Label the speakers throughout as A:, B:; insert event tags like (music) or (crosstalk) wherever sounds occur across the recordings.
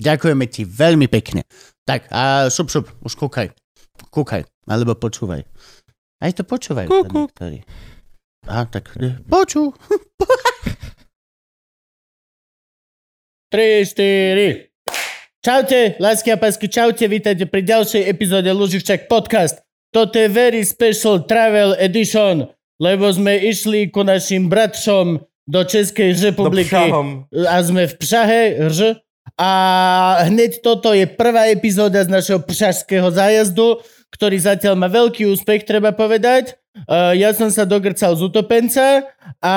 A: Ďakujeme ti veľmi pekne. Tak a šup, šup, už kúkaj. Kúkaj, alebo počúvaj. Aj to počúvaj.
B: Kúku.
A: Aha, tak počú. 3, 4. Čaute, lásky a pásky, čaute, vítajte pri ďalšej epizóde Luživčak podcast. Toto je very special travel edition, lebo sme išli ku našim bratšom do Českej republiky
B: Pšahom.
A: a sme v Pšahe, rž, a hneď toto je prvá epizóda z našeho pšašského zájazdu, ktorý zatiaľ má veľký úspech, treba povedať. Uh, ja som sa dogrcal z utopenca a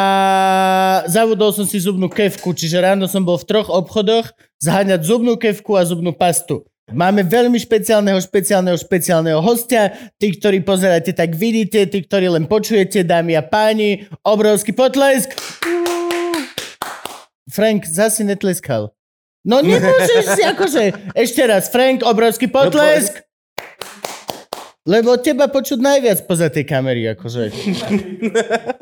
A: zavodol som si zubnú kevku, čiže ráno som bol v troch obchodoch zháňať zubnú kevku a zubnú pastu. Máme veľmi špeciálneho, špeciálneho, špeciálneho hostia. Tí, ktorí pozeráte, tak vidíte. Tí, ktorí len počujete, dámy a páni, obrovský potlesk. Frank, zase netleskal. No nemôžeš si akože... Ešte raz, Frank, obrovský potlesk. Lebo teba počuť najviac poza tej kamery, akože.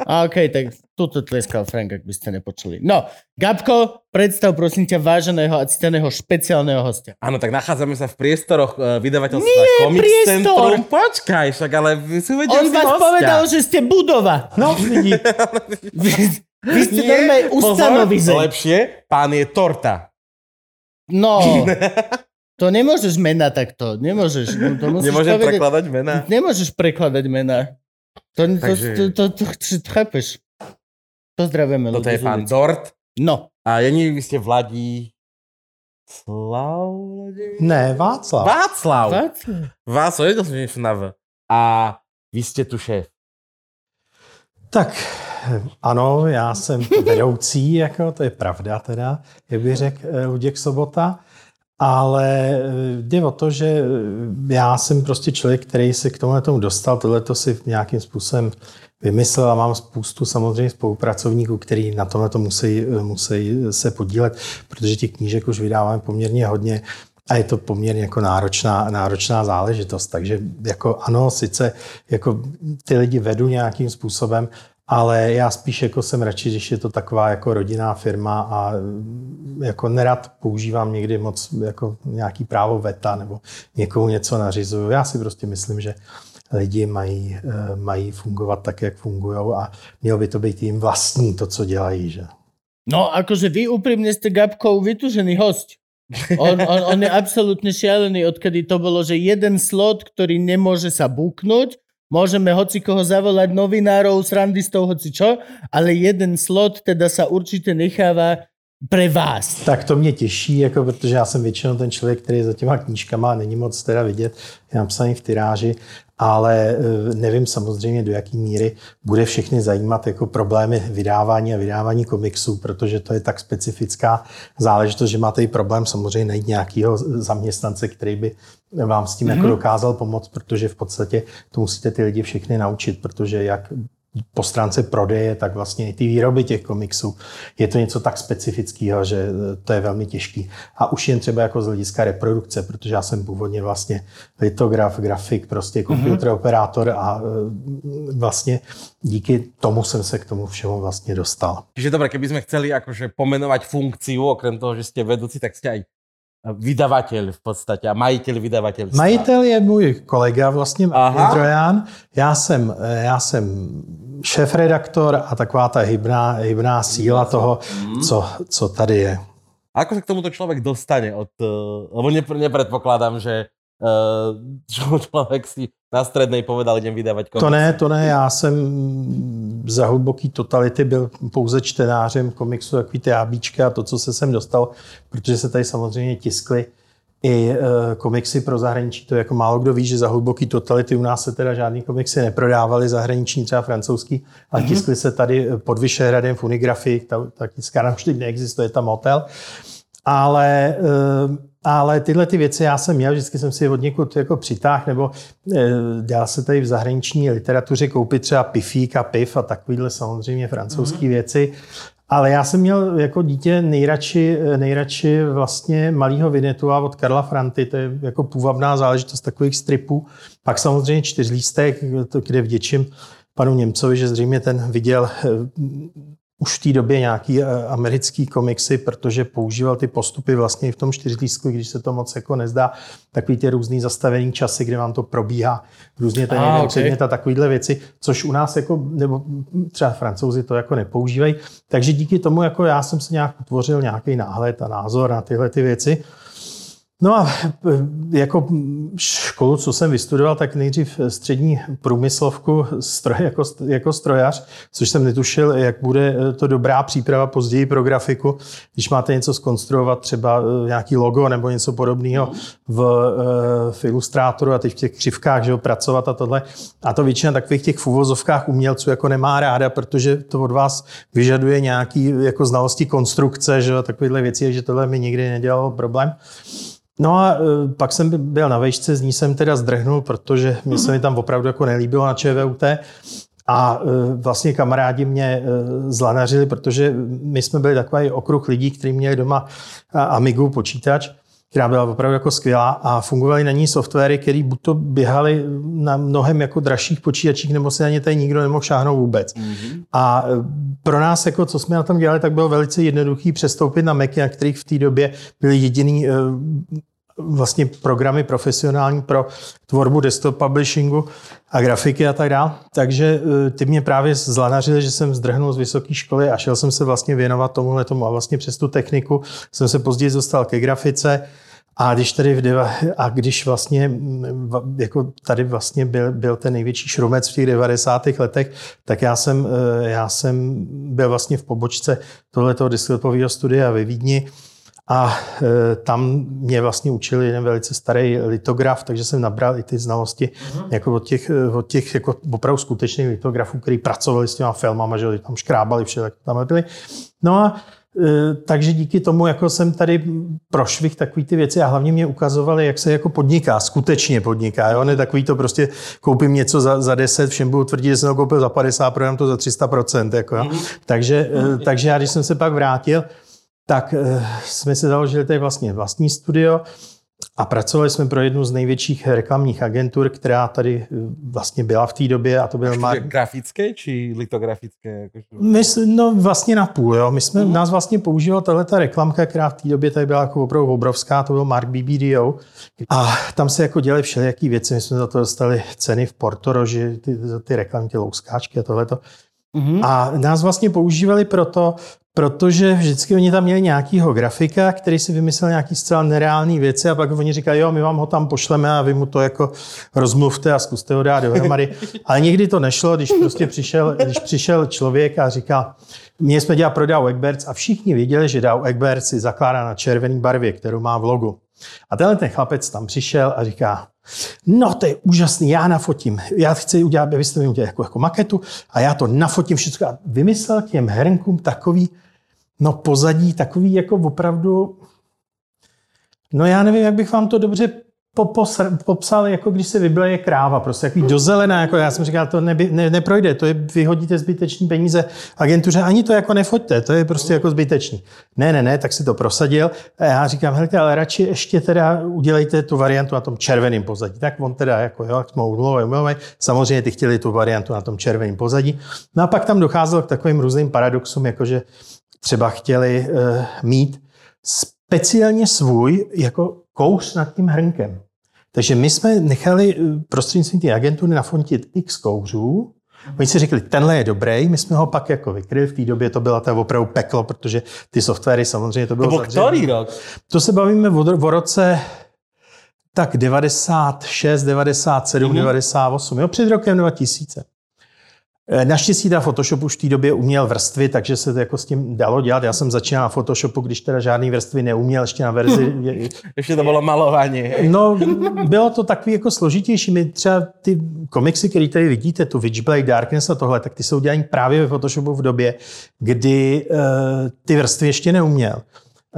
A: A okej, tak tuto tleskal Frank, ak by ste nepočuli. No, Gabko, predstav prosím ťa váženého a cteného špeciálneho hostia.
B: Áno, tak nachádzame sa v priestoroch uh, vydavateľstva
A: Nie,
B: Comics
A: priestor.
B: Centrum. Počkaj, však ale vy si uvedel
A: On vás
B: hostia.
A: povedal, že ste budova.
C: No.
A: Vy, vy ste normálne ustanovizeň.
B: Lepšie, pán je torta.
A: No, to nemôžeš mena takto. Nemôžeš. No, to musíš
B: Nemôžem
A: povedať-
B: prekladať mená.
A: Nemôžeš prekladať mená. To, to,
B: Takže-
A: to, to, to, to, to chápeš. Pozdravujeme
B: Toto je pán. Dort.
A: No,
B: A ja neviem, vy ste Vladí... Slav...
C: Ne, Václav.
B: Václav.
A: Václav.
B: Václav, jedno som niečo na V. A vy ste tu šéf.
C: Tak (laughs) ano, já jsem vedoucí, jako, to je pravda teda, jak by řekl eh, Luděk Sobota, ale eh, jde o to, že eh, já jsem prostě člověk, který se k tomu tomu dostal, tohle to si nějakým způsobem vymyslel a mám spoustu samozřejmě spolupracovníků, kteří na tomhle to musí, musí se podílet, protože těch knížek už vydáváme poměrně hodně a je to poměrně jako náročná, náročná záležitost. Takže jako ano, sice jako ty lidi vedu nějakým způsobem, ale já spíš jako jsem radši, když je to taková jako rodinná firma a mm, jako nerad používám někdy moc jako nějaký právo veta nebo někomu něco nařizuju. Já si prostě myslím, že lidi mají, eh, mají fungovat tak, jak fungují a mělo by to být jim vlastní to, co dělají. Že?
A: no akože vy úprimne ste Gabkou vytužený host. On, on, on je absolútne šialený, odkedy to bolo, že jeden slot, ktorý nemôže sa buknúť, môžeme hoci koho zavolať, novinárov, srandistov, hoci čo, ale jeden slot teda sa určite necháva pre vás.
C: Tak to mě těší, jako, protože já jsem většinou ten člověk, který je za těma knížkama a není moc teda vidět, je napsaný v tyráži, ale eh, nevím samozřejmě, do jaký míry bude všechny zajímat jako problémy vydávání a vydávání komiksů, protože to je tak specifická záležitost, že máte i problém samozřejmě najít nějakého zaměstnance, který by vám s tím mm-hmm. jako dokázal pomoct, protože v podstatě to musíte ty lidi všechny naučit, protože jak po stránce prodeje, tak vlastně i ty výroby těch komiksů. Je to něco tak specifického, že eh, to je velmi těžký. A už jen třeba jako z hlediska reprodukce, protože já jsem původně vlastně litograf, grafik, prostě computer mm-hmm. operátor a eh, vlastně díky tomu jsem se k tomu všemu vlastně dostal.
B: Čiže dobre, keby sme chceli akože pomenovať funkciu, okrem toho, že ste vedúci, tak ste aj vydavateľ v podstate a majiteľ vydavateľstva.
C: Majitel je můj kolega vlastně,
B: Aha.
C: Trojan. Já jsem, eh, já jsem šéf-redaktor a taková ta hybná, hybná síla toho, co, co tady je.
B: Ako sa k tomuto človek dostane? Od, uh, lebo nepr- nepredpokladám, že (laughs) čo človek si na strednej povedal, idem vydávať komiks.
C: To ne, to ne, já jsem za hluboký totality byl pouze čtenářem komiksu, takový ty ABčka a to, co se sem dostal, protože se tady samozřejmě tiskly i e, komiksy pro zahraničí. To jako málo kdo ví, že za hluboký totality u nás se teda žádný komiksy neprodávaly zahraniční, třeba francouzský, ale mm-hmm. tiskly se tady pod Vyšehradem v Unigrafii, ta, ta tiskárna už teď neexistuje, tam hotel. Ale ale tyhle ty věci já jsem měl, vždycky jsem si od někud jako přitáhl, nebo e, dá se tady v zahraniční literatuře koupit třeba pifík a pif a takovýhle samozřejmě francouzské mm-hmm. věci. Ale já jsem měl jako dítě nejradši, nejradši vlastně malýho Vinetua od Karla Franty, to je jako půvabná záležitost takových stripů. Pak samozřejmě čtyřlístek, kde vděčím panu Němcovi, že zřejmě ten viděl eh, už v té době nějaký eh, americký komiksy, protože používal ty postupy vlastně i v tom čtyřlístku, když se to moc jako nezdá, takový ty různý zastavení časy, kde vám to probíhá, různě ten ah, okay. a takovýhle věci, což u nás jako, nebo třeba francouzi to jako nepoužívají. Takže díky tomu jako já jsem si nějak utvořil nějaký náhled a názor na tyhle ty věci. No a e, jako školu, co jsem vystudoval, tak nejdřív střední průmyslovku stroj, jako, jako strojař, což jsem netušil, jak bude e, to dobrá příprava později pro grafiku, když máte něco skonstruovat, třeba e, nějaký logo nebo něco podobného v, v Illustratoru a teď v těch křivkách, že ho, pracovat a tohle. A to většina takových těch v uvozovkách umělců jako nemá ráda, protože to od vás vyžaduje nějaký jako znalosti konstrukce, že takovéhle věci, že tohle mi nikdy nedělalo problém. No a e, pak jsem byl na vejšce, z ní jsem teda zdrhnul, protože mi se mi tam opravdu jako nelíbilo na ČVUT. A e, vlastně kamarádi mě e, zlanařili, protože my jsme byli takový okruh lidí, kteří měli doma Amigu počítač, která byla opravdu jako skvělá a fungovaly na ní softwary, které buď to běhaly na mnohem jako dražších počítačích, nebo se na ně tady nikdo nemohl šáhnout vůbec. Mm-hmm. A pro nás, jako, co jsme na tom dělali, tak bylo velice jednoduchý přestoupit na Macy, na kterých v té době byly jediný vlastně programy profesionální pro tvorbu desktop publishingu a grafiky a tak dále. Takže eh, ty mě právě zlanařili, že jsem zdrhnul z vysoké školy a šel jsem se vlastně věnovat tomuhle tomu a vlastně přes tu techniku jsem se později dostal ke grafice, a když tady v deva, a když vlastně jako tady vlastně byl, byl ten největší šrumec v těch 90. letech, tak já jsem, eh, já jsem byl vlastně v pobočce tohoto disklepového studia ve Vídni a e, tam mě vlastně učil jeden velice starý litograf, takže jsem nabral i ty znalosti uh-huh. jako od těch, e, od těch jako opravdu skutečných litografů, kteří pracovali s těma filmama, že tam škrábali vše, tak tam byli. No a e, takže díky tomu jako jsem tady prošvih takový ty věci a hlavně mě ukazovali, jak se jako podniká, skutečně podniká. Jo? Ne takový to prostě koupím něco za, za 10, všem budu tvrdit, že jsem to koupil za 50, prodám to za 300%. Jako, jo? Mm-hmm. Takže, takže já, když jsem se pak vrátil, tak eh, jsme si založili tady vlastně vlastní studio a pracovali jsme pro jednu z největších reklamních agentur, která tady eh, vlastně byla v té době a to byl
B: Mar... Grafické či litografické?
C: My, no vlastně na půl, jo. My jsme, mm. nás vlastně používal tahle ta reklamka, která v té době tady byla jako opravdu obrovská, to byl Mark BBDO a tam se jako dělali všelijaký věci, my jsme za to dostali ceny v Portoroži, ty, ty reklamy, ty louskáčky a tohleto. Mm-hmm. A nás vlastně používali proto, protože vždycky oni tam měli nějakýho grafika, který si vymyslel nějaký zcela nereální věci a pak oni říkají, jo, my vám ho tam pošleme a vy mu to jako rozmluvte a zkuste ho dát dohromady. (laughs) Ale někdy to nešlo, když prostě přišel, když přišel člověk a říkal, my jsme dělali pro Dow Egberts a všichni věděli, že Dow Egberts si zakládá na červený barvě, kterou má v logu. A tenhle ten chlapec tam přišel a říká, no to je úžasný, já nafotím, já chci udělat, abyste mi udělali jako, jako maketu a já to nafotím všechno. A vymyslel těm hrnkům takový No pozadí takový jako opravdu, no já nevím, jak bych vám to dobře popsal, jako když se vybleje kráva, prostě takový dozelená, jako já jsem říkal, to neby, ne, neprojde, to je, vyhodíte zbytečný peníze agentuře, ani to jako nefoďte, to je prostě jako zbytečný. Ne, ne, ne, tak si to prosadil a já říkám, hele, ale radši ještě teda udělejte tu variantu na tom červeném pozadí. Tak on teda jako, jo, jsme umluvili, samozřejmě ty chtěli tu variantu na tom červeném pozadí. No a pak tam docházelo k takovým různým paradoxům, jakože třeba chtěli uh, mít speciálně svůj jako kouř nad tím hrnkem. Takže my jsme nechali eh, prostřednictvím té agentury nafontit x kouřů, Oni si řekli, tenhle je dobrý, my jsme ho pak jako vykryli, v té době to byla ta opravdu peklo, protože ty softwary samozřejmě to bylo...
B: To který rok?
C: To se bavíme o, o roce tak 96, 97, mm-hmm. 98, jo, před rokem 2000. Eh, naštěstí ta Photoshop už v té době uměl vrstvy, takže se to jako s tím dalo dělat. Já jsem začínal na Photoshopu, když teda žádný vrstvy neuměl, ještě na verzi. (laughs)
B: ještě to bylo malování.
C: No, bylo to takový jako složitější. My třeba ty komiksy, které tady vidíte, tu Witchblade, Darkness a tohle, tak ty jsou dělané právě ve Photoshopu v době, kdy uh, ty vrstvy ještě neuměl.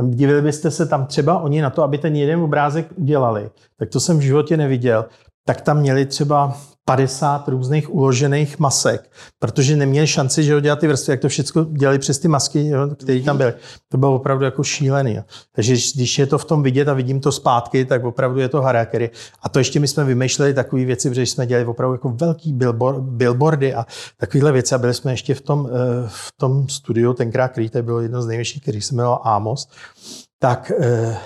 C: Divili byste se tam třeba oni na to, aby ten jeden obrázek udělali, tak to jsem v životě neviděl, tak tam měli třeba 50 různých uložených masek, protože neměli šanci, že ho ty vrstvy, jak to všechno dělali přes ty masky, které tam byly. To bylo opravdu jako šílený. Jo. Takže když je to v tom vidět a vidím to zpátky, tak opravdu je to harakery. A to ještě my jsme vymýšleli takové věci, protože jsme dělali opravdu jako velký billboard, billboardy a takovéhle věci. A byli jsme ještě v tom, eh, v tom studiu, tenkrát, který to bylo jedno z největších, který se jmenoval Amos, tak eh,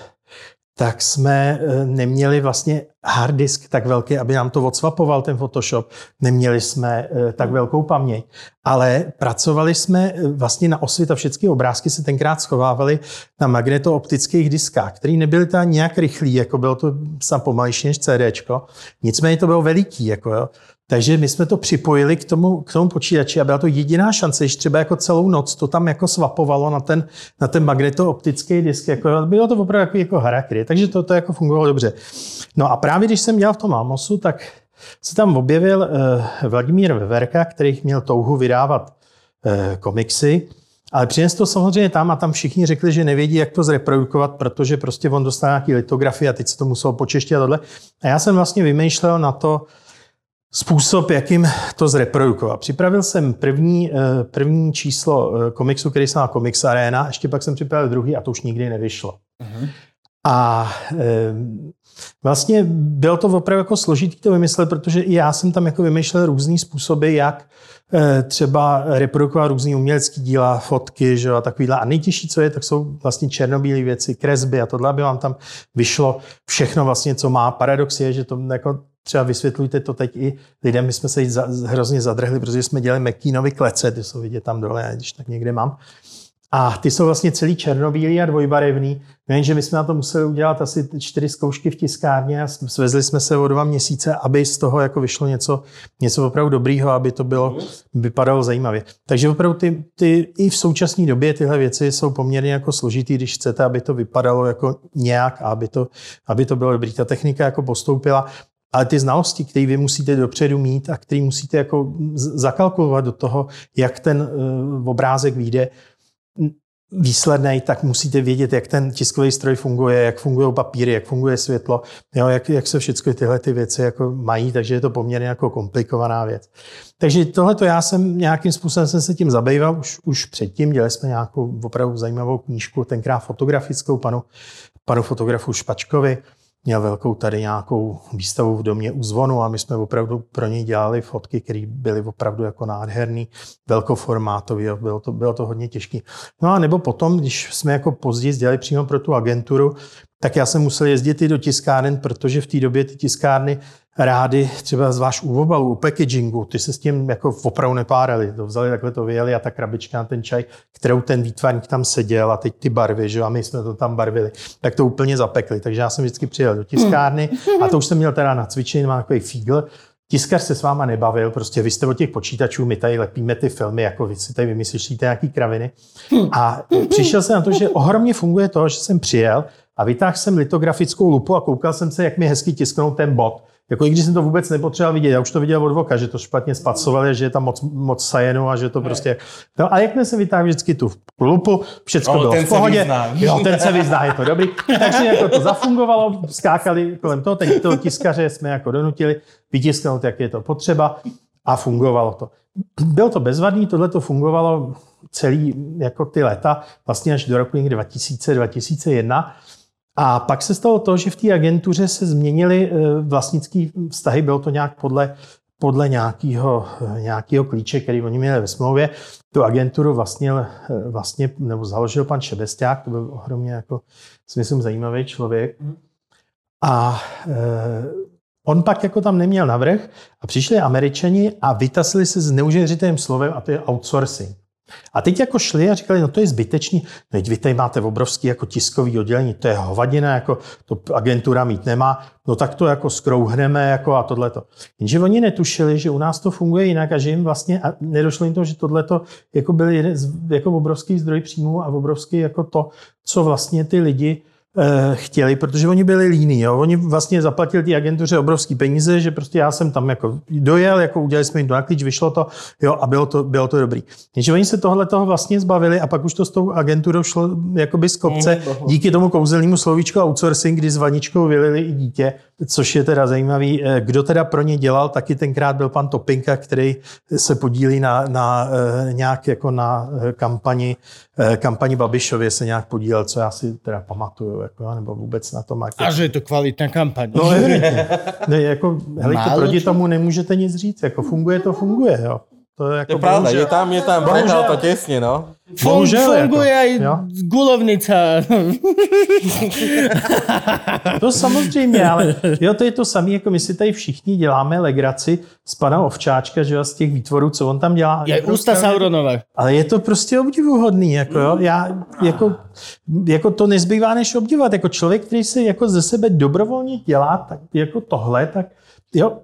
C: tak jsme eh, neměli vlastně hard disk tak velký, aby nám to odsvapoval ten Photoshop. Neměli jsme eh, tak velkou paměť, ale pracovali jsme eh, vlastně na osvit a všechny obrázky se tenkrát schovávaly na magnetooptických diskách, které nebyly tam nějak rychlý, jako bylo to sam pomalejší než CDčko. Nicméně to bylo veliký, jako jo. Takže my jsme to připojili k tomu, k tomu počítači a byla to jediná šance, že třeba jako celou noc to tam jako svapovalo na ten, na ten magnetooptický disk. Jako, bylo to opravdu jako, jako harakry, takže to, to jako fungovalo dobře. No a právě když jsem dělal v tom Amosu, tak se tam objevil uh, Vladimír Veverka, který měl touhu vydávat uh, komiksy, ale přines to samozřejmě tam a tam všichni řekli, že nevědí, jak to zreprodukovat, protože prostě on dostal nějaký litografie a teď se to muselo počeštit a tohle. A já jsem vlastně vymýšlel na to, způsob, jakým to zreprodukovat. Připravil jsem první, eh, první číslo eh, komiksu, který se má Comics Arena, ještě pak jsem připravil druhý a to už nikdy nevyšlo. Uh-huh. A e, vlastně bylo to opravdu jako složitý to vymyslet, protože i já jsem tam jako vymýšlel různý způsoby, jak třeba reprodukovat různý umělecký díla, fotky že, a takovýhle. A nejtěžší, co je, tak jsou vlastně černobílé věci, kresby a tohle, aby vám tam vyšlo všechno vlastně, co má. Paradox je, že to jako třeba vysvětlujte to teď i lidem. My jsme se za, hrozně zadrhli, protože jsme dělali McKeanovy klece, ty jsou vidět tam dole, když tak někde mám. A ty jsou vlastně celý černobílý a dvojbarevný. Jenže my jsme na to museli udělat asi čtyři zkoušky v tiskárně a svezli jsme se o dva měsíce, aby z toho jako vyšlo něco, něco opravdu dobrýho, aby to bylo, vypadalo zajímavě. Takže opravdu ty, ty, i v současné době tyhle věci jsou poměrně jako složitý, když chcete, aby to vypadalo jako nějak a aby to, aby to bylo dobrý. Ta technika jako postoupila ale ty znalosti, které vy musíte dopředu mít a které musíte jako zakalkulovat do toho, jak ten uh, obrázek vyjde výsledný, tak musíte vědět, jak ten tiskový stroj funguje, jak fungují papíry, jak funguje světlo, jo, jak, jak se všechny tyhle ty věci jako mají, takže je to poměrně jako komplikovaná věc. Takže tohle to já jsem nějakým způsobem jsem se tím zabýval už, už předtím, dělali jsme nějakou opravdu zajímavou knížku, tenkrát fotografickou panu, panu fotografu Špačkovi, měl velkou tady nějakou výstavu v domě u zvonu a my jsme opravdu pro něj dělali fotky, které byly opravdu jako nádherný, velkoformátový, bylo to, bylo to hodně těžké. No a nebo potom, když jsme jako později dělali přímo pro tu agenturu, tak já jsem musel jezdit i do tiskáren, protože v té době ty tiskárny rády, třeba u obalů, u packagingu, ty se s tím jako opravdu nepárali. To vzali, takhle to vyjeli a ta krabička na ten čaj, kterou ten výtvarník tam seděl a teď ty barvy, že a my jsme to tam barvili, tak to úplně zapekli. Takže já jsem vždycky přijel do tiskárny a to už jsem měl teda na cvičení, mám takový fígl, Tiskař se s váma nebavil, prostě vy jste od těch počítačů, my tady lepíme ty filmy, jako vy si tady vymyslíte nějaký kraviny. A přišel jsem na to, že ohromně funguje to, že jsem přijel a vytáhl jsem litografickou lupu a koukal jsem se, jak mi hezky tisknou ten bod. Jako i když jsem to vůbec nepotřeboval vidět, já už to viděl od voka, že to špatně spacovali, že je tam moc, moc sajenu a že to prostě... No, a jakmile jsem vytáhl vždycky tu lupu, všechno no, bylo v pohodě. Jo, ten se vyzná, je to dobrý. Takže jako to zafungovalo, skákali kolem toho, teď toho tiskaře jsme jako donutili vytisknout, jak je to potřeba a fungovalo to. Bylo to bezvadný, tohle to fungovalo celý jako ty leta, vlastně až do roku 2000-2001. A pak se stalo to, že v té agentuře se změnily eh, vlastnické vztahy, bylo to nějak podle, podle nějakého, eh, nějakého klíče, který oni měli ve smlouvě. Tu agenturu vlastnil, eh, vlastně, nebo založil pan Šebesták, to byl ohromně jako, si myslím, zajímavý člověk. Mhm. A e, on pak jako tam neměl navrh a přišli američani a vytasili se s neuvěřitelným slovem a to je outsourcing. A teď jako šli a říkali, no to je zbytečný, no vy tady máte obrovský jako tiskový oddělení, to je hovadina, jako to agentura mít nemá, no tak to jako skrouhneme jako a tohleto. Jenže oni netušili, že u nás to funguje jinak a že jim vlastně, a nedošlo jim to, že tohleto jako byl jeden z, jako obrovský zdroj příjmů a obrovský jako to, co vlastně ty lidi chtěli, protože oni byli líní. Jo. Oni vlastně zaplatili ty agentuře obrovský peníze, že prostě já jsem tam jako dojel, jako udělali jsme jim to na klíč, vyšlo to, jo, a bylo to, bylo to dobrý. Takže oni se tohle toho vlastně zbavili a pak už to s tou agenturou šlo jakoby z kopce
A: Mhm,
C: díky tomu kouzelnému slovíčku outsourcing, kdy s vaničkou vylili i dítě, což je teda zajímavý. Eh, Kdo teda pro ně dělal, taky tenkrát byl pan Topinka, který se podílí na, na eh, nějak jako na eh, kampani, eh, kampani Babišově se nějak podílel, co já si teda pamatuju, jako, nebo vůbec na tom. Jako,
A: A že je to kvalitná kampaň.
C: No, evidentně. (laughs) ne, jako, helejte,
A: Málo
C: proti tomu nemůžete nic říct. Jako funguje to, funguje. Jo. To je, jako
D: je pravda,
C: bohužel-
D: je tam, je tam,
C: Bohužel.
D: to tesne, no.
A: Fun,
C: bohužel,
A: funguje
C: jako,
A: aj
C: jo.
A: gulovnica.
C: To samozřejmě, ale jo, to je to samé, jako my si tady všichni děláme legraci z pana Ovčáčka, že jo, z těch výtvorů, co on tam dělá.
A: Je ústa Sauronova.
C: Ale je to prostě obdivuhodný, jako jo. Já, jako, jako to nezbývá než obdivovat. Jako člověk, který se jako ze sebe dobrovolně dělá, tak jako tohle, tak jo,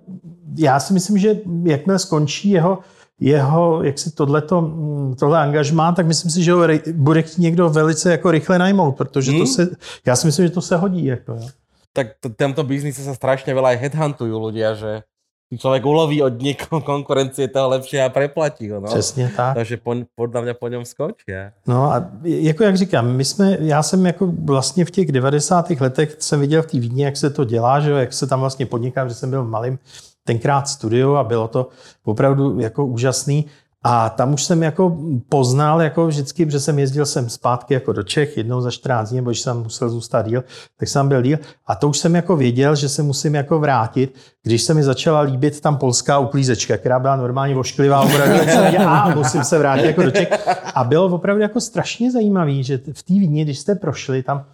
C: já si myslím, že jakmile skončí jeho, jeho jak si tohleto, tohle angažmá, tak myslím si, že ho bude chtít někdo velice jako rychle najmout, protože to
D: Hmm.
C: se, já si myslím, že to se hodí. Jako, jo.
D: Tak t- v tomto biznise sa strašne veľa aj headhuntujú ľudia, že si človek uloví od niekoho konkurencie toho lepšie a preplatí ho, no.
C: Přesně tak.
D: Takže po, podľa mňa po ňom skočia.
C: No a jako jak říkám, my jsme, já jsem jako vlastně v těch 90. letech jsem viděl v té Vídni, jak se to dělá, že jo, jak se tam vlastně podniká, že jsem byl malým tenkrát studiu a bylo to opravdu jako úžasný. A tam už jsem jako poznal, jako vždycky, že jsem jezdil sem zpátky jako do Čech, jednou za 14 dní, nebo když jsem musel zůstat díl, tak jsem byl díl. A to už jsem jako věděl, že se musím jako vrátit, když se mi začala líbit tam polská uklízečka, která byla normálně ošklivá, opravdu, tak jsem věděl, a musím se vrátit jako do Čech. A bylo opravdu jako strašně zajímavý, že v té Vídni, když jste prošli tam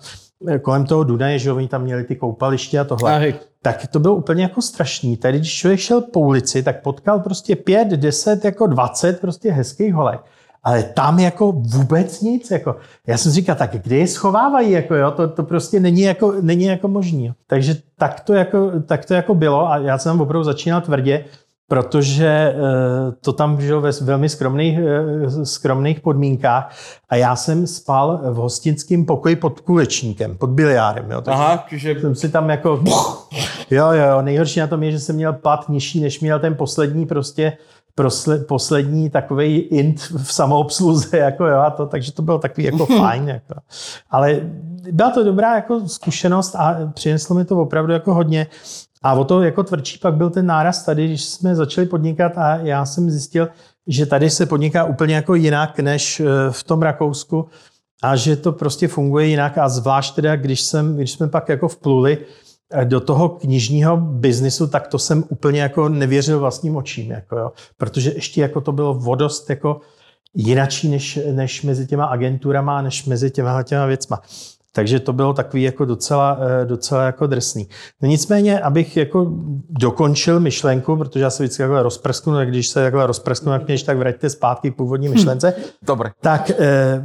C: kolem toho Dunaje, že oni tam měli ty koupaliště a tohle,
A: Ahoj.
C: tak to bylo úplně jako strašný. Tady, když člověk šel po ulici, tak potkal prostě pět, deset, jako dvacet prostě hezkých holek. Ale tam jako vůbec nic. Jako. Já jsem říkal, tak kde je schovávají? Jako, jo? To, to prostě není jako, není jako možný. Jo. Takže tak to, jako, tak to jako bylo a já jsem opravdu začínal tvrdě, protože eh, to tam žilo ve velmi skromných, eh, skromných podmínkách a já jsem spal v hostinském pokoji pod kulečníkem, pod biliárem. Jo. Takže
D: Aha, čiže
C: jsem si tam jako... Jo, jo, jo, nejhorší na tom je, že jsem měl plat nižší, než měl ten poslední prostě prosle, poslední takový int v samoobsluze, jako jo, a to, takže to bylo takový jako (laughs) fajn. Jako. Ale byla to dobrá jako zkušenost a přineslo mi to opravdu jako hodně. A o to jako tvrdší pak byl ten náraz tady, když jsme začali podnikat a já jsem zjistil, že tady se podniká úplně jako jinak než eh, v tom Rakousku a že to prostě funguje jinak a zvlášť teda, když, jsem, když jsme pak jako vpluli eh, do toho knižního biznisu, tak to jsem úplně jako nevěřil vlastním očím, jako jo. protože ještě jako to bylo vodost jako jinačí než, než mezi těma agenturama, než mezi těma, těma věcma. Takže to bylo takový jako docela, eh, docela jako drsný. No nicméně, abych jako dokončil myšlenku, protože já se vždycky takhle rozprsknu, tak když se takhle rozprsknu, tak mě když tak vraťte zpátky k původní myšlence.
D: dobre.
C: Tak eh,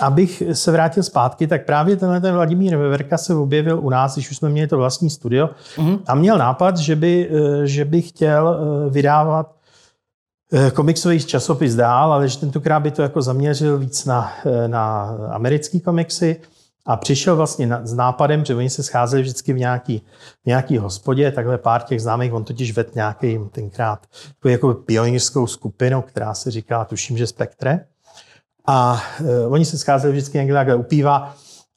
C: abych se vrátil zpátky, tak právě tenhle ten Vladimír Veverka se objevil u nás, když už jsme měli to vlastní studio
A: Mhm.
C: a měl nápad, že by, eh, že by chtěl eh, vydávat komiksový časopis dál, ale že tentokrát by to jako zaměřil víc na, na americký komiksy a přišel vlastně na, s nápadem, že oni se scházeli vždycky v nějaký, v nějaký hospodě, takhle pár těch známých, on totiž ved nějaký tenkrát jako pionýrskou skupinu, která se říká, tuším, že Spektre. A uh, oni se scházeli vždycky někde takhle u piva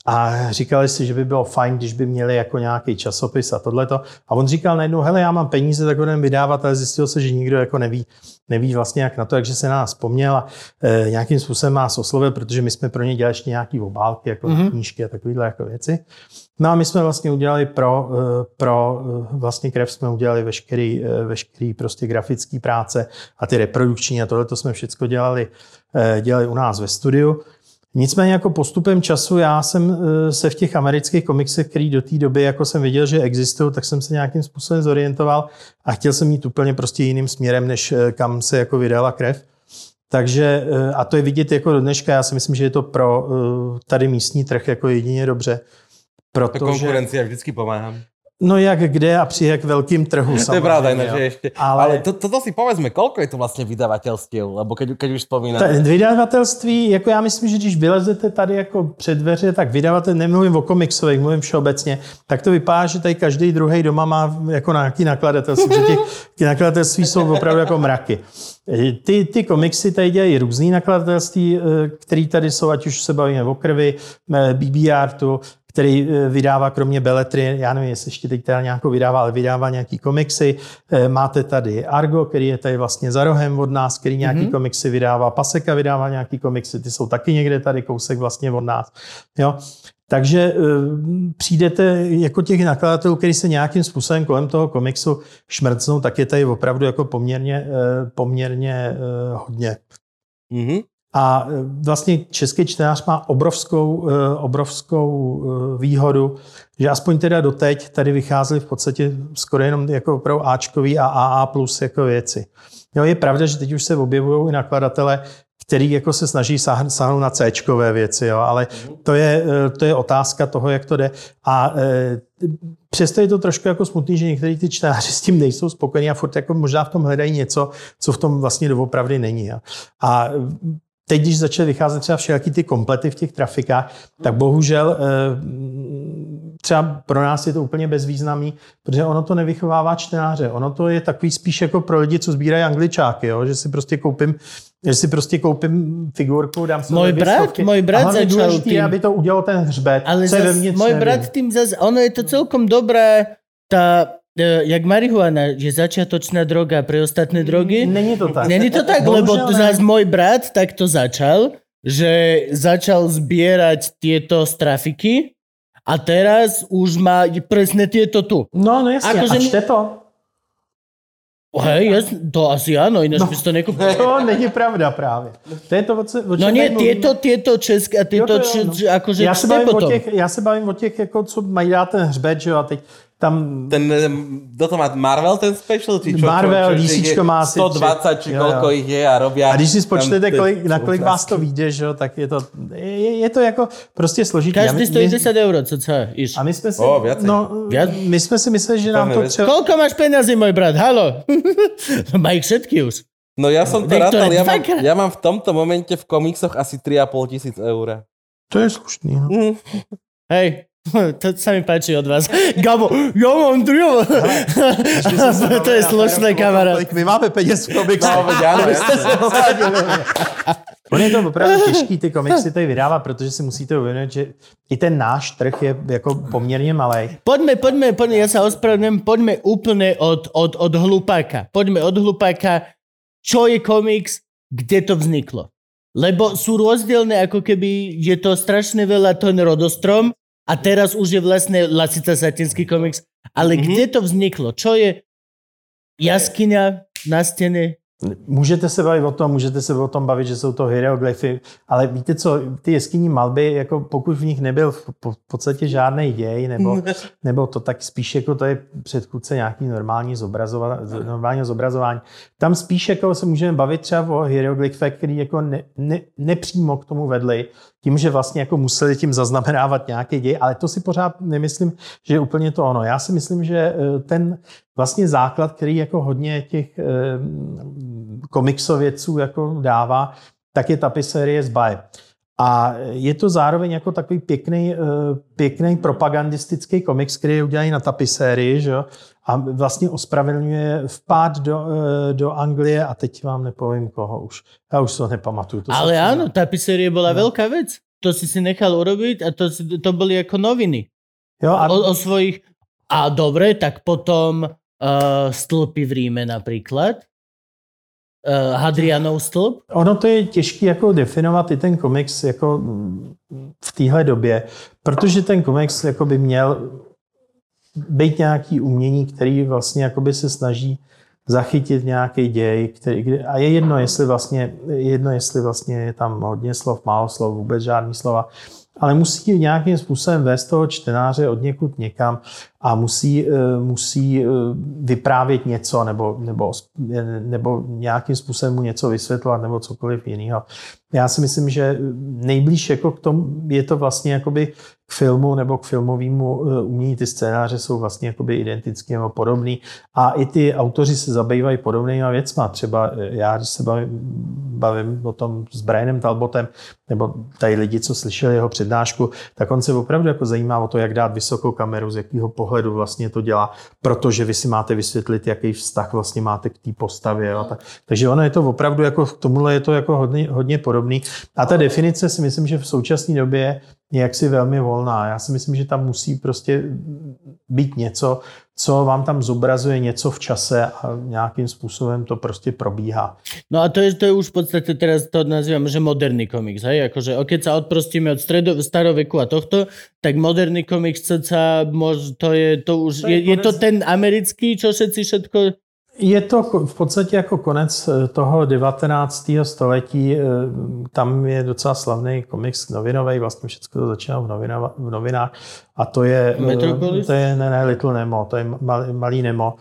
C: a říkali si, že by bylo fajn, když by měli jako nějaký časopis a tohleto. A on říkal najednou, hele, já mám peníze, tak jdem vydávat, ale zjistil se, že nikdo jako neví, neví vlastně jak na to, takže se na nás vzpomněl a e, nějakým způsobem nás oslovil, protože my jsme pro ně dělali ještě nějaký obálky, jako mm-hmm. knížky a takovéhle jako věci. No a my jsme vlastně udělali pro, e, pro e, vlastně krev jsme udělali veškerý, e, veškerý prostě grafický práce a ty reprodukční a tohle to jsme všechno dělali, dělali u nás ve studiu. Nicméně jako postupem času já jsem eh, se v těch amerických komiksech, který do té doby jako jsem viděl, že existují, tak jsem se nějakým způsobem zorientoval a chtěl jsem jít úplně prostě jiným směrem, než eh, kam se jako vydala krev. Takže, eh, a to je vidět jako do dneška, já si myslím, že je to pro tady místní trh jako jedině dobře.
D: To
C: Protože,
D: konkurencia vždycky pomáha.
C: No jak kde a při jak velkým trhu
D: To je pravda, že ešte.
C: Ale-
D: Ale, to, toto si povedzme, koľko je to vlastne vydavateľstiev? Lebo keď, keď už
C: Ta
D: spomíname.
C: vydavatelství, jako já myslím, že když vylezete tady jako před dveře, tak vydavatel, nemluvím o komiksových, mluvím všeobecně, tak to vypadá, že tady každý druhý doma má jako nějaký nakladatelství, že těch, ty nakladatelství jsou opravdu jako mraky. Ty, ty komiksy tady dělají různý nakladatelství, eh, který tady jsou, ať už se bavíme o krvi, eh, BB Artu, který eh, vydává kromě Beletry, já nevím, jestli ještě teď teda nějakou vydává, ale vydává nějaký komiksy. Eh, Máte tady Argo, který je tady vlastně za rohem od nás, který nějaký mm-hmm. komiksy vydává. Paseka vydává nějaký komiksy, ty jsou taky někde tady kousek vlastně od nás. Jo? Takže eh, přijdete jako těch nakladatelů, který se nějakým způsobem kolem toho komiksu šmrcnou, tak je tady opravdu jako poměrně, poměrně hodně.
D: Mhm.
C: A e, vlastně český čtenář má obrovskou, e, obrovskou e, výhodu, že aspoň teda doteď tady vycházely v podstatě skoro jenom jako opravdu Ačkový a AA plus jako věci. Jo, je pravda, že teď už se objevují i nakladatele, který jako se snaží sáhn- sáhnout na c věci, jo, ale to je, to je otázka toho, jak to jde. A e, přesto je to trošku jako smutný, že někteří ty čtenáři s tím nejsou spokojení a furt jako možná v tom hledají něco, co v tom vlastně doopravdy není. jo. A teď, když začaly vycházet třeba všelijaký ty komplety v těch trafikách, tak bohužel eh, třeba pro nás je to úplně bezvýznamný, protože ono to nevychovává čtenáře. Ono to je takový spíš jako pro lidi, co sbírají angličáky, jo? že si prostě koupím že si prostě koupím figurku, dám si
A: Můj brat- můj brat začal
C: důležitý,
A: tým.
C: aby to udělal ten hřbet.
A: Ale zas,
C: nevím.
A: brat tým zase, ono je to celkom dobré, e, jak marihuana, že začiatočná droga pre ostatné drogy.
C: Není to tak.
A: Není to tak, lebo
C: Bohužel ne.
A: zase môj brat takto začal, že začal zbierať tieto strafiky a teraz už má presne tieto tu.
C: No, no jasně.
A: Akože
C: a
A: ne-
C: čte to?
A: Hej, jasne, to asi áno, ináč
C: No.
A: by si to nekúpil. (laughs)
C: To není pravda právě. To je to, o, co, o
A: No
C: mluvíme.
A: tieto, tieto české, a tieto,
C: Jo, to jo, no.
A: č, akože
C: já, se bavím o těch, já se bavím o těch, jako, co mají dát ten hřbet, že jo, a teď tam...
D: Ten, em, kto to má, Marvel ten special? Či čo,
C: Marvel, DCčko má asi
D: 120, či
C: jo,
D: koľko
C: jo.
D: ich je a robia...
C: A když si spočtete, kolik, na kolik vás to vyjde, že tak je to, je, je to jako prostě složitý.
A: Každý stojí
C: my-
A: 10 eur, co co iš.
C: A my jsme si,
D: O, viacej.
C: no, my jsme si mysleli, že nám to
D: veci.
C: třeba...
A: Koľko máš peniazy, môj brat? Halo? Má ich všetky už.
D: No ja som to rátal, ja mám, ja mám v tomto momente v komiksoch asi 3,5 tisíc eur.
C: To je slušný. No.
D: Mm.
A: Hej, (laughs) to sa mi páči od vás. (laughs) Gabo, ja mám trio. (laughs) to je slušné.
C: Kolik my máme peněz v komiksu?
D: No.
C: On je to opravdu těžký ty komiksy tady vydávat, protože si musíte uvědomit, že i ten náš trh je jako poměrně malý.
A: Poďme, poďme, poďme, ja sa ospravedlňujem, poďme úplne od, od, od hlupáka. Poďme od hlupáka, čo je komiks, kde to vzniklo. Lebo sú rozdielne, ako keby je to strašne veľa ten rodostrom a teraz už je vlastne Lasica Satinský komiks. Ale mm-hmm. kde to vzniklo? Čo je jaskyňa na stene?
C: Můžete se bavit o tom, můžete se o tom bavit, že jsou to hieroglyfy, ale víte co, ty jeskyní malby, jako pokud v nich nebyl v po- v podstatě žádný děj, nebo, nebo to tak spíš jako to je předchůdce nějaký normální zobrazova, normálního zobrazování. Tam spíš jako se můžeme bavit třeba o hieroglyfech, který jako ne, ne, nepřímo k tomu vedli, tím, že vlastně jako museli tím zaznamenávat nějaký děj, ale to si pořád nemyslím, že je úplně to ono. Já si myslím, že eh, ten vlastně základ, který jako hodně těch eh, komiksovědců jako dává, tak je tapisérie z Baje. A je to zároveň jako takový pěkný, eh, pěkný propagandistický komiks, který je udělaný na tapisérii, že jo? A vlastně ospravedlňuje vpád do, eh, do Anglie a teď vám nepovím koho už. Já už to nepamatuju. To
A: Ale
C: sa-
A: áno, tapisérie bola
C: No.
A: veľká vec. To si si nechal urobiť a to, to boli ako noviny.
C: Jo, a,
A: O, o svojich... A dobre, tak potom uh, stĺpy v Ríme napríklad. Uh, Hadrianov stĺp.
C: Ono to je těžké jako definovat i ten komiks jako v téhle době, protože ten komiks jako by měl být nějaký umění, který vlastně jakoby se snaží zachytit nějaký děj, který, a je jedno, jestli vlastně, je jedno, jestli vlastně je tam hodně slov, málo slov, vůbec žádný slova, ale musí nějakým způsobem vést toho čtenáře od někud někam a musí, eh, musí eh, vyprávět něco nebo, nebo, nebo nějakým způsobem mu něco vysvětlovat nebo cokoliv jiného. Já si myslím, že nejblíž jako k tomu je to vlastně jakoby k filmu nebo k filmovému eh, umění. Ty scénáře jsou vlastně jakoby identický nebo podobný a i ty autoři se zabývají podobnými věcma. Třeba já, když se bavím, bavím o tom s Brianem Talbotem, nebo tady lidi, co slyšeli jeho přednášku, tak on se opravdu jako zajímá o to, jak dát vysokou kameru, z jakého pohledu vlastně to dělá, protože vy si máte vysvětlit, jaký vztah vlastně máte k té postavě. Jo. Tak, takže ono je to opravdu jako k tomuhle je to jako hodně, hodně podobný. A ta definice si myslím, že v současné době jaksi velmi volná. Já si myslím, že tam musí prostě být něco, co vám tam zobrazuje něco v čase a nějakým způsobem to prostě probíhá.
A: No a to je, to je už v podstate teraz to nazývam, že moderný komiks, hej? Akože, keď sa odprostíme od stredo, staroveku a tohto, tak moderný komiks sa, mož, to je to už, to je, je, je to ten americký, čo všetci všetko
C: je to v podstatě jako konec eh, toho 19. století. Eh, tam je docela slavný komiks novinový, vlastně všechno to začíná v, novina, v novinách. A to je,
A: eh, Metropolis?
C: to je ne, ne, Little Nemo, to je malý, malý Nemo.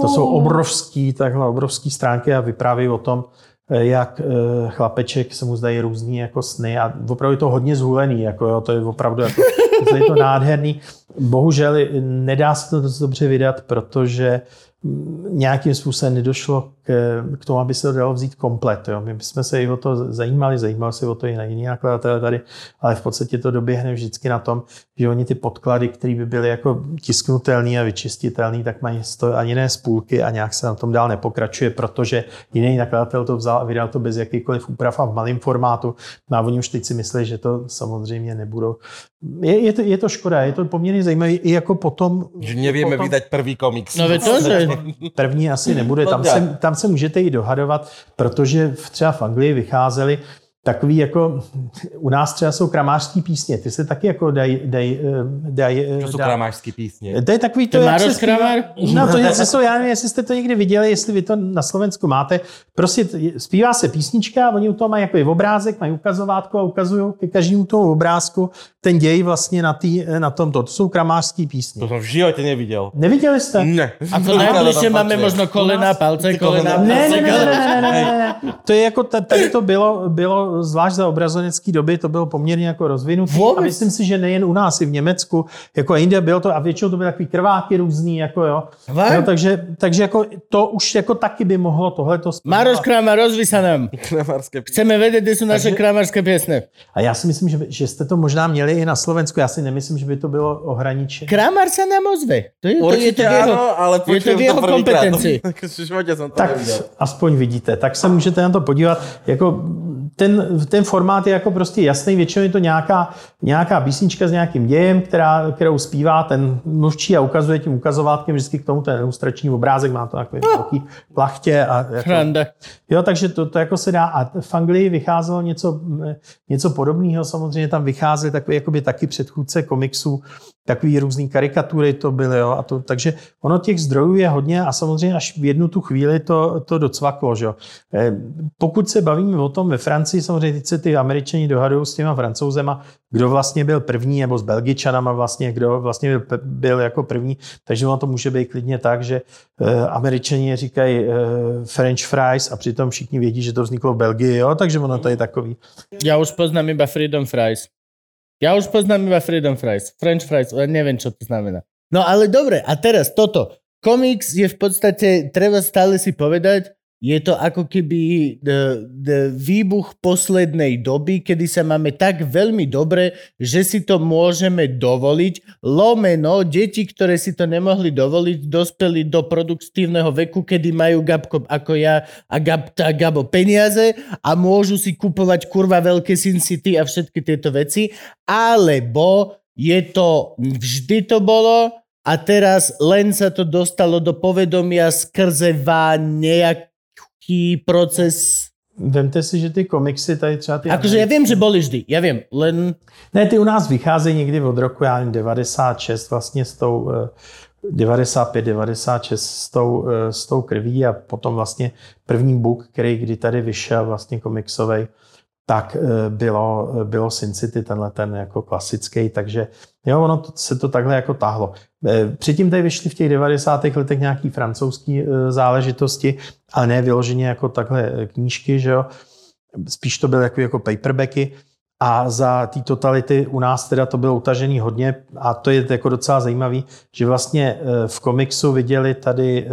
C: To oh. jsou obrovský, takhle obrovský stránky a vypráví o tom, jak chlapeček se mu zdají různý jako sny a opravdu je to hodně zhulený, jako jo, to je opravdu jako, (laughs) to je to nádherný. Bohužel nedá se to dost dobře vydat, protože nějakým způsobem nedošlo k, k tomu, aby se to dalo vzít komplet. Jo. My jsme se i o to zajímali, zajímal se o to i na jiný nakladatele tady, ale v podstatě to doběhne vždycky na tom, že oni ty podklady, které by byly jako tisknutelné a vyčistitelné, tak mají to ani ne z půlky a nějak se na tom dál nepokračuje, protože jiný nakladatel to vzal a vydal to bez jakýkoliv úprav a v malém formátu. No a oni už teď si myslí, že to samozřejmě nebudou. Je, je, to, je to škoda, je to poměrně zajímavé i jako potom...
D: Že nevíme potom... vydať první komiks.
A: No to, že... (laughs)
C: První asi nebude, tam se, tam se můžete i dohadovat, protože třeba v Anglii vycházely takový jako, u nás třeba jsou kramářský písně, ty se taky jako dají... Daj, daj,
D: to jsou daj, kramářský písně?
C: To je takový to,
A: to jak se
C: zpívá, No to něco jsou, já nevím, jestli jste to někdy viděli, jestli vy to na Slovensku máte. Prostě zpívá se písnička, oni u toho mají jako obrázek, mají ukazovátko a ukazují ke každému tomu obrázku ten děj vlastně na, tý, na tomto. To jsou kramářský písně.
D: To jsem v životě neviděl.
C: Neviděli jste?
D: Ne.
A: A to nejbližší máme možno kolena, palce, kolena,
C: ne, ne, ne, ne, ne, ne, ne, ne. To je jako, tady to bylo, bylo zvlášť za obrazonecké doby, to bylo poměrně jako rozvinutý. A myslím si, že nejen u nás, i v Německu, jako jinde bylo to, a většinou to byly takový krváky různý, jako jo. jo takže, takže jako to už jako taky by mohlo tohleto
A: Maroš Kramar, rozví se nám. Chceme vědět, kde jsou naše kramarské pěsny.
C: A já si myslím, že, že jste to možná měli i na Slovensku. Já si nemyslím, že by to bylo ohraničené.
A: Kramar se nám ozve. To je, to, je to v jeho, ano, ale je to v jeho kompetenci. (laughs)
C: tak aspoň vidíte. Tak se můžete na to podívat. Jako ten, ten formát je jako prostě jasný, většinou je to nějaká, nějaká písnička s nějakým dějem, která, kterou zpívá ten mluvčí a ukazuje tím ukazovátkem vždycky k tomu ten ilustrační obrázek, má to takový velký plachtě. A jako, jo, takže to, to jako se dá. A v Anglii vycházelo něco, něco podobného, samozřejmě tam vycházely takový jakoby taky předchůdce komiksů, takový různý karikatury to byly, jo, a to, takže ono těch zdrojů je hodně a samozřejmě až v jednu tu chvíli to, to docvaklo, že jo. Eh, pokud se bavíme o tom ve Francii, samozřejmě teď se ty američani dohadují s těma francouzema, kdo vlastně byl první, nebo s belgičanama vlastně, kdo vlastně byl, byl jako první, takže ono to může být klidně tak, že eh, američani říkají eh, French fries a přitom všichni vědí, že to vzniklo v Belgii, jo, takže ono to je takový.
A: Já už poznám iba freedom fries. Ja už poznám iba freedom fries. French fries, ale neviem, čo to znamená. No ale dobre, a teraz toto. Komiks je v podstate, treba stále si povedať, je to ako keby the, the výbuch poslednej doby, kedy sa máme tak veľmi dobre, že si to môžeme dovoliť. Lomeno, deti, ktoré si to nemohli dovoliť, dospeli do produktívneho veku, kedy majú Gabko ako ja a, Gab, a Gabo peniaze a môžu si kupovať kurva veľké Sin City a všetky tieto veci. Alebo je to, vždy to bolo, a teraz len sa to dostalo do povedomia skrze nejak nějaký proces.
C: Vemte si, že ty komiksy tady třeba ty...
A: Akože já vím, že byly vždy, já vím, len...
C: Ne, ty u nás vycházejí někdy od roku, já nevím, 96 vlastně s tou... 95, 96 s tou, eh, s tou krví a potom vlastně první book, který kdy tady vyšel vlastně komiksový, tak eh, bylo, bylo Sin City, tenhle ten jako klasický, takže jo, ono to, se to takhle jako tahlo. Eh, předtím tady vyšly v těch 90. letech nějaký francouzský záležitosti, ale ne vyloženě jako takhle knížky, že jo. Spíš to byly jako, jako paperbacky. A za té totality u nás teda to bylo utažený hodně a to je jako docela zajímavý, že vlastně eh, v komiksu viděli tady eh,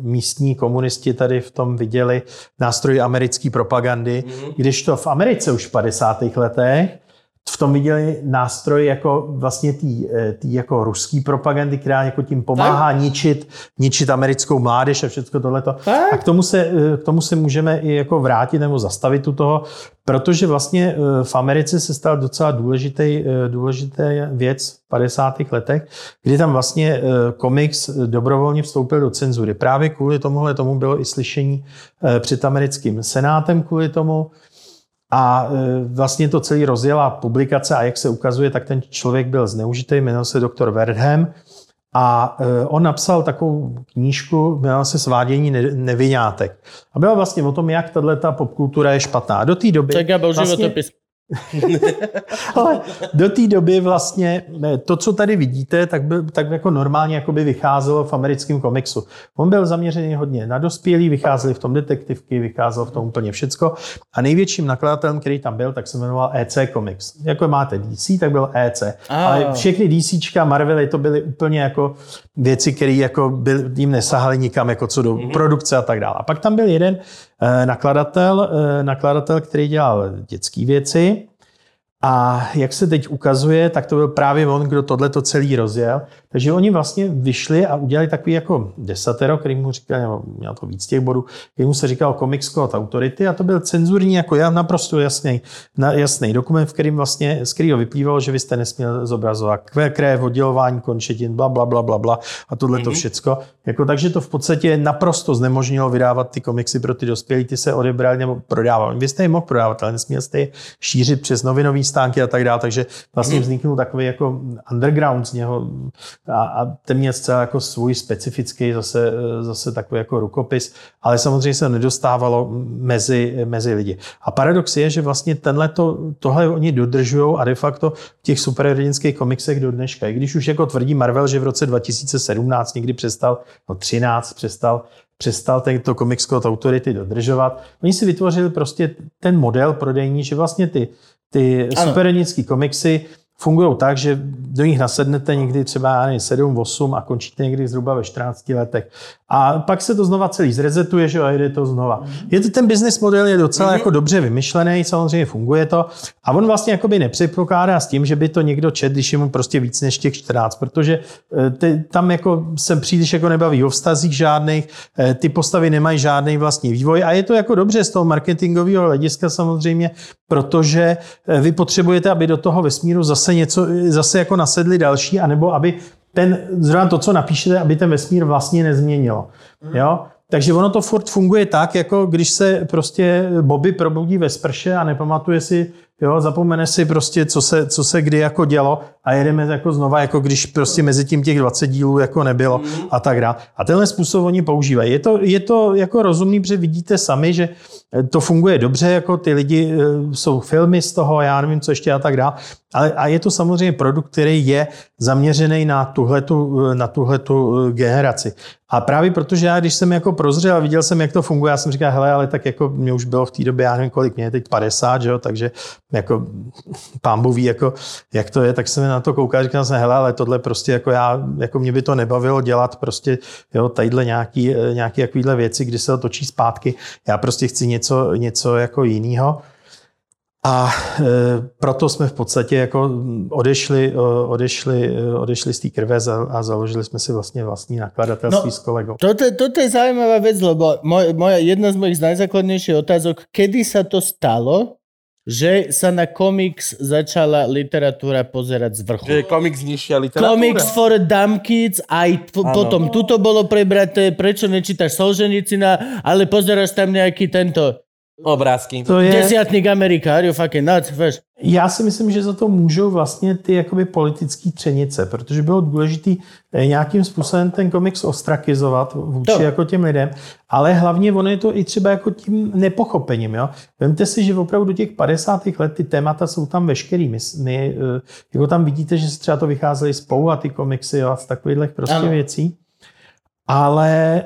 C: místní komunisti tady v tom viděli nástroj americké propagandy, mm-hmm. když to v Americe už v 50. letech v tom viděli nástroj jako vlastně tý, eh, tý jako ruský propagandy, která jako tím pomáhá tak. ničit, ničit americkou mládež a všechno tohleto. Tak. A k tomu, se, k tomu se můžeme i jako vrátit nebo zastavit u toho, Protože vlastně eh, v Americe se stal docela důležitý, eh, důležitý věc v 50. letech, kdy tam vlastně eh, komiks dobrovolně vstoupil do cenzury. Právě kvůli tomuhle tomu bylo i slyšení před americkým senátem kvůli tomu. A vlastně to celý rozjela publikace a jak se ukazuje, tak ten člověk byl zneužitý, jmenoval se doktor Wertham a e, on napsal takovou knížku, jmenovala se Svádění nevinátek. A byla vlastně o tom, jak tato popkultura je špatná. Do té doby...
A: Tak byl vlastně, životopis. (laughs)
C: Ale do té doby vlastně to, co tady vidíte, tak, byl, tak jako normálně jako by vycházelo v americkém komiksu. On byl zaměřený hodně na dospělí, vycházeli v tom detektivky, vycházelo v tom úplně všecko. A největším nakladatelem, který tam byl, tak se jmenoval EC Comics. Jako máte DC, tak byl EC. Oh. Ale všechny DCčka, Marvely, to byly úplně jako věci, které jako byl, jim nesahaly nikam, jako co do mm-hmm. produkce a tak dále. A pak tam byl jeden nakladatel, eh, nakladatel, který dělal dětské věci, a jak se teď ukazuje, tak to byl právě on, kdo tohle to celý rozjel. Takže oni vlastně vyšli a udělali takový jako desatero, který mu říkal, nebo měl to víc těch bodů, který mu se říkal Comics Code Authority a to byl cenzurní jako já naprosto jasný, na, jasný dokument, v kterým vlastně, z kterého vyplývalo, že vy jste nesměl zobrazovat krev, oddělování končetin, bla, bla, bla, bla, bla a tohle to mm-hmm. všecko. Jako, takže to v podstatě naprosto znemožnilo vydávat ty komiksy pro ty dospělí, ty se odebrali nebo prodávali. Vy jste je mohl prodávat, ale nesměl jste je šířit přes novinový stánky a tak dále, takže vlastně mhm. vzniknul takový jako underground z něho a, a ten měl zcela jako svůj specifický zase, zase takový jako rukopis, ale samozřejmě se nedostávalo mezi, mezi lidi. A paradox je, že vlastně tenhle to, tohle oni dodržují a de facto v těch superhrdinských komiksech do dneška. I když už jako tvrdí Marvel, že v roce 2017 někdy přestal, no 13 přestal přestal tento Comics Code Authority dodržovat. Oni si vytvořili prostě ten model prodejní, že vlastně ty, ty superhrdinské komiksy fungují tak, že do nich nasednete někdy třeba 7, 8 a končíte někdy zhruba ve 14 letech. A pak se to znova celý zrezetuje, že a jde to znova. Je to ten business model je docela mm-hmm. jako dobře vymyšlený, samozřejmě funguje to. A on vlastně jakoby nepředpokládá s tím, že by to někdo čet, když je mu prostě víc než těch 14, protože eh, ty, tam jako se příliš jako nebaví o vztazích žádných, eh, ty postavy nemají žádný vlastní vývoj a je to jako dobře z toho marketingového hlediska samozřejmě, protože eh, vy potřebujete, aby do toho vesmíru zase něco, zase jako nasedli další, anebo aby ten, zrovna to, co napíšete, aby ten vesmír vlastně nezměnilo. Jo? Takže ono to furt funguje tak, jako když se prostě Bobby probudí ve sprše a nepamatuje si, jo, zapomene si prostě, co se, co se kdy jako dělo a jedeme jako znova, jako když prostě mezi tím těch 20 dílů jako nebylo mm. a tak dále. A tenhle způsob oni používají. Je to, je to jako rozumný, protože vidíte sami, že to funguje dobře, jako ty lidi, eh, jsou filmy z toho, já nevím, co ještě a tak dále. Ale, a je to samozřejmě produkt, který je zaměřený na tuhletu, eh, na tuhletu eh, generaci. A právě protože já, když jsem jako prozřel a viděl jsem, jak to funguje, já jsem říkal, hele, ale tak jako mě už bylo v té době, já nevím kolik, mě je teď 50, že jo, takže jako pán ví, jako, jak to je, tak jsem na to koukal, říkal jsem, hele, ale tohle prostě jako já, jako mě by to nebavilo dělat prostě, jo, tadyhle nějaký, nějaký takovýhle věci, kdy se to točí zpátky. Já prostě chci něco, něco jako jiného. A e, proto jsme v podstatě jako odešli, odešli, odešli z té krve a založili jsme si vlastně vlastní nakladatelství no, s kolegou.
A: Toto, toto je zaujímavá vec, lebo moj, moja, jedna z mojich najzákladnejších otázok, kedy sa to stalo, že sa na komiks začala literatúra pozerať z vrchu.
D: Že je komiks nižšia literatúra.
A: Comics for dumb kids, aj p- potom tuto bolo prebraté, prečo nečítaš Solženicina, ale pozeráš tam nejaký tento
D: Obrázky.
C: To je,
A: Desiatník Amerika, are you fucking nuts, vieš?
C: já si myslím, že za to můžou vlastně ty jakoby politické třenice, protože bylo důležité nějakým způsobem ten komiks ostrakizovat vůči
A: To.
C: jako těm lidem, ale hlavně ono je to i třeba jako tím nepochopením. Jo? Vemte si, že opravdu do těch 50. let ty témata jsou tam veškerý. My, my, eh, jako tam vidíte, že se třeba to vycházely spolu a ty komiksy jo, a z takových prostě
A: Ano.
C: věcí. Ale e,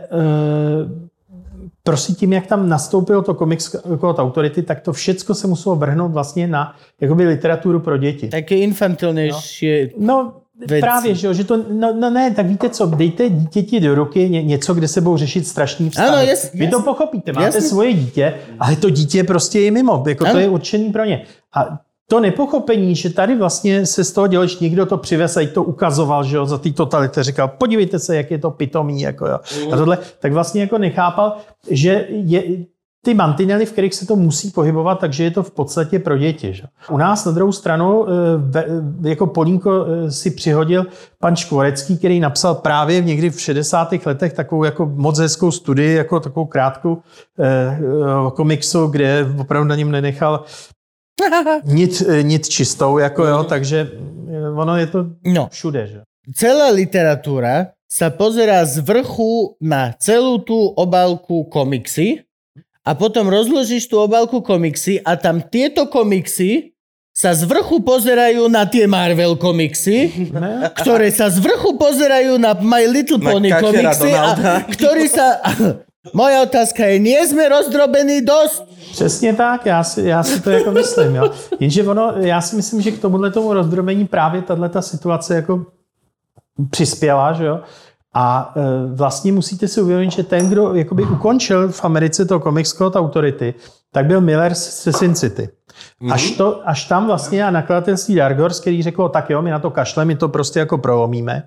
C: prostě tím, jak tam nastoupilo to komiks od autority, tak to všecko se muselo vrhnout vlastně na jakoby literaturu pro děti.
A: Také infantilnejšie.
C: No,
A: Věci.
C: právě, že, jo, že to, no, no, ne, tak víte co, dejte dítěti do ruky ně, něco, kde se budou řešit strašný vztahy.
A: Ano, jas-
C: Vy to
A: jasně.
C: pochopíte, máte
A: Jasně.
C: svoje dítě, ale to dítě prostě je mimo, jako to
A: Ano.
C: je určený pro ně. A to nepochopení, že tady vlastně se z toho dělal, že někdo to přivez a to ukazoval, že jo, za té totality, říkal, podívejte se, jak je to pitomý, jako jo. A tohle, tak vlastně jako nechápal, že je, ty mantinely, v kterých se to musí pohybovat, takže je to v podstatě pro děti. Že? U nás na druhou stranu eh, jako Polínko eh, si přihodil pan Škvorecký, který napsal právě někdy v 60. letech takovou jako moc hezkou studii, jako takovou krátkou eh, komiksu, kde opravdu na něm nenechal (laughs) nic, eh, nic čistou, jako jo, takže eh, ono je to
A: No,
C: všude. Že?
A: celá literatúra sa pozerá z vrchu na celú tú obálku komiksy a potom rozložíš tú obálku komiksy a tam tieto komiksy sa z vrchu pozerajú na tie Marvel komiksy,
C: Ne?
A: ktoré sa z vrchu pozerajú na My Little
D: Na
A: Pony
D: Kačera
A: komiksy a ktorí sa... (laughs) Moja otázka je, nie sme rozdrobení dosť?
C: Přesně tak, já si, já si to jako myslím. Jo. Jenže ono, já si myslím, že k tomuhle tomu rozdrobení právě tato situace jako přispěla, že jo. A e, vlastně musíte si uvědomit, že ten, kdo jakoby ukončil v Americe to Comics Code Authority, tak byl Miller z Sin City. Až, to, až tam vlastně a nakladatelství Dark Horse, který řekl, tak jo, my na to kašleme, my to prostě jako prolomíme,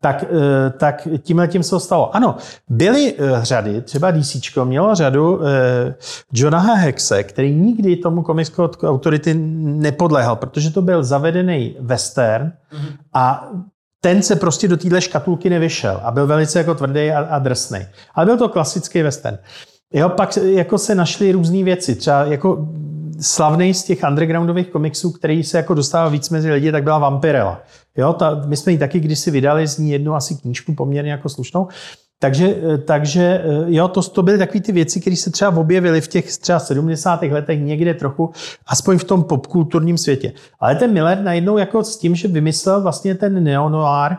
C: tak, eh, tak tímhle tím se to stalo. Ano, byly eh, řady, třeba DC mělo řadu eh, Jonaha Hexe, který nikdy tomu Comics Code Authority nepodléhal, protože to byl zavedený western a ten se prostě do téhle škatulky nevyšel a byl velice jako tvrdý a, a drsný. Ale byl to klasický western. Jo, pak jako se našly různé věci. Třeba jako slavný z těch undergroundových komiksů, který se jako dostával víc mezi lidi, tak byla Vampirella. Jo, ta, my jsme ji taky kdysi vydali z ní jednu asi knížku poměrně jako slušnou. Takže, takže jo, to, to byly takové ty věci, které se třeba objevily v těch třeba 70. letech někde trochu, aspoň v tom popkulturním světě. Ale ten Miller najednou jako s tím, že vymyslel vlastně ten neonoir,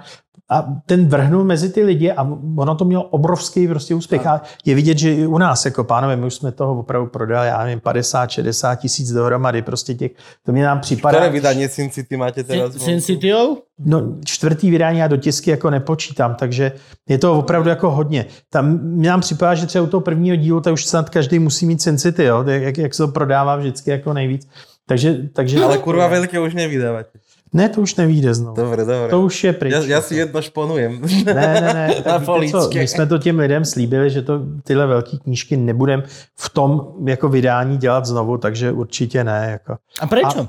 C: a ten vrhnul mezi ty lidi a ono to mělo obrovský prostě úspěch. A je vidět, že i u nás, jako pánové, my už jsme toho opravdu prodali, já nevím, 50, 60 tisíc dohromady, prostě těch, to mě nám připadá.
D: Ktoré vydanie Sin City máte teraz?
A: Sin Cityou?
C: No, čtvrtý vydání já do tisky jako nepočítám, takže je to opravdu jako hodně. Tam mě nám připadá, že třeba u toho prvního dílu, to už snad každý musí mít Sin City, jo? jak, jak se to prodává vždycky jako nejvíc. Takže, takže
D: Ale kurva veľké už nevydávate.
C: Ne, to už nevíde znovu.
D: Dobre, dobre.
C: To už je pryč.
D: Ja, ja si jedno šponujem.
C: Ne, ne, ne.
D: Na (laughs)
C: Tak víte co, my jsme to těm lidem slíbili, že to tyhle velké knížky nebudem v tom jako vydání dělat znovu, takže určitě ne. Jako.
A: A prečo?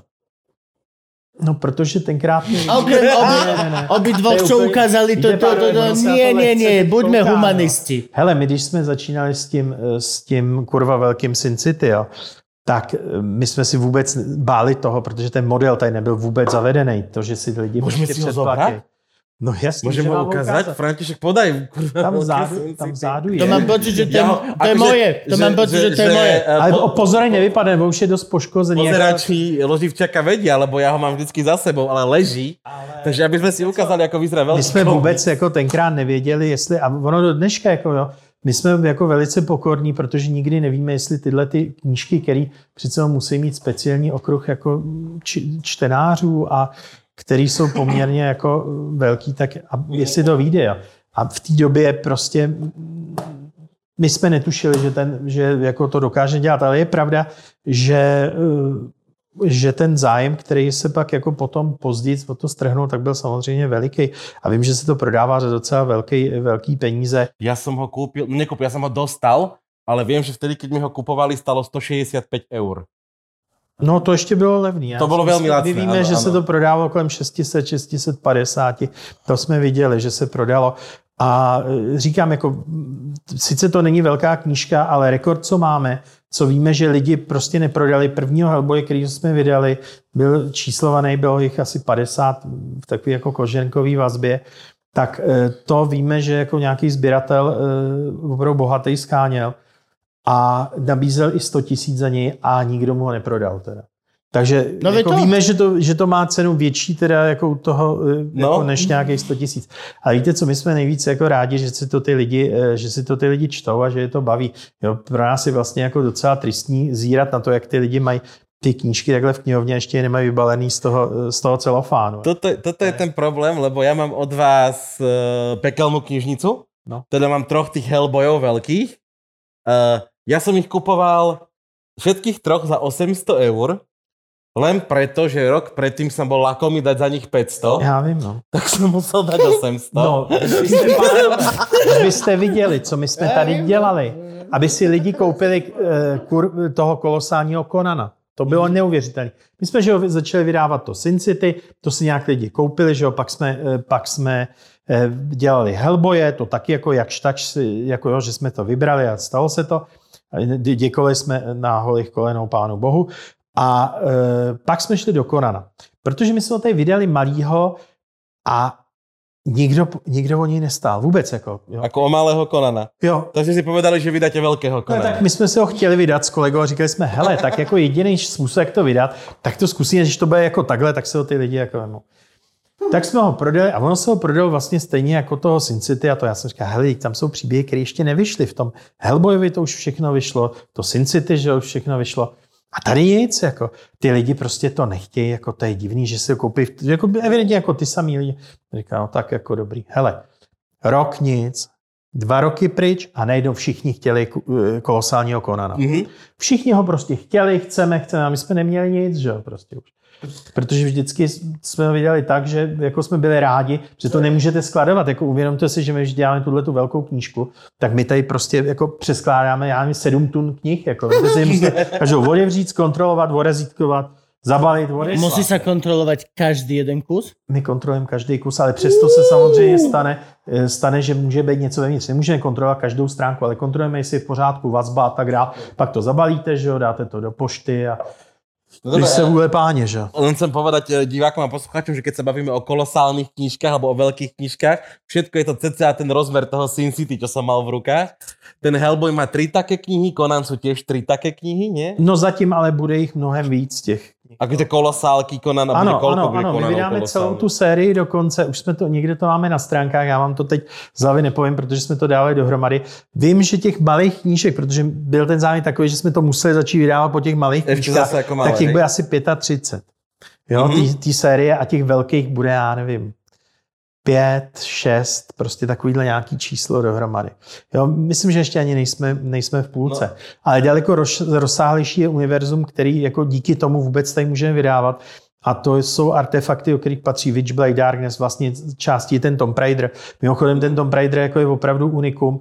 C: No, protože tenkrát...
A: A okrem obi,
C: Ne, ne, ne.
A: obi dvoch,
C: úplně-
A: ukázali, to, to, to, to, nie,
C: to
A: nie, nie, buďme
C: no.
A: humanisti.
C: Hele, my když jsme začínali s tím, eh, s tím kurva velkým Sin City, jo, tak eh, my jsme si vůbec báli toho, protože ten model tady nebyl vůbec zavedený. To, že si lidi
D: Môžeme
C: prostě
D: si ho zobrať?
C: No jasně,
D: Môžem
C: že
D: ho
C: vám
D: ukázať? František, podaj. kurva,
C: Tam vzadu, tam vzadu je.
A: To mám pocit, že to, je- to moje. To mám pocit, že to je moje.
D: eh,
C: Ale
D: po-
C: pozor, nevypadne, bo už je dost poškozený. jako-
D: Pozerači loživčaka vedia, lebo ja ho mám vždycky za sebou, ale leží. Takže aby sme si ukázali, ako vyzerá veľký
C: My jsme vůbec jako tenkrát nevěděli, jestli, a ono do dneška, jako jo, my jsme jako velice pokorní, protože nikdy nevíme, jestli tyhle ty knížky, které přece musí mít speciální okruh jako čtenářů a který jsou poměrně jako velký, tak a jestli to vyjde. A v té době prostě my jsme netušili, že, ten, že jako to dokáže dělat, ale je pravda, že eh, že ten zájem, který se pak jako potom později o to strhnul, tak byl samozřejmě veliký. A vím, že se to prodává za docela velký, velký peníze.
D: Ja som ho kúpil, no nekúpil, ja som ho dostal, ale viem, že vtedy, keď mi ho kupovali, stalo 165 eur.
C: No to ještě bylo levný. Já
D: To bylo velmi lacné,
C: My víme,
D: ano,
C: že se
D: ano.
C: to prodávalo kolem 600, 650. To jsme viděli, že se prodalo. A e, říkám, jako, sice to není velká knížka, ale rekord, co máme, co víme, že lidi prostě neprodali prvního Hellboye, který jsme vydali, byl číslovaný, bylo jich asi 50 v takové jako koženkový vazbě, tak eh, to víme, že jako nějaký sběratel eh, opravdu bohatý skáněl a nabízel i 100 tisíc za něj a nikdo mu ho neprodal teda. Takže
A: No,
C: jako
A: to-
C: víme, že to, že to má cenu větší teda jako u toho, eh,
D: No.
C: jako než nějakých 100 tisíc. A víte, co my jsme nejvíc jako rádi, že si to ty lidi, eh, že si to ty lidi čtou a že je to baví. Jo, pro nás je vlastně jako docela tristní zírat na to, jak ty lidi mají ty knížky takhle v knihovně ještě je nemají vybalený z toho, eh, z toho celofánu.
D: Toto, toto je ten problém, lebo ja mám od vás uh, pekelnú knižnicu,
C: No.
D: teda mám troch tých Hellboyov veľkých. Uh, ja som ich kupoval všetkých troch za 800 eur, len preto, že rok predtým som bol lakomý dať za nich 500,
C: Já vím, no.
D: tak som musel dať 800.
C: No, kdybyste, pánové, kdybyste viděli, co my jsme tady dělali, aby si lidi koupili eh, kur, toho kolosálního Konana. To bylo neuvěřitelné. My jsme že jo, začali vydávat to Sin City, to si nějak lidi koupili, že jo, pak jsme, eh, pak jsme eh, dělali Hellboye, to taky jako jakž takž, si- jako jo, že jsme to vybrali a stalo se to. Děkovali jsme na holých kolenou pánu bohu. A e, pak jsme šli do Konana. Protože my jsme ho tady vydali malýho a nikdo, nikdo o něj nestál. Vůbec jako. Jo.
D: Ako o malého Konana.
C: jo.
D: Takže si povedali, že vydáte veľkého
C: No,
D: Konana.
C: tak my jsme si ho chtěli vydat s kolegou a říkali jsme, hele, tak jako jediný způsob, jak to vydat, tak to zkusíme, když to bude jako takhle, tak se ho ty lidi jako vemou. Tak jsme ho prodali a ono se ho prodalo vlastně stejně jako toho Sin City a to já jsem říkal, hele, tam jsou příběhy, které ještě nevyšly. V tom Hellboyovi to už všechno vyšlo, to Sin City, že už všechno vyšlo. A tady nic, jako ty lidi prostě to nechtějí, jako to je divný, že si koupí, jako evidentně jako ty samý lidi. Říkám, no tak jako dobrý. Hele, rok nic, dva roky pryč a najednou všichni chtěli eh, kolosálního Konana.
D: Mhm.
C: Všichni ho prostě chtěli, chceme, chceme a my jsme neměli nic, že jo, prostě už. Protože vždycky jsme ho viděli tak, že jako jsme byli rádi, že to nemůžete skladovat. Jako uvědomte si, že my, když děláme tuhle tu velkou knížku, tak my tady prostě jako přeskládáme, já nevím, sedm tun knih. Jako, si, musíte každou otevřít, zkontrolovat, odezítkovat, zabalit, odeslat.
A: Musí sa kontrolovať každý jeden kus?
C: My kontrolujeme každý kus, ale přesto se samozřejmě stane, eh, stane, že může být něco vevnitř. Nemůžeme kontrolovat každou stránku, ale kontrolujeme, jestli je v pořádku vazba a tak dále. Pak to zabalíte, že jo, dáte to do pošty a
D: No
C: když se vůle páně, že.
D: Len chcem povedať eh, divákom a poslucháčom, že keď sa bavíme o kolosálnych knižkách alebo o veľkých knižkách, všetko je to cca ten rozmer toho Sin City, čo som mal v rukách. Ten Hellboy má tri také knihy, Conan sú tiež tri také knihy, nie?
C: No zatím ale bude jich mnohem víc těch.
D: Akože kolosálky Conan a bude
C: Ano,
D: koľko
C: ano,
D: bude
C: ano, my vydáme celou tu sérii dokonce, už jsme to, někde to máme na stránkách, já vám to teď z hlavy nepovím, protože jsme to dávali dohromady. Vím, že těch malých knížek, protože byl ten záměr takový, že jsme to museli začít vydávat po těch malých
D: Ještě
C: knížkách,
D: jako malé,
C: tak těch bude asi 35. Jo,
D: Mhm.
C: mm-hmm. té série a těch velkých bude, já nevím, pět, šest, prostě takovýhle nějaký číslo dohromady. Jo, myslím, že ještě ani nejsme, nejsme v půlce. No. Ale daleko roz, rozsáhlejší je univerzum, který jako díky tomu vůbec tady můžeme vydávat. A to jsou artefakty, o kterých patří Witchblade Darkness, vlastně částí je ten Tomb Raider. Mimochodem ten Tomb Raider jako je opravdu unikum,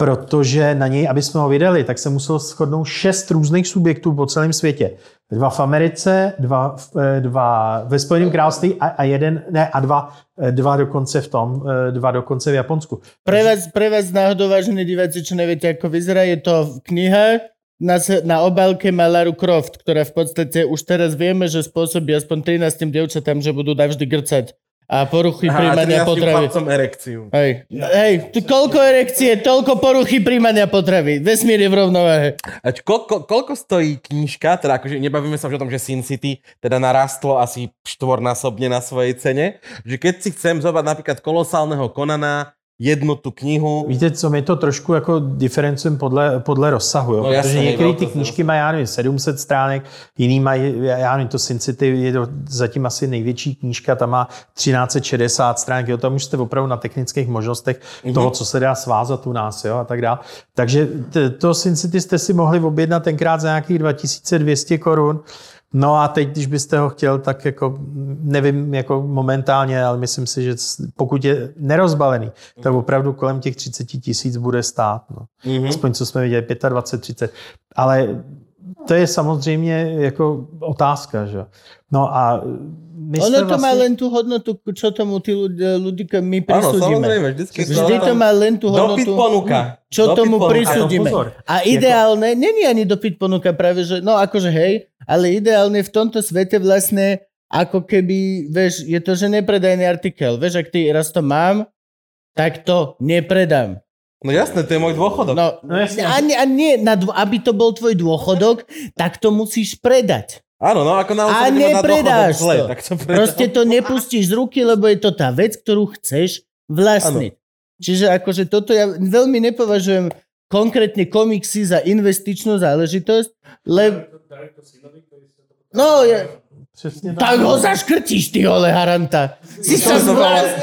C: protože na něj, aby jsme ho vydali, tak se muselo shodnout šest různých subjektů po celém světě. Dva v Americe, dva, eh, dva ve Spojeném království a, a jeden, ne, a dva, eh, dva dokonce v tom, eh, dva dokonce v Japonsku.
A: Pre vás, pre vás náhodou, vážení diváci, čo neviete, ako vyzerá, je to kniha na, na obálke má Laru Croft, ktorá v podstate už teraz vieme, že spôsobí aspoň 13 dievčatám, že budú navždy grcať a poruchy
D: Aha,
A: príjmania
D: 13
A: potravy.
D: chlapcom erekciu.
A: Hej, hej, tu koľko erekcie, toľko poruchy príjmania potravy. Vesmír je v rovnováhe.
D: A čo, koľko, koľko stojí knižka, teda akože nebavíme sa už o tom, že Sin City teda narastlo asi štvornásobne na svojej cene, že keď si chcem zobrať napríklad kolosálneho Konana, jednu tu knihu,
C: Víte co, my to trošku jako diferencujeme podle, podle rozsahu, jo?
D: No
C: protože některé ty knížky mají, já nevím, 700 stránek, jiný mají, já nevím, to Sin City je to zatím asi největší knížka, ta má 1360 stránek, jo? tam už jste opravdu na technických možnostech
D: Mhm.
C: toho, co se dá svázat u nás, jo, a tak dále. Takže to Sin City jste si mohli objednat tenkrát za nějakých 2200 korun, No a teď, když byste ho chtěl, tak jako nevím jako momentálně, ale myslím si, že pokud je nerozbalený, tak opravdu kolem těch 30 tisíc bude stát. No.
D: Mhm.
C: Aspoň co jsme viděli, 25, 30. Ale to je samozřejmě jako otázka, že? No a my
A: Ono to má
C: vlastně...
A: len tú hodnotu, čo tomu tí ľudia, ľudia my
D: samozrejme, vždycky
A: Vždy to má len tú
D: Dopyt
A: hodnotu,
D: ponuka.
A: čo
D: Dopyt
A: tomu
D: ponuka.
A: prisúdime.
C: A
A: ideálne, není ani dopyt ponuka práve, že no akože hej, ale ideálne v tomto svete vlastne ako keby, vieš, je to, že nepredajný artikel. Vieš, ak ty raz to mám, tak to nepredám.
D: No jasné, to je môj dôchodok.
A: No,
C: No jasne.
A: a, nie, a nie, na aby to bol tvoj dôchodok, tak to musíš predať.
D: Áno, no ako
A: A
D: naozaj na
A: nepredáš
D: zle,
A: to.
D: tak to predám.
A: Proste to nepustíš z ruky, lebo je to tá vec, ktorú chceš vlastniť. Čiže akože toto ja veľmi nepovažujem konkrétne komiksy za investičnú záležitosť, lebo... No, je,
C: Přesně tak.
A: tak ho zaškrtíš, ty ole Haranta. Si sa
D: to.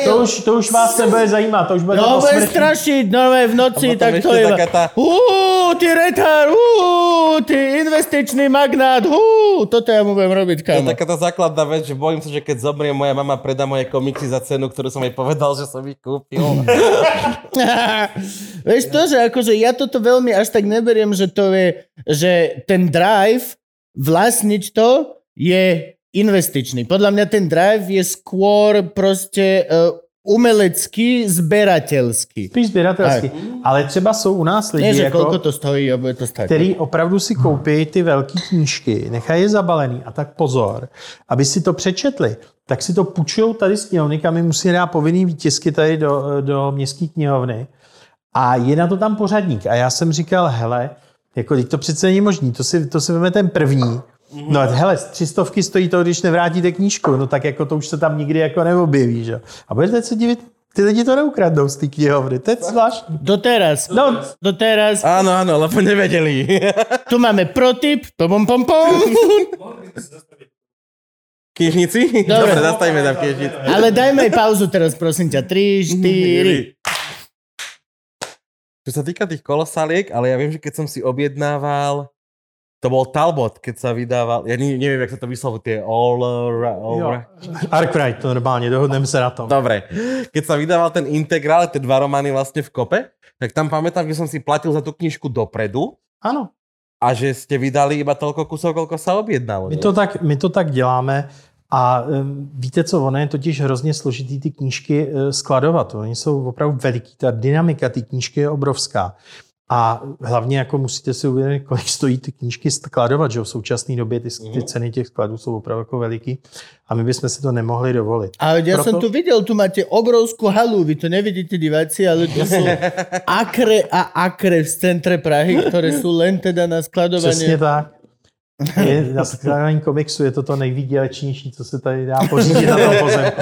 C: To už, to už vás nebude zajímat, to už bude
A: No,
C: po
A: bude
C: smrti.
A: strašiť, no v noci, tak to je...
D: tá-
A: Uú, ty retard, uú, ty investičný magnát, uú, toto ja mu budem robiť,
D: To je taká tá základná vec, že bojím sa, že keď zomrie moja mama, predá moje komiksy za cenu, ktorú som jej povedal, že som ich kúpil. (laughs)
A: Vieš to, že akože ja toto veľmi až tak neberiem, že to je, že ten drive vlastniť to je investičný. Podľa mňa ten drive je skôr proste uh, umelecký, zberateľský.
C: Spíš sběratelsky. Ale třeba jsou u nás lidi,
A: že
C: jako,
A: to stojí a bude to stať.
C: který opravdu si koupí ty velké knížky, nechají je zabalený a tak pozor, aby si to přečetli, tak si to půjčují tady z knihovny, kam jim musí dát povinný výtisky tady do, do městské knihovny a je na to tam pořadník. A já jsem říkal, hele, jako teď to přece není možný, to si, to si veme ten první, No a hele, tři stovky stojí to, když nevrátíte knížku, no tak jako to už se tam nikdy jako neobjeví, že? A budete se divit, ty lidi to neukradnou z té knihovny, to je zvláštní.
A: Doteraz.
C: No,
A: Doteraz.
D: Áno, áno, lebo nevedeli. (laughs)
A: Tu máme protip. Pom, pom, pom.
D: Knižnici?
A: Dobre.
D: Dobre, zastavíme tam knižnici.
A: Ale dajme aj pauzu teraz, prosím ťa. 3, 4.
D: Čo sa týka tých kolosáliek, ale ja viem, že keď som si objednával, to bol Talbot, keď sa vydával, ja ne, neviem, jak sa to vyslovuje, tie all, ra- all ra-
C: Arkwright, to normálně, dohodneme se na tom.
D: Dobre, keď sa vydával ten integrál, tie dva romány vlastne v kope, tak tam pamätám, že som si platil za tú knižku dopredu
C: Ano,
D: a že ste vydali iba toľko kusov, koľko sa objednalo.
C: my to tak, my to tak děláme a um, víte co, ono je totiž hrozně složitý ty knížky uh, skladovat. Oni jsou opravdu veliký, ta dynamika té knížky je obrovská. A hlavně jako musíte si uvědomit, kolik stojí ty knížky skladovat, že v současné době ty, ty ceny těch skladů jsou opravdu jako veliký a my bychom si to nemohli dovolit.
A: A ja
C: Proto-
A: som tu videl, tu máte obrovskú halu, vy to nevidíte diváci, ale to sú (laughs) akre a akre v centre Prahy, ktoré sú len teda na
C: Přesně
A: skladovanie.
C: tak. Je, (laughs) na skladání komiksu je to to nejvýdělečnější, co se tady dá pořídit na tom (laughs) pozemku.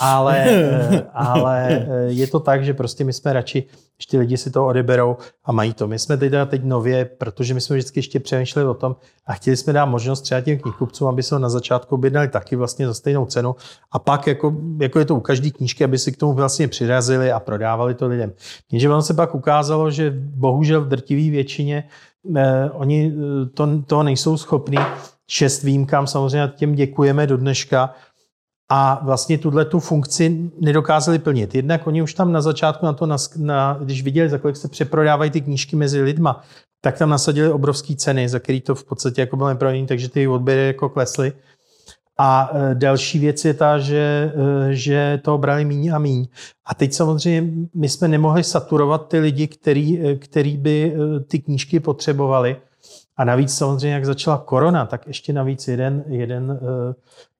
C: Ale, eh, ale eh, je to tak, že prostě my jsme radši, když ty lidi si to odeberou a mají to. My jsme teda teď nově, protože my jsme vždycky ještě přemýšleli o tom a chtěli jsme dát možnost třeba těm knihkupcům, aby se ho na začátku objednali taky vlastně za stejnou cenu a pak, jako, jako je to u každé knížky, aby si k tomu vlastně přirazili a prodávali to lidem. Jenže ono se pak ukázalo, že bohužel v drtivé většině eh, oni eh, to, to nejsou schopní. Šest výjimkám samozřejmě těm děkujeme do dneška a vlastně tuhle tu funkci nedokázali plnit. Jednak oni už tam na začátku na to, na, na, když viděli, za kolik se přeprodávají ty knížky mezi lidma, tak tam nasadili obrovské ceny, za který to v podstatě jako bylo neprodaný, takže ty odběry jako klesly. A e, další věc je ta, že, e, že to brali míň a míň. A teď samozřejmě my jsme nemohli saturovat ty lidi, který, e, který by ty knížky potřebovali. A navíc samozřejmě, jak začala korona, tak ještě navíc jeden, jeden,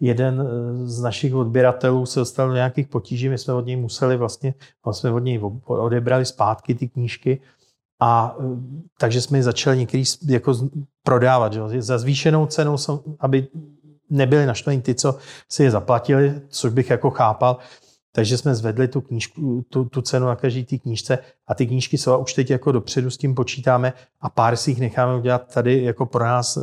C: jeden z našich odběratelů se dostal do nějakých potíží. My jsme od něj museli vlastně, vlastně od něj odebrali zpátky ty knížky. A takže jsme začali některý jako prodávat, že? za zvýšenou cenou, aby nebyli naštvaní ty, co si je zaplatili, což bych jako chápal. Takže jsme zvedli tu, knížku, tu, tu cenu na každý té knížce a ty knížky jsou už teď jako dopředu s tím počítáme a pár si jich necháme udělat tady jako pro nás eh,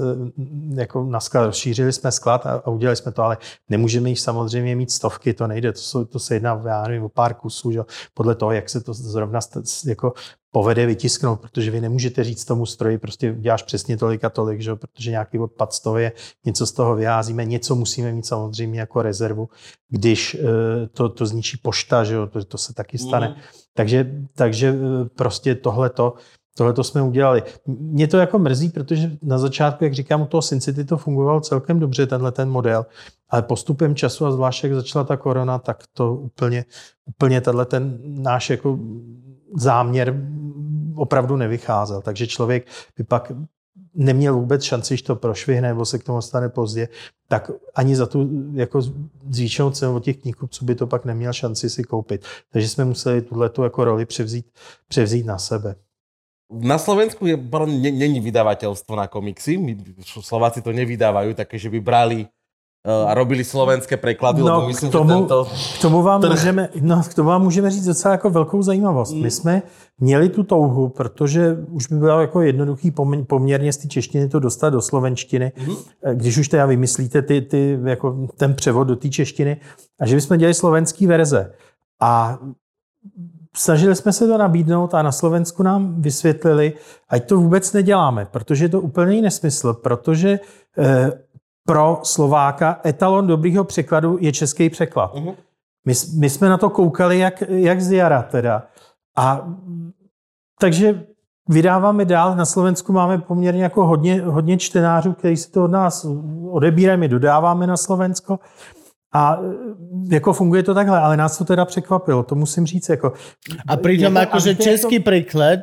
C: jako na sklad. Rozšířili jsme sklad a, a udělali jsme to, ale nemůžeme jich samozřejmě mít stovky, to nejde, to, jsou, to se jedná já nevím, o pár kusů, že? podle toho, jak se to zrovna jako povede vytisknout, protože vy nemůžete říct tomu stroji, prostě děláš přesně tolik a tolik, že? jo, protože nějaký odpad z toho je, něco z toho vyházíme, něco musíme mít samozřejmě jako rezervu, když eh, to, to zničí pošta, že jo, to, to se taky stane.
D: Mhm.
C: Takže, takže eh, prostě tohleto Tohle to jsme udělali. Mě to jako mrzí, protože na začátku, jak říkám, u toho Sin City to fungovalo celkem dobře, tenhle ten model, ale postupem času a zvlášť, jak začala ta korona, tak to úplně, úplně tenhle ten náš jako záměr opravdu nevycházel. Takže člověk by pak neměl vůbec šanci, že to prošvihne nebo se k tomu stane pozdě, tak ani za tu jako zvýšenou cenu od těch knihkupců by to pak neměl šanci si koupit. Takže jsme museli tuhle jako roli převzít, převzít na sebe.
D: Na Slovensku je, není vydavateľstvo na komiksy, Slováci to nevydávajú, také, že by brali a robili slovenské preklady,
C: no,
D: myslím,
C: k tomu,
D: že tento...
C: K tomu, vám můžeme, no, k tomu vám můžeme říct docela jako velkou zajímavost. My jsme měli tu touhu, protože už by bylo jako jednoduchý poměrně z té češtiny to dostat do slovenštiny, mm. když už teda vymyslíte ty, ty, jako ten převod do té češtiny, a že bychom dělali slovenský verze. A snažili jsme se to nabídnout a na Slovensku nám vysvětlili, ať to vůbec neděláme, protože je to úplný nesmysl, protože eh, pro Slováka etalon dobrýho překladu je český překlad. Uh-huh. My, my jsme na to koukali jak, jak z jara teda. A takže vydáváme dál. Na Slovensku máme poměrně jako hodně, hodně čtenářů, kteří si to od nás odebírají, my dodáváme na Slovensko. A jako funguje to takhle, ale nás to teda překvapilo, to musím říct. Jako,
A: a přitom jakože český to... překlad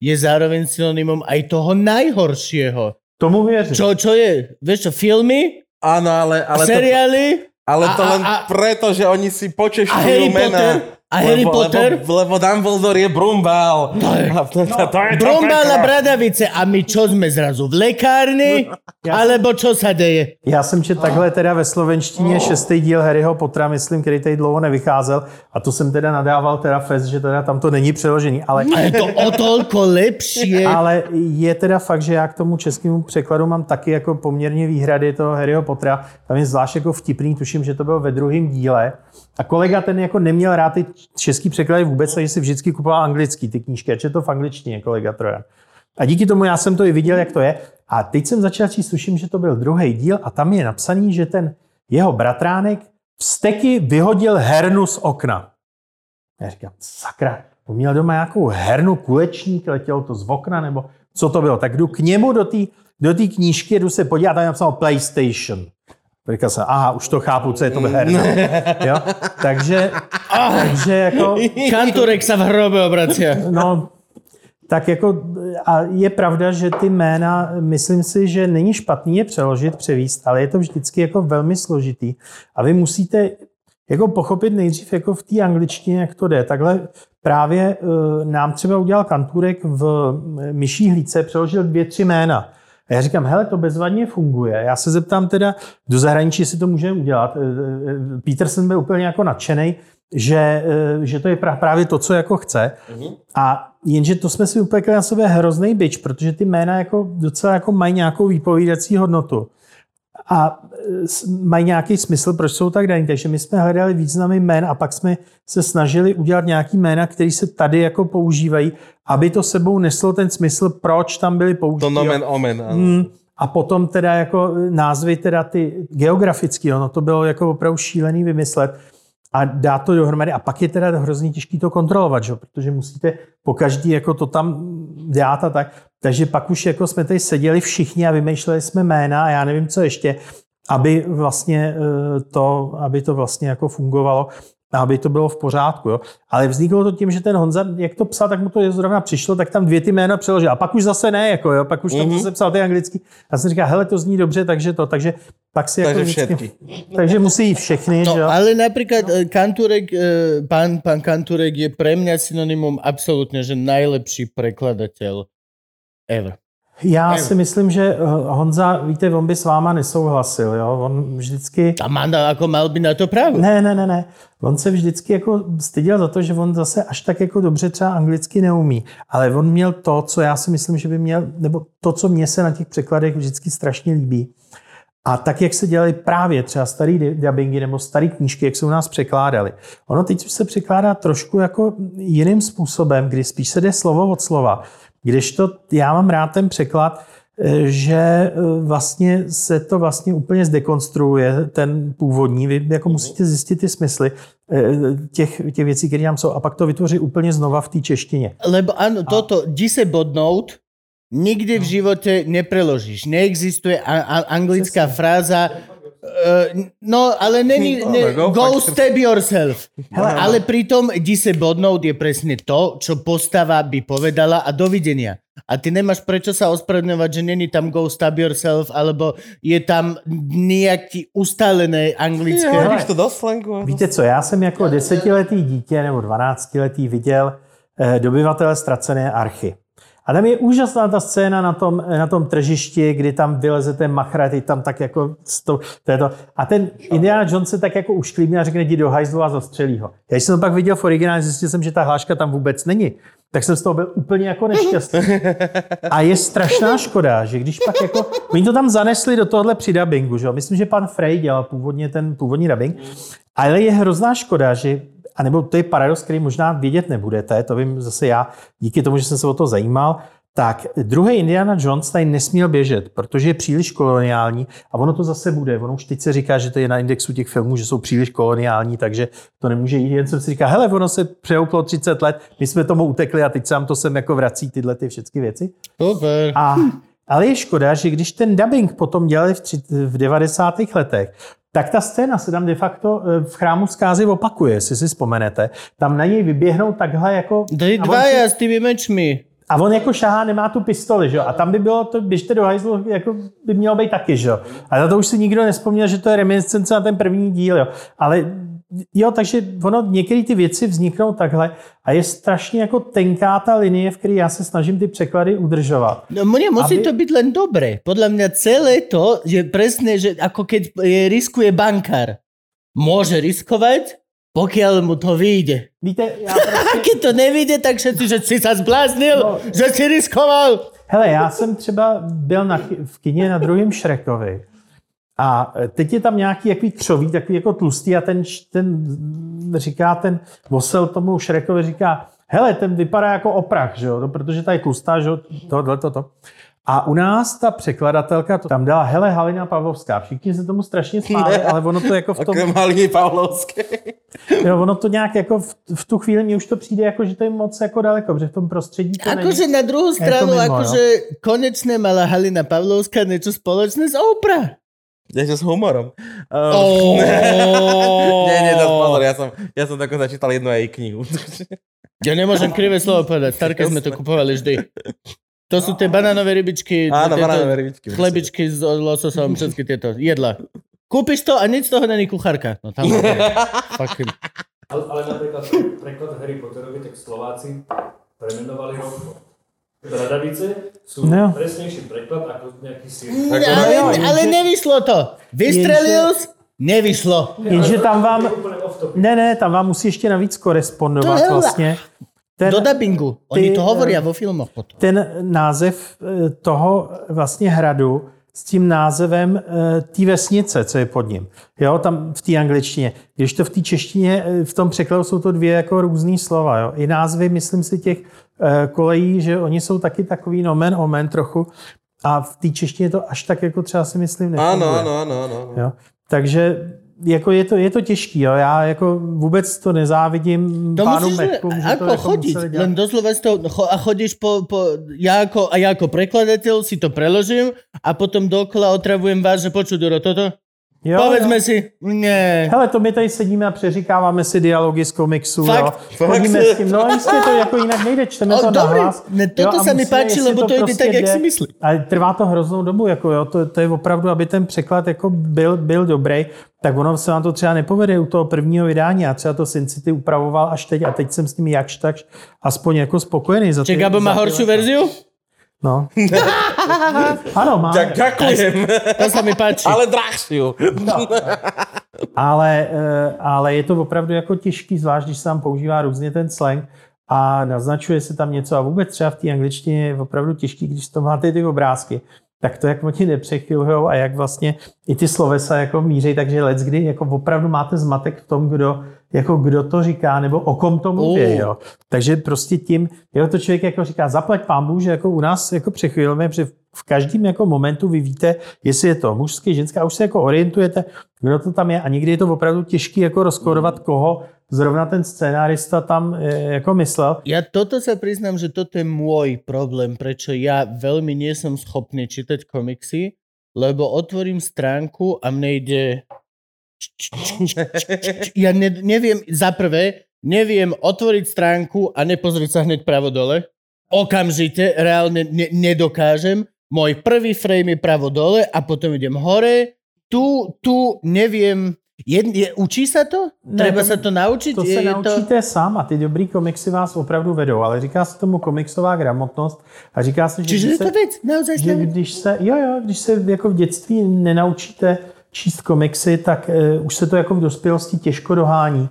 A: je zároveň synonymum aj toho najhoršího.
C: Tomu věřím.
A: Čo, čo je? Víš čo, filmy?
D: Ano, ale... ale
A: seriály?
D: To, ale to a, len a, preto, že oni si počešťujú mena.
A: A Harry lebo, Potter?
D: Lebo, lebo Dumbledore je Brumbal.
A: To je, no, to, to, to je Brumbal a Bradavice. A my čo sme zrazu? V lekárni? Já Alebo čo sa deje?
C: Já jsem čet takhle teda ve slovenštině šestý díl Harryho Pottera, myslím, který tady dlouho nevycházel. A to jsem teda nadával teda fest, že teda tam to není přeložený. Ale,
A: a je to o tolko lepší.
C: Ale je teda fakt, že já k tomu českému překladu mám taky jako poměrně výhrady toho Harryho Pottera. Tam je zvlášť jako vtipný, tuším, že to bylo ve druhém díle. A kolega ten jako neměl rád ty český překlady vůbec, takže si vždycky kupoval anglický ty knížky, je to v angličtině, kolega Trojan. A díky tomu já jsem to i viděl, jak to je. A teď jsem začal číst, tuším, že to byl druhý díl a tam je napsaný, že ten jeho bratránek vsteky vyhodil hernu z okna. Já říkám, sakra, on měl doma nějakou hernu, kulečník, letělo to z okna, nebo co to bylo. Tak jdu k němu do té do knížky, jdu se podívat, tam je napsáno PlayStation. Říkal jsem, aha, už to chápu, co je to herna. jo? Takže, takže jako...
A: Kanturek se v hrobě obracia.
C: No, tak jako, a je pravda, že ty jména, myslím si, že není špatný je přeložit, převíst, ale je to vždycky jako velmi složitý. A vy musíte jako pochopit nejdřív jako v té angličtině, jak to jde. Takhle právě uh, nám třeba udělal Kanturek v myší hlíce, přeložil dvě, tři jména. A já říkám, hele, to bezvadně funguje. Já se zeptám teda do zahraničí, jestli to můžeme udělat. Eh, eh, Peterson byl úplně jako nadšený, že, eh, že to je právě to, co jako chce. Mm-hmm. A jenže to jsme si upekli na sebe hrozný byč, protože ty jména jako docela jako mají nějakou výpovídací hodnotu a mají nějaký smysl, proč jsou tak daní. Takže my jsme hledali významy jmén a pak jsme se snažili udělat nějaký jména, které se tady jako používají, aby to sebou neslo ten smysl, proč tam byly použity. To
D: nomen omen. Hmm.
C: A potom teda jako názvy teda ty geografické, no to bylo jako opravdu šílený vymyslet a dát to dohromady. A pak je teda hrozně těžké to kontrolovat, že? protože musíte po každý jako to tam dát a tak. Takže pak už jako jsme tady seděli všichni a vymýšleli jsme jména a já nevím, co ještě, aby vlastně eh, to, aby to vlastně jako fungovalo aby to bylo v pořádku. Jo. Ale vzniklo to tím, že ten Honza, jak to psal, tak mu to zrovna přišlo, tak tam dvě ty jména přeložil. A pak už zase ne, jako, jo, pak už tam mm-hmm. zase psal ty anglicky. Já jsem říkal, hele, to zní dobře, takže to, takže pak si
D: takže
C: jako
D: vždycky, (laughs)
C: takže musí jít všechny.
A: No,
C: že jo?
A: ale například eh, Kanturek, eh, pán, pán Kanturek je pre mňa synonymum absolútne, že najlepší prekladateľ ever.
C: Já si myslím, že eh, Honza, víte, on by s váma nesouhlasil, jo? On vždycky...
A: A Manda jako mal by na to právo.
C: Ne, ne, ne, ne. On se vždycky jako styděl za to, že on zase až tak jako dobře třeba anglicky neumí. Ale on měl to, co já si myslím, že by měl, nebo to, co mě se na těch překladech vždycky strašně líbí. A tak, jak se dělali právě třeba starý dubbingy nebo staré knížky, jak se u nás překládali. Ono teď už se překládá trošku jako jiným způsobem, kdy spíš se jde slovo od slova. Když to, já mám rád ten překlad, eh, že eh, vlastně se to vlastně úplně zdekonstruuje, ten původní. Vy jako musíte zjistit ty smysly. eh, těch, těch věcí, které tam jsou, a pak to vytvoří úplně znova v té češtině.
A: Lebo áno, toto, di se bodnout, nikdy v živote nepreložíš. Neexistuje a- a- anglická fráza Uh, no, ale není, (laughs) ne,
D: go
A: stab yourself.
C: Hele,
A: ale pritom se bodnout je presne to, čo postava by povedala a dovidenia. A ty nemáš prečo sa ospravedlňovať, že není tam go stab yourself, alebo je tam nejaký ustálené anglické.
D: Jo, hodíš to do slangu.
C: Víte co, já jsem jako desetiletý dítě nebo dvanáctiletý viděl eh, dobyvatele ztracené archy. A tam je úžasná ta scéna na tom, na tom tržišti, kdy tam vyleze ten machra, ty tam tak jako... Sto, to je to. A ten Indiana Jones se tak jako ušklíbí a řekne, jdi do hajzlu a zastřelí ho. Já jsem to pak viděl v originále, zjistil jsem, že ta hláška tam vůbec není. Tak jsem z toho byl úplně jako nešťastný. A je strašná škoda, že když pak jako... Oni to tam zanesli do tohle při dubbingu, že jo? Myslím, že pan Frey dělal původně ten původní dubbing. Ale je hrozná škoda, že a nebo to je paradox, který možná vědět nebudete, to vím zase já, díky tomu, že jsem se o to zajímal, tak druhý Indiana Jones tady nesměl běžet, protože je příliš koloniální a ono to zase bude. Ono už teď se říká, že to je na indexu těch filmů, že jsou příliš koloniální, takže to nemůže jít. Jen jsem si říká, hele, ono se přehouplo 30 let, my jsme tomu utekli a teď se nám to sem jako vrací tyhle ty všechny věci.
A: Super.
C: A, ale je škoda, že když ten dubbing potom dělali v, tři, v 90. letech, tak ta scéna se tam de facto eh, v chrámu zkázy opakuje, jestli si vzpomenete. Tam na něj vyběhnou takhle jako...
A: Ty
C: a on
A: dvaja
C: si-
A: s tými mečmi.
C: a on jako šahá, nemá tu pistoli, že jo? A tam by bylo to, běžte do hajzlu, jako by mělo být taky, že jo? A na to už si nikdo nespomněl, že to je reminiscence na ten první díl, jo? Ale jo, takže ono, některé ty věci vzniknou takhle a je strašně jako tenká ta linie, v které já se snažím ty překlady udržovat.
A: No mne musí
C: Aby-
A: to byť len dobre. Podľa mňa celé to je presne, že ako keď je, riskuje bankár. Môže riskovať, pokiaľ mu to vyjde.
C: Víte, (laughs) já
A: A keď to nevyjde, tak všetci, že si sa zbláznil,
C: No.
A: že si riskoval.
C: Hele, já jsem třeba byl na, v kině na druhém Šrekovi a teď je tam nějaký jaký křoví, takový jako tlustý a ten, ten říká, ten vosel tomu Šrekovi říká, hele, ten vypadá jako oprach, že jo, no, protože ta je tlustá, že jo, tohle, toto. A u nás ta překladatelka to tam dala Hele Halina Pavlovská. Všichni se tomu strašně smáli, ale ono to jako v tom,
D: Haliny Pavlovské.
C: jo, ono to nějak jako v, v tu chvíli mi už to přijde jako, že to je moc jako daleko, protože v tom prostředí to
A: Akože na druhú stranu,
C: mimo,
A: akože konečne mala Halina Pavlovská niečo spoločné s Oprah.
D: Ešte s humorom. Um,
A: Oh. (laughs)
D: nie, nie, to pozor, ja som, ja som tako začítal jednu jej knihu. (laughs)
A: Ja nemôžem krivé slovo povedať. Starke sme to kupovali vždy. To sú tie banánové rybičky,
D: Áno,
A: tieto
D: banánové rybičky.
A: chlebičky s lososom, všetky tieto jedla. Kúpiš to a nic z toho není kuchárka. No tam (laughs) fucking...
E: Ale, ale napríklad preklad Harry Potterovi, tak Slováci premenovali rovno. Bradavice sú
C: No.
E: presnejší preklad ako nejaký sír.
A: Ne, ale, ale nevyšlo to. Vystrelil jsi, nevyšlo.
C: Jenže tam vám, ne, ne, tam vám musí ještě navíc korespondovat
A: To je-
C: vlastně. Ten,
A: Do dubbingu. Oni
C: ty,
A: to hovoria vo filmoch potom.
C: ten název eh, toho vlastně hradu s tím názevem eh, té vesnice, co je pod ním. Jo, tam v té angličtině. Když to v té češtině, eh, v tom překladu jsou to dvě jako různý slova. Jo. I názvy, myslím si, těch kolejí, že oni jsou taky takový nomen omen trochu. A v té češtině to až tak jako třeba si myslím nefunguje.
D: áno, áno, áno. áno.
C: Jo. Takže jako je to, je to těžký, jo. já jako vůbec to nezávidím
A: To
C: pánu
A: musíš
C: Mechům, že to
A: ako
C: jako
A: chodiť,
C: museli dělat.
A: len doslova si to, cho- a chodíš po, po ja, ako, a ja ako prekladateľ si to preložím a potom dokola otravujem vás, že počuť, Doro, toto,
C: Jo,
A: povedzme
C: jo.
A: si, ne.
C: Hele, to my tady sedíme a přeříkáváme si dialogy z komiksu,
A: Fakt?
C: jo.
D: Fakt?
C: Chodíme s tím, no jistě to jako jinak nejde, čteme
A: O,
C: to
A: dobrý.
C: nahlas.
A: Ne, toto
C: Jo, a
A: sa mi
C: jestli
A: lebo to ide
C: prostě
A: tak, jak si myslí.
C: Ale trvá to hroznou dobu, jako jo, to, to je opravdu, aby ten překlad jako byl, byl dobrý, tak ono se vám to třeba nepovede u toho prvního vydání. Já třeba to Sin City upravoval až teď a teď jsem s tím jakž takž aspoň jako spokojený. Za
A: Gabo má
C: leta.
A: verziu?
C: No. (laughs) ano, má.
D: Ďak, ďakujem,
A: To sa mi páči.
D: ale drahšiu.
C: Ale, eh, ale je to opravdu jako těžký, zvlášť když se tam používá různě ten slang a naznačuje se tam něco a vůbec třeba v té angličtině je opravdu těžký, když to máte ty obrázky, tak to jak oni nepřechylujou a jak vlastně i ty slovesa jako míří, takže let kdy jako opravdu máte zmatek v tom, kdo, jako kdo to říká nebo o kom to mluví.
A: Uh.
C: Jo. Takže prostě tím, jo, to člověk jako říká, zaplať pámbu, že jako u nás jako přechylujeme, protože v každém jako momentu vy víte, jestli je to mužský, ženská, už se jako orientujete, kdo to tam je a někdy je to opravdu těžké jako rozkodovat, koho zrovna ten scénárista tam e, jako myslel.
A: Ja toto sa priznám, že toto je môj problém, prečo ja veľmi nie som schopný čítať komiksy, lebo otvorím stránku a mne ide... (laughs) Ja ne, neviem, za prvé, neviem otvoriť stránku a nepozrieť sa hneď pravo dole. Okamžite, reálne ne, nedokážem. Môj prvý frame je pravo dole a potom idem hore. Tu, tu neviem... Je, je, učí sa to?
C: Ne,
A: Treba
C: to-
A: sa to naučiť?
C: To se
A: je
C: naučíte sám a ty dobrý komiksy vás opravdu vedou, ale říká se tomu komiksová gramotnost a říká se, že,
A: Čiže
C: když
A: je to
C: se,
A: naozaj
C: že když se, jo, jo, když se jako v dětství nenaučíte číst komiksy, tak uh, už se to jako v dospělosti těžko dohání.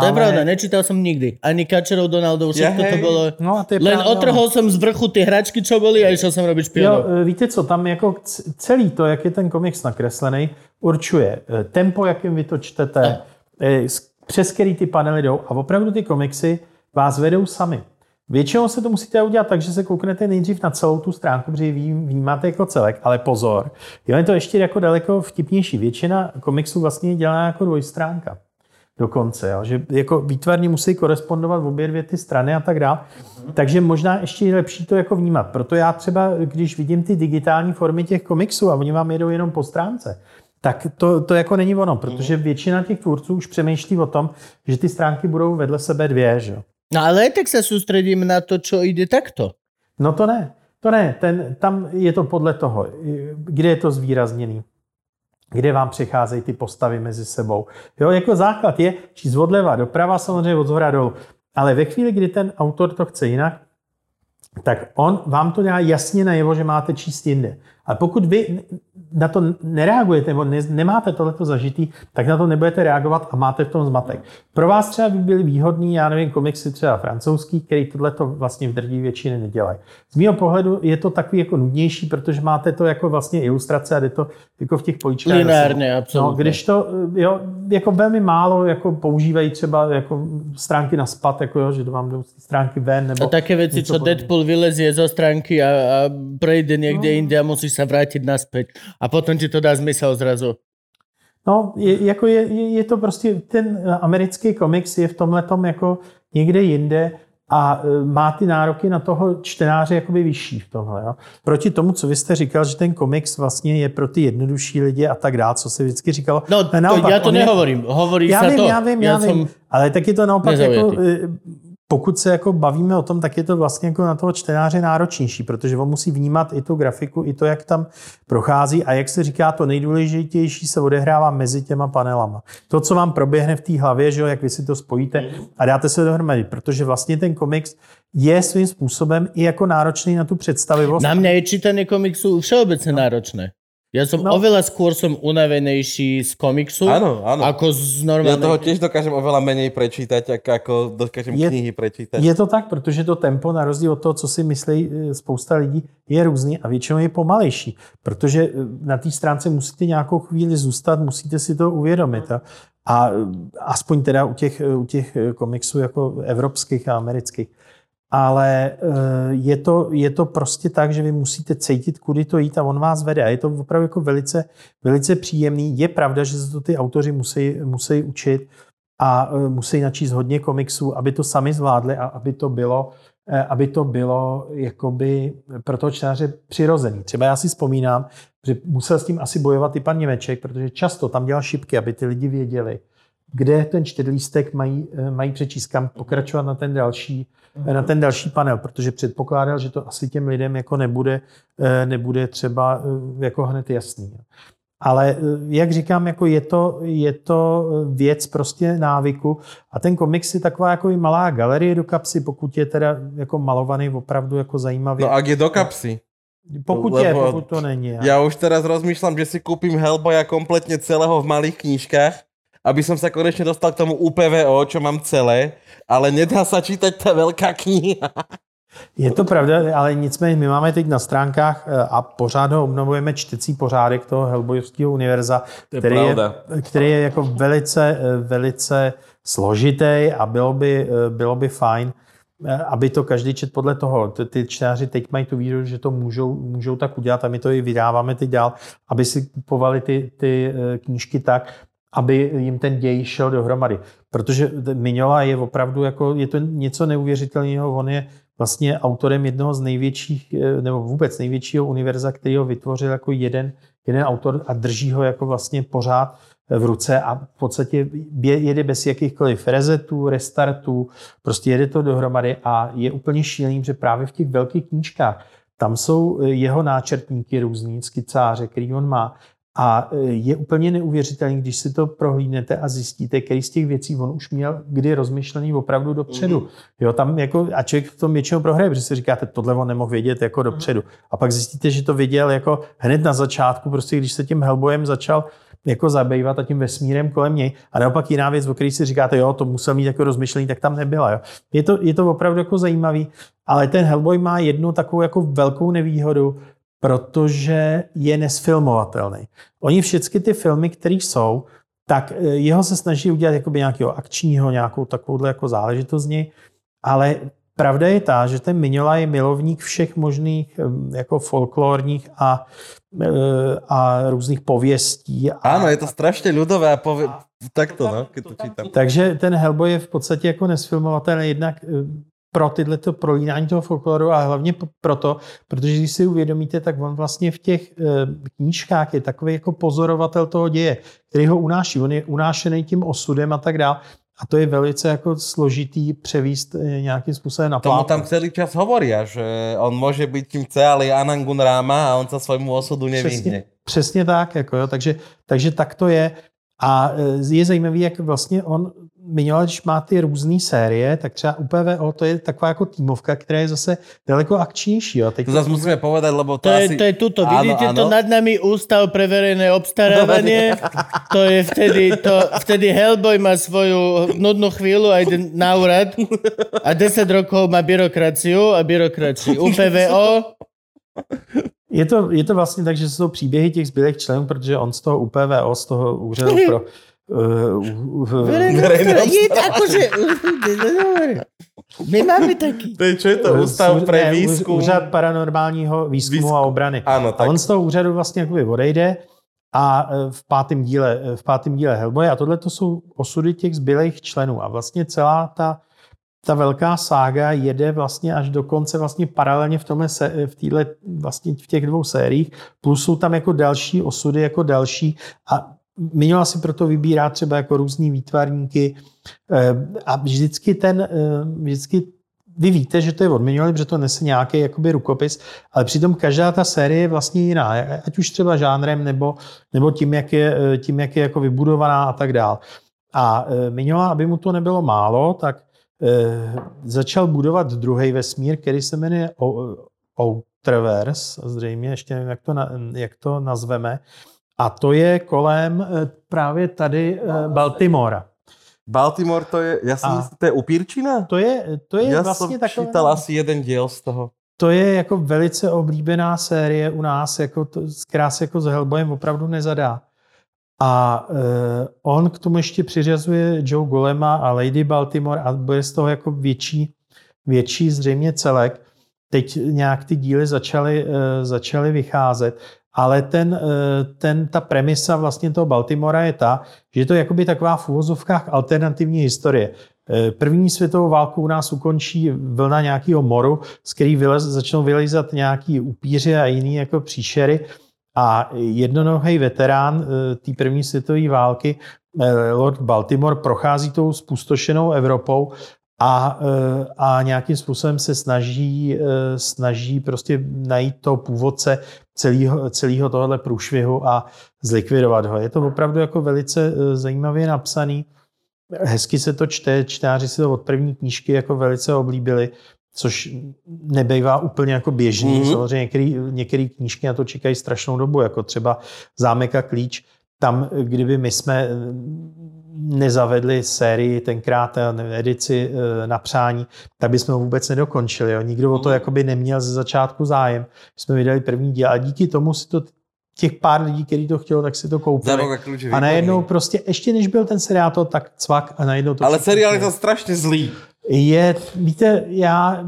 A: To je pravda, nečítal som nikdy. Ani Kačerov Donaldov, všetko
D: Ja,
A: to bolo...
C: No a to je
A: Len
C: právě ono.
A: otrhol som z vrchu tie hračky, čo boli a išiel som robiť
C: Jo,
A: špionov.
C: e, víte co, tam jako celý to, jak je ten komiks nakreslený, určuje e, tempo, jakým vy to čtete, e, s- přes který ty panely jdou a opravdu ty komiksy vás vedou sami. Většinou se to musíte udělat tak, že se kouknete nejdřív na celou tu stránku, protože ji vní- vnímáte jako celek, ale pozor, jo, je to ještě jako daleko vtipnější. Většina komiksů vlastně je dělaná jako dvojstránka dokonce, jo? že jako výtvarně musí korespondovat obě dvě ty strany a tak dále. Takže možná ještě je lepší to jako vnímat. Proto já třeba, když vidím ty digitální formy těch komiksů a oni vám jedou jenom po stránce, tak to, to jako není ono, protože většina těch tvůrců už přemýšlí o tom, že ty stránky budou vedle sebe dvě, že.
A: No ale tak sa sústredím na to, čo ide takto.
C: No to ne, to ne, ten, tam je to podle toho, kde je to zvýrazněný, kde vám přecházejí ty postavy mezi sebou. Jo, jako základ je číst odleva doprava, samozřejmě od zhora dolů. Ale ve chvíli, kdy ten autor to chce jinak, tak on vám to dá jasně najevo, že máte číst jinde. A pokud vy na to nereagujete, nebo ne, nemáte tohleto zažitý, tak na to nebudete reagovat a máte v tom zmatek. Pro vás třeba by byly výhodný, já nevím, komiksy třeba francouzský, který tohleto vlastně v drtí většině nedělají. Z mého pohledu je to takový jako nudnější, protože máte to jako vlastně ilustrace a jde to jako v těch políčkách.
A: Lineárně,
C: No,
A: absolutně.
C: když to, jo, jako velmi málo jako používají třeba jako stránky na spad, jako jo, že vám jdou stránky ven, nebo
A: A také veci,
C: něco
A: čo
C: podobného.
A: Deadpool vylezie zo stránky a, a prejde niekde inde a sa vrátiť naspäť. A potom ti to dá zmysel zrazu.
C: No, je, jako je, je, je to prostě, ten americký komiks je v tomhle jako někde jinde a eh, má ty nároky na toho čtenáře jakoby vyšší v tomhle. Jo. Proti tomu, co vy jste říkal, že ten komiks vlastně je pro ty jednodušší lidi a tak dále, co se vždycky říkalo.
A: No,
C: To
A: to,
C: naopak,
A: to
C: on je-
A: nehovorím. Hovorí
C: já
A: sa
C: vím,
A: to.
C: já vím, já,
A: ja
C: vím, ale tak je to naopak jako,
A: nezaujatý.
C: Pokud se jako bavíme o tom, tak je to vlastně jako na toho čtenáře náročnější, protože on musí vnímat i tu grafiku, i to, jak tam prochází a jak se říká, to nejdůležitější se odehrává mezi těma panelama. To, co vám proběhne v té hlavě, že jo, jak vy si to spojíte a dáte se dohromady, protože vlastně ten komiks je svým způsobem i jako náročný na tu představivost.
A: Na mňa je čítanie komiksu všeobecne náročné. Ja som
C: No.
A: oveľa skôr som unavenejší z komiksu,
D: Áno, áno.
A: ako z
D: Ja
A: normálnej...
D: toho tiež dokážem oveľa menej prečítať, ako, ako dokážem
C: Je-
D: knihy prečítať.
C: Je to tak, protože to tempo, na rozdíl od toho, co si myslí eh, spousta lidí, je různý a většinou je pomalejší, protože eh, na té stránce musíte nějakou chvíli zůstat, musíte si to uvědomit. A, a eh, aspoň teda u těch, u těch komiksů jako evropských a amerických. Ale eh, je to, je to prostě tak, že vy musíte cítit, kudy to jít a on vás vede. A je to opravdu jako velice, velice příjemný. Je pravda, že se to ty autoři musí, musí učit, a e, musí načíst hodně komiksů, aby to sami zvládli a aby to bylo, e, aby to bylo jakoby pro toho čtenáře přirozený. Třeba já si vzpomínám, že musel s tím asi bojovat i pan Němeček, protože často tam dělal šipky, aby ty lidi věděli, kde ten čtyřlístek mají, e, mají přečíst, kam pokračovat na ten další, e, na ten další panel, protože předpokládal, že to asi těm lidem jako nebude, e, nebude třeba jako hned jasný. Ale eh, jak říkám, jako je, to, je to věc prostě návyku a ten komiks je taková jako i malá galerie do kapsy, pokud je teda jako malovaný opravdu jako zajímavě.
D: No ak je do kapsy.
C: pokud je, pokud to není.
D: Ja už teraz rozmýšľam, že si kúpim Hellboya kompletne celého v malých knížkach, aby som sa konečne dostal k tomu UPVO, čo mám celé, ale nedá sa čítať tá veľká kniha.
C: Je to pravda, ale nicméně my máme teď na stránkách eh, a pořád ho obnovujeme čtecí pořádek toho Hellboyovského univerza,
D: To je
C: který, je, který je jako velice, eh, velice složitý a bylo by, eh, bylo by fajn, aby to každý čet podle toho. Ty, čtenáři teď mají tu výhodu, že to můžou, můžou tak udělat a my to i vydáváme teď dál, aby si kupovali ty, ty knížky tak, aby jim ten děj šel dohromady. Protože Mignola je opravdu jako, je to něco neuvěřitelného, on je vlastně autorem jednoho z největších, eh, nebo vůbec největšího univerza, který ho vytvořil jako jeden, jeden autor a drží ho jako vlastně pořád v ruce a v podstatě jede bez jakýchkoliv rezetů, restartů, prostě jede to dohromady a je úplně šílený, že právě v těch velkých knížkách tam jsou jeho náčrtníky různý, skicáře, který on má a e, je úplně neuvěřitelný, když si to prohlídnete a zjistíte, který z těch věcí on už měl kdy rozmyšlený opravdu dopředu. Mm. Jo, tam jako, a člověk v tom většinou prohraje, protože si říkáte, tohle on nemohl vědět jako dopředu. A pak zjistíte, že to viděl jako hned na začátku, prostě když se tím Hellboyem začal jako zabývat a tím vesmírem kolem něj. A naopak jiná věc, o které si říkáte, jo, to musel mít jako rozmyšlení, tak tam nebyla. Jo. Je, to, je to opravdu jako zajímavý, ale ten Hellboy má jednu takovou jako velkou nevýhodu, protože je nesfilmovatelný. Oni všechny ty filmy, které jsou, tak eh, jeho se snaží udělat jakoby nějakého akčního, nějakou takovouhle jako záležitost z něj, ale pravda je ta, že ten Mignola je milovník všech možných eh, jako folklorních a, eh, a různých pověstí. A,
D: Áno, je to strašně ľudové a pově... takto, no, keď to čítam.
C: Takže ten Hellboy je v podstatě jako nesfilmovatelný jednak pro tyhle to prolínání toho folkloru a hlavně proto, protože když si uvědomíte, tak on vlastně v těch eh, knížkách je takový jako pozorovatel toho děje, který ho unáší. On je unášený tím osudem a tak dále. A to je velice jako složitý převíst eh, nějakým způsobem na
D: Tomu tam celý čas hovoria, že on může být tím chce, ale je Anangun Ráma a on se svojmu osudu nevyhne.
C: Přesně, přesně tak, jako jo, takže, takže tak to je. A eh, je zajímavý, jak vlastně on Mignola, když má ty různé série, tak třeba UPVO to je taková jako týmovka, která je zase daleko akčnější. Jo.
D: Teď to zase musíme povedať, lebo to,
A: to,
D: asi...
A: je, to je tuto. Áno, Vidíte áno. to nad nami Ústav pre verejné obstarávanie. (laughs) to je vtedy, to, vtedy Hellboy má svoju nudnú chvíľu a ide na úrad a 10 rokov má byrokraciu a byrokraciu. UPVO
C: je to, je to vlastně tak, že jsou příběhy těch zbylých členů, protože on z toho UPVO, z toho úřadu pro
A: je akože... (laughs) My máme taký.
D: To je, čo je to? Ústav pre výzkum?
C: Úřad paranormálního výzkumu Výzkum. a obrany.
D: Ano, tak.
C: A on z toho úřadu vlastně jakoby odejde a e, v pátém díle, v pátém díle Hellboy a tohle to jsou osudy těch zbylých členů a vlastně celá ta ta velká sága jede vlastně až do konce vlastně paralelně v, tomhle se, v, týhle, vlastně v těch dvou sériích, plus jsou tam jako další osudy, jako další a Minola si proto vybírá třeba jako různý výtvarníky eh, a vždycky ten, eh, vždycky vy víte, že to je od Mignoly, protože to nese nějaký jakoby rukopis, ale přitom každá ta série je vlastně jiná, ať už třeba žánrem nebo, nebo tím, jak je, eh, tím, jak je jako vybudovaná a tak dál. A Mignola, aby mu to nebylo málo, tak začal budovat druhý vesmír, který se jmenuje Outerverse, zřejmě ještě nevím, jak to, jak to nazveme, a to je kolem eh, právě tady eh, Baltimora.
D: Baltimore to je, já jsem to je upírčina?
C: To je, to je
D: já
C: vlastně
D: jsem
C: takové...
D: čítal asi jeden díl z toho.
C: To je jako velice oblíbená série u nás, jako to, která se jako s Hellboyem opravdu nezadá. A uh, on k tomu ještě přiřazuje Joe Golema a Lady Baltimore a bude z toho jako větší, větší zřejmě celek. Teď nějak ty díly začaly, uh, začaly vycházet ale ten, eh, ten, ta premisa vlastně toho Baltimora je ta, že je to jakoby taková v úvozovkách alternativní historie. Eh, první světovou válku u nás ukončí vlna nějakého moru, z který vylez, začnou vylezat nějaký upíři a jiný jako příšery. A jednonohý veterán eh, té první světové války, Lord Baltimore, prochází tou spustošenou Evropou a, a nějakým způsobem se snaží, snaží prostě najít toho původce celého, celého tohohle průšvihu a zlikvidovat ho. Je to opravdu jako velice eh, zajímavě napsaný. Hezky se to čte, čtáři si to od první knížky jako velice oblíbili, což nebejvá úplně jako běžný. Mm-hmm. Samozřejmě některé knížky na to čekají strašnou dobu, jako třeba Zámek a klíč. Tam, kdyby my jsme nezavedli sérii tenkrát eh, edici eh, na přání, tak bychom ho vůbec nedokončili. Jo. Nikdo o to mhm. jakoby neměl ze začátku zájem. Jsme vydali první díl a díky tomu si to těch pár lidí, kteří to chtělo, tak si to koupili. A najednou prostě, ještě než byl ten seriál, to tak cvak a najednou to...
D: Ale seriál je to strašně zlý.
C: Je, víte, já,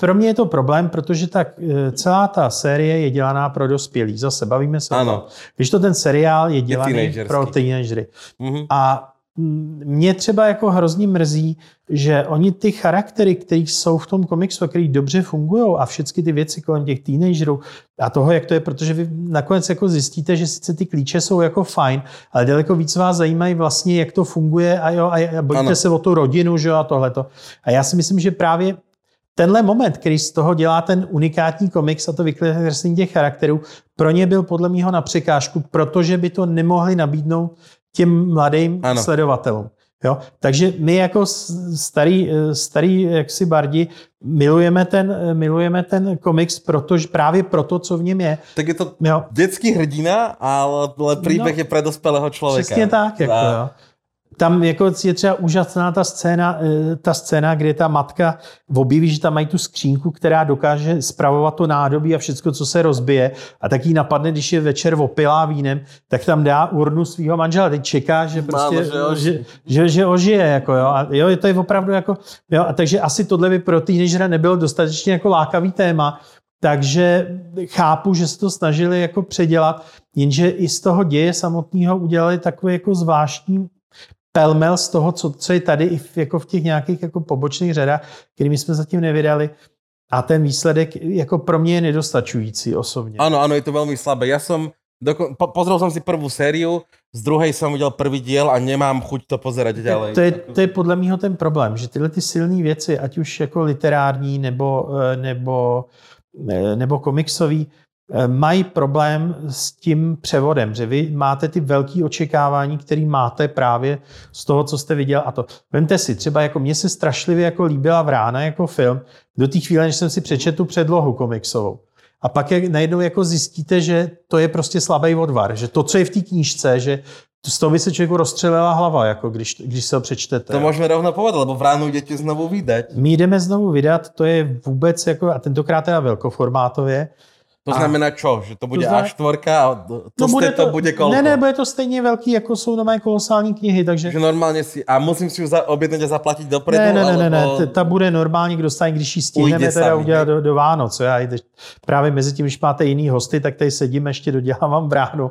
C: pro mě je to problém, protože tak eh, celá ta série je dělaná pro dospělí. Zase bavíme se o
D: Ano.
C: tom. Když to ten seriál je dělaný
D: teenagerský.
C: pro teenagery.
D: Mhm.
C: A mě třeba jako hrozně mrzí, že oni ty charaktery, které jsou v tom komiksu a které dobře fungují a všechny ty věci kolem těch teenagerů a toho, jak to je, protože vy nakonec jako zjistíte, že sice ty klíče jsou jako fajn, ale daleko víc vás zajímají vlastně, jak to funguje a, jo, a, a bojíte
D: Ano.
C: se o tu rodinu, že jo, a tohleto. A já si myslím, že právě tenhle moment, který z toho dělá ten unikátní komiks a to vykreslení těch charakterů, pro ně byl podle mého na překážku, protože by to nemohli nabídnout těm mladým
D: Ano.
C: sledovatelům. Jo? Takže my jako starý, eh, starý jaksi bardi milujeme ten, eh, milujeme ten komiks protože, právě proto, co v něm je.
D: Tak je to
C: Jo,
D: detský hrdina, ale, príbeh
C: No,
D: je pre dospelého člověka.
C: Přesně tak. Jako,
D: A-
C: jo. Tam jako je třeba úžasná ta scéna, eh, ta scéna, kde ta matka objeví, že tam mají tu skřínku, která dokáže spravovat to nádobí a všechno, co se rozbije. A tak jí napadne, když je večer opilá vínem, tak tam dá urnu svého manžela. Teď čeká, že prostě,
D: Málo, že ožije.
C: že, že, že ožije. Jako, jo. A jo, to je opravdu jako, jo, a takže asi tohle by pro teenagera nebylo dostatečně jako lákavý téma, takže chápu, že se to snažili jako předělat, jenže i z toho děje samotného udělali takový jako zvláštní pelmel z toho, co, co je tady i v, jako v těch nějakých jako pobočných řadách, kterými jsme zatím nevydali. A ten výsledek jako pro mě je nedostačující osobně.
D: Áno, áno, je to veľmi slabé. Ja som, doko- po, pozrel som si prvú sériu, z druhej som videl prvý diel a nemám chuť to pozerať ďalej.
C: To je, to je podle mého ten problém, že tyhle ty silné věci, ať už jako literární nebo, eh, nebo, eh, nebo komiksový, mají problém s tím převodem, že vy máte ty velké očekávání, které máte právě z toho, co jste viděl a to. Vemte si, třeba jako mně se strašlivě jako líbila Vrána jako film, do té chvíle, než jsem si přečetl tu předlohu komiksovou. A pak jak najednou jako zjistíte, že to je prostě slabý odvar, že to, co je v té knížce, že z toho by se člověku rozstřelila hlava, jako když, když se ho přečtete.
D: To môžeme rovno povedať, lebo v ránu idete znovu vydať.
C: My jdeme znovu vydat, to je vůbec jako, a tentokrát teda velkoformátově.
D: To
C: A-
D: znamená čo? Že to bude
C: znamená-
D: A4 a to, no, to bude koľko?
C: Ne, ne, bude to stejně velký, jako jsou normálně kolosální knihy, takže...
D: Že normálne si, a musím si ju za, objednať a zaplatiť dopredu?
C: Ne, ne, ne, ne, ne, ta bude normálně k dostání, když ji stihneme teda
D: sami,
C: udělat do, do Vánoc. Já ji právě mezi tím, když máte jiný hosty, tak tady sedím, ještě dodělávám bránu.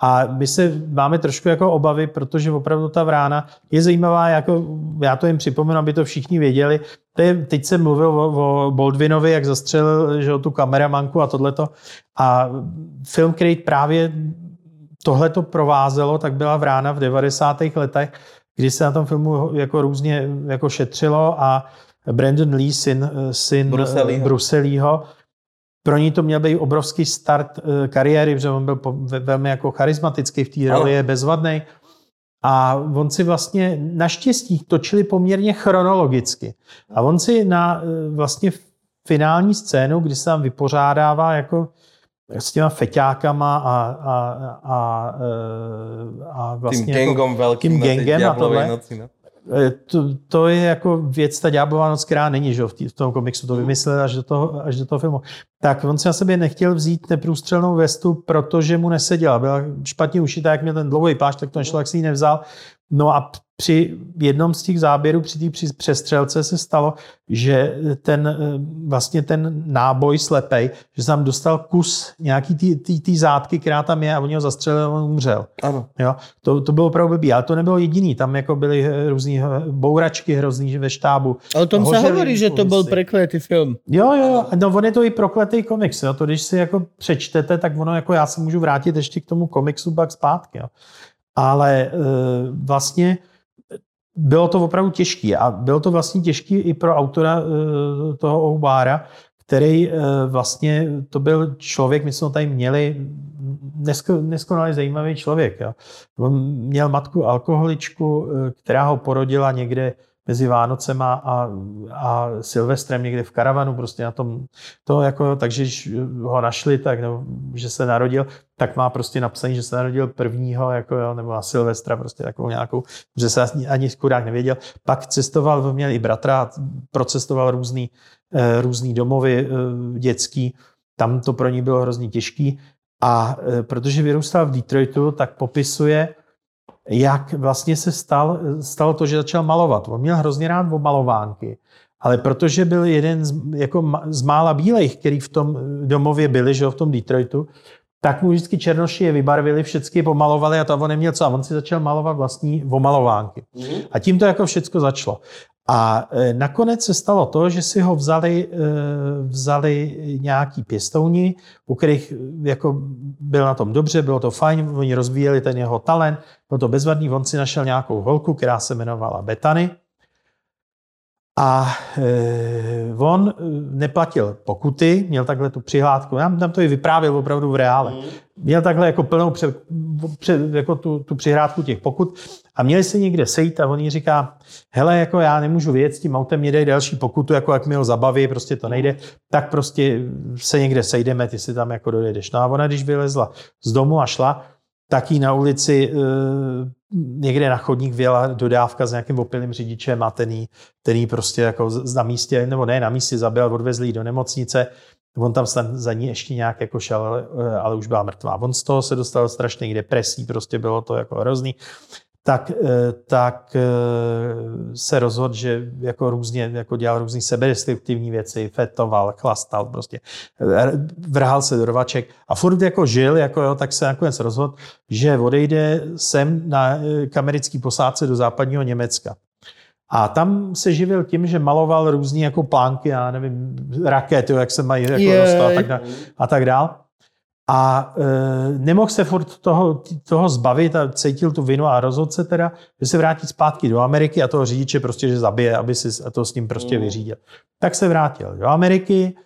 C: A my se máme trošku jako obavy, protože opravdu ta vrána je zajímavá, jako já to jim připomenu, aby to všichni věděli. To je, teď jsem mluvil o, o Baldwinovi, jak zastřelil že, jo, tu kameramanku a tohleto. A film, který právě tohleto provázelo, tak byla vrána v 90. letech, kdy se na tom filmu jako různě jako šetřilo a Brandon Lee, syn, syn.
D: Bruce Leeho,
C: pro ní to měl být obrovský start eh, kariéry, protože on byl velmi jako charismatický v té roli, je bezvadný. A on si vlastně naštěstí točili poměrně chronologicky. A on si na eh, vlastně finální scénu, kdy se tam vypořádává jako s těma feťákama a, a, a, eh, a vlastně
D: gangom
C: jako,
D: veľkým
C: tím gangem a tohle.
D: noci. No.
C: Eh, to, to je jako věc, ta ďáblová noc, která není že, v, tí, v tom komiksu, to vymyslel až do, toho, až do toho filmu. Tak on si na sebe nechtěl vzít neprůstřelnou vestu, protože mu neseděla. Byla špatně ušitá, jak měl ten dlouhý plášť, tak to nešlo, jak si ji nevzal. No a při jednom z těch záběrů, při té při- přestřelce se stalo, že ten eh, vlastně ten náboj slepej, že se tam dostal kus nějaký té zátky, která tam je a oni ho zastřelili a on umřel.
D: Áno.
C: Jo, to, to bylo opravdu blbý, ale to nebylo jediný. Tam jako byly eh, různý eh, bouračky hrozný že ve štábu.
A: O tom
C: Hořeli
A: hovorí, že to
C: kulisy.
A: prekletý film.
C: Jo, jo, jo, no on je to i prokletý komiks. Jo. To když si jako přečtete, tak ono jako já se můžu vrátit ještě k tomu komiksu pak zpátky. Jo. Ale e, vlastně bylo to opravdu těžké a bylo to vlastně těžké i pro autora e, toho Oubára, který e, vlastně to byl člověk, my jsme ho tady měli, nesko, neskonale zajímavý člověk. Jo. On měl matku alkoholičku, e, která ho porodila někde mezi Vánocema a, a Silvestrem někde v karavanu, prostě na tom, to jako, takže když ho našli, tak, nebo, že se narodil, tak má prostě napsaný, že se narodil prvního, jako jo, nebo na Silvestra, prostě takovou nějakou, že se ani, chudák nevěděl. Pak cestoval, měl i bratra, procestoval různý, eh, různý domovy eh, dětský, tam to pro ní bylo hrozně těžký a eh, protože vyrůstal v Detroitu, tak popisuje, jak vlastně se stal, stalo to, že začal malovat. On měl hrozně rád malovánky, ale protože byl jeden z, jako z mála bílejch, který v tom domově byli, že jo, v tom Detroitu, tak mu vždycky černoši je vybarvili, všechny pomalovali a to on neměl co. A on si začal malovat vlastní omalovánky. A tím to jako všechno začalo. A e, nakonec se stalo to, že si ho vzali, e, vzali nějaký pěstouni, u kterých e, jako byl na tom dobře, bylo to fajn, oni rozvíjeli ten jeho talent, bylo to bezvadný, on si našel nějakou holku, která se jmenovala Betany. A e, on neplatil pokuty, měl takhle tu přihládku, já tam to i vyprávěl opravdu v reále. Měl takhle jako plnou pře, pře, jako tu, tu přihrádku těch pokut a měli se někde sejít a on jí říká, hele, jako já nemůžu vyjet s tím autem, mě dej další pokutu, jako jak mi ho zabaví, prostě to nejde, tak prostě se někde sejdeme, ty si tam jako dojedeš. No a ona, když vylezla z domu a šla, tak jí na ulici e, někde na chodník vyjela dodávka s nějakým opilým řidičem a ten jí, ten jí prostě jako na místě, nebo ne na místě zabil, odvezli do nemocnice. On tam za ní ještě nějak jako šel, ale, ale už byla mrtvá. On z toho se dostal strašných depresí, prostě bylo to jako hrozný tak, eh, tak eh, se rozhodl, že jako různě jako dělal různý sebedestruktivní věci, fetoval, chlastal, prostě. Eh, vrhal se do rvaček a furt jako žil, jako jo, tak se nakonec rozhodl, že odejde sem na k americký posádce do západního Německa. A tam se živil tím, že maloval různé jako plánky, já nevím, rakety, jak se mají jako dostat a tak, dále, a tak dál a e, nemohl se furt toho, toho zbavit a cítil tu vinu a rozhodl se teda, že se vrátí zpátky do Ameriky a toho řidiče prostě, že zabije, aby si to s ním prostě mm. vyřídil. Tak se vrátil do Ameriky,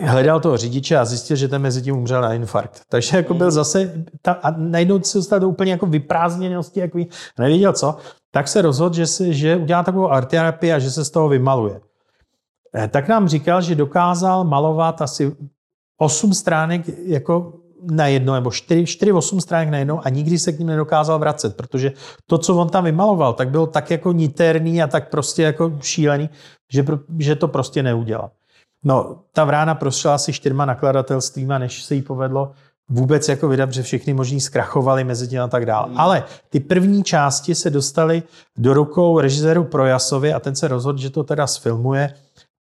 C: hledal toho řidiče a zjistil, že ten mezi tím umřel na infarkt. Takže jako byl mm. zase, ta, a najednou se dostal do úplně jako vyprázdněnosti, jako nevěděl co, tak se rozhodl, že, si, že udělá takovou arterapii a že se z toho vymaluje. E, tak nám říkal, že dokázal malovat asi 8 stránek jako na jedno, nebo 4, 4 8 stránek na jedno a nikdy se k ním nedokázal vracet, protože to, co on tam vymaloval, tak bylo tak jako niterný a tak prostě jako šílený, že, že to prostě neudělal. No, ta vrána prošla asi čtyřma nakladatelstvíma, než se jí povedlo vůbec jako vydat, že všechny možný zkrachovali mezi tím a tak dále. Hmm. Ale ty první části se dostaly do rukou režiséru Projasovi a ten se rozhodl, že to teda sfilmuje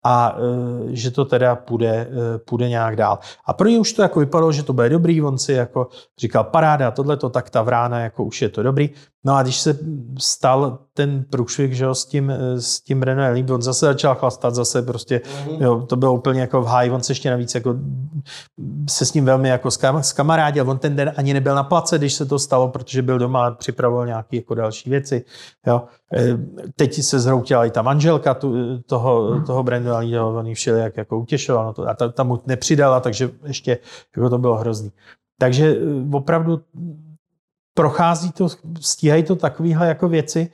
C: a e, že to teda půjde, e, půjde nějak dál. A pro ně už to jako vypadalo, že to bude dobrý, on si jako říkal paráda, tohle to tak ta vrána, jako už je to dobrý. No a když se stal ten průšvih, že jo, s tím, s tím Renault Elite, on zase začal chlastat, zase prostě, mm-hmm. jo, to bylo úplně jako v háji, on se ještě navíc jako se s ním velmi jako skamarádil, on ten den ani nebyl na place, když se to stalo, protože byl doma a připravoval nějaké jako další věci, jo. E, teď se zhroutila i ta manželka tu, toho, toho Brandu Elite, on ji všelijak jako utěšoval, no to, a ta, ta mu nepřidala, takže ještě jako to bylo hrozný. Takže e, opravdu prochází to, stíhají to takovéhle jako věci.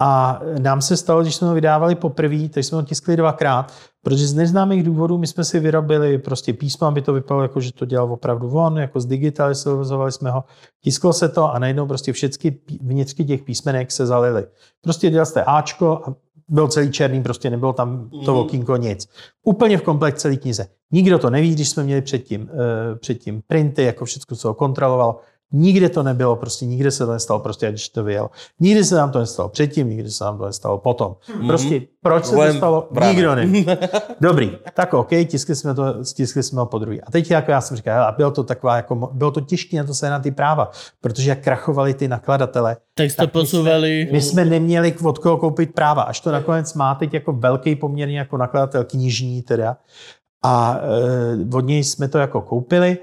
C: A nám se stalo, když jsme to vydávali poprvé, tak jsme to tiskli dvakrát, protože z neznámých důvodů my jsme si vyrobili prostě písmo, aby to vypadalo jako, že to dělal opravdu on, jako zdigitalizovali jsme ho, tisklo se to a najednou prostě všechny vnitřky těch písmenek se zalily. Prostě dělal jste Ačko a byl celý černý, prostě nebylo tam to mhm. okýnko nic. Úplně v komplet celý knize. Nikdo to neví, když jsme měli předtím, uh, předtím printy, jako všechno se ho kontrolovalo. Nikde to nebylo, prostě nikde se to nestalo, prostě když to vyjel. Nikdy se nám to nestalo předtím, nikdy se nám to nestalo potom. Mm-hmm. Prostě proč se to stalo, právě. nikdo neví. (laughs) Dobrý, tak OK, tiskli jsme to, tiskli jsme ho po druhý. A teď jako já jsem říkal, a bylo to taková, jako, bylo to těžké na to se na ty práva, protože jak krachovali ty nakladatele.
A: Tak jste posouvali.
C: My, my jsme neměli od koho koupit práva, až to nakonec má teď jako velký poměrně jako nakladatel knižní teda. A e, od něj jsme to jako koupili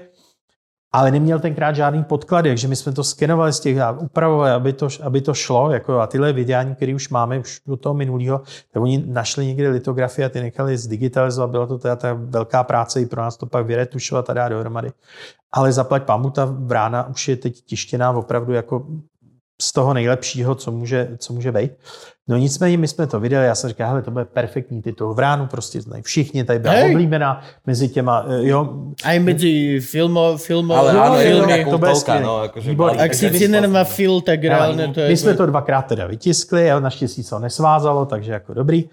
C: ale neměl tenkrát žádný podklady, takže my jsme to skenovali z těch a upravovali, aby to, aby to šlo. Jako a tyhle vydání, které už máme už do toho minulého, tak oni našli někde litografie a ty nechali zdigitalizovat. Byla to teda ta velká práce i pro nás to pak vyretušovat a dát dohromady. Ale zaplať pamu, ta vrána už je teď tištěná opravdu jako z toho nejlepšího, co může, co může být. No nicméně my jsme to viděli, já jsem říkal, hele, to bude perfektní titul v ránu, prostě znají všichni, tady byla hey. oblíbená mezi těma, eh, jo.
A: A i mezi filmo, filmo,
D: Ale ano,
A: filmy.
D: to bude skvělé. No, jakože
A: Ak si cinen má fil, tak reálně to je...
C: My jsme to dvakrát teda vytiskli, a naštěstí se ho nesvázalo, takže jako dobrý.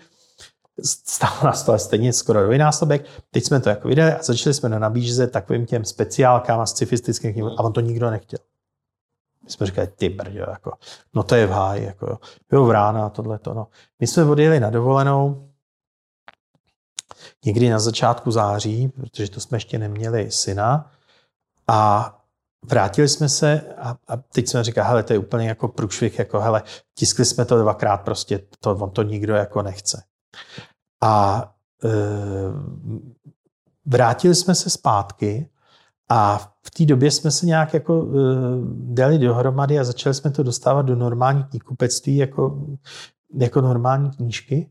C: Stalo nás to stejně skoro dvojnásobek. Teď jsme to jako viděli a začali jsme na nabížet takovým těm speciálkám a scifistickým a on to nikdo nechtěl. My jsme říkali, ty brďo, jako, no to je v háji, jako, jo, jo v rána a tohle to, no. My jsme odjeli na dovolenou, někdy na začátku září, protože to jsme ještě neměli syna a vrátili jsme se a, a teď jsme říkali, hele, to je úplně jako průšvih, jako hele, tiskli jsme to dvakrát, prostě to, on to nikdo jako nechce. A e, vrátili jsme se zpátky a v té době jsme se nějak jako e, dali dohromady a začali jsme to dostávat do normální knihkupectví jako, jako normální knížky.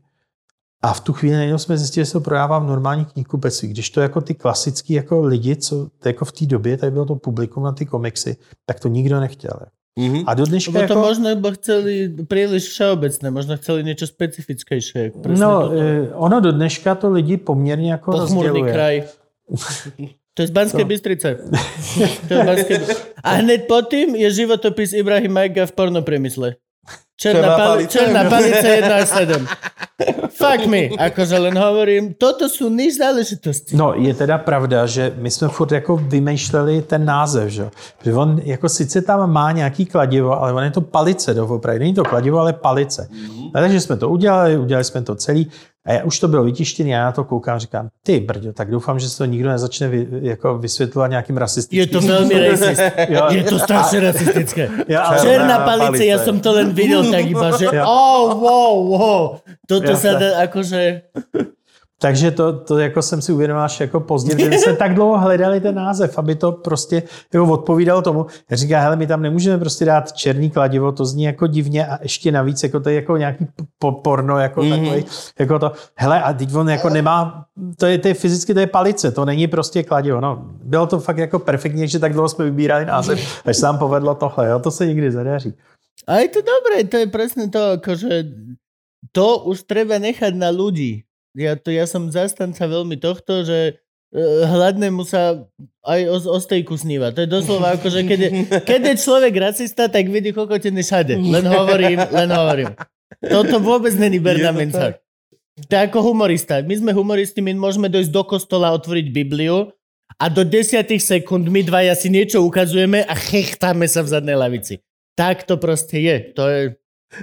C: A v tu chvíli najednou jsme zjistili, že se to prodává v normální knihkupectví. Když to jako ty klasický jako lidi, co to jako v té době, tady bylo to publikum na ty komiksy, tak to nikdo nechtěl.
D: Mhm.
C: A do dneška
A: to
C: jako...
A: možno iba chceli príliš všeobecné, možno chceli niečo specifickejšie.
C: No,
A: toto.
C: e, ono do dneška to lidi poměrně jako
A: Pochmurný
C: rozděluje.
A: kraj. (laughs) To je z Banskej
C: Co?
A: Bystrice. (laughs) To je Banskej... A hned pod tým je životopis Ibrahim Majka v pornopriemysle. Černá,
D: Černá
A: pali- černá palica 1 až 7. Fuck me, akože len hovorím, toto sú niž záležitosti.
C: No, je teda pravda, že my jsme furt jako vymýšleli ten název, že? jo. Protože on jako sice tam má nějaký kladivo, ale on je to palice doopravdy. Není to kladivo, ale palice.
A: Mhm.
C: A takže jsme to udělali, udělali jsme to celý. A já, už to bylo vytištěné, já na to koukám a říkám, ty brďo, tak doufám, že se to nikdo nezačne vy, jako vysvětlovat nějakým rasistickým.
A: Je to veľmi (laughs) racist. Je to strašne rasistické. (laughs) Černá palica. ja som to len videl tak iba, že (laughs)
C: Ja.
A: oh, wow, wow. Toto
C: Ja.
A: sa dá akože...
C: Takže to, to jako jsem si uvědomil až jako pozdě, že my jsme tak dlouho hledali ten název, aby to prostě jako odpovídalo tomu. Já říkám, hele, my tam nemůžeme prostě dát černý kladivo, to zní jako divně a ještě navíc jako to je jako nějaký po- porno, jako mm. takový, jako to, hele, a teď on jako nemá, to je, to je fyzicky, to je palice, to není prostě kladivo, no. Bylo to fakt jako perfektní, že tak dlouho jsme vybírali název, až se nám povedlo tohle, jo, to se nikdy nedaří.
A: A je to dobré, to je presne to, akože to už treba nechať na ľudí. Ja, to, ja som zastanca veľmi tohto, že uh, hladnému sa aj o, o stejku sníva. To je doslova ako, že keď je, (laughs) keď je človek racista, tak vidí kokotiny všade. Len hovorím, len hovorím. Toto vôbec není Berna
D: Je to
A: Mencar. To je ako humorista. My sme humoristi, my môžeme dojsť do kostola, otvoriť Bibliu a do desiatých sekúnd my dvaja si niečo ukazujeme a chechtáme sa v zadnej lavici. Tak to proste je. To je...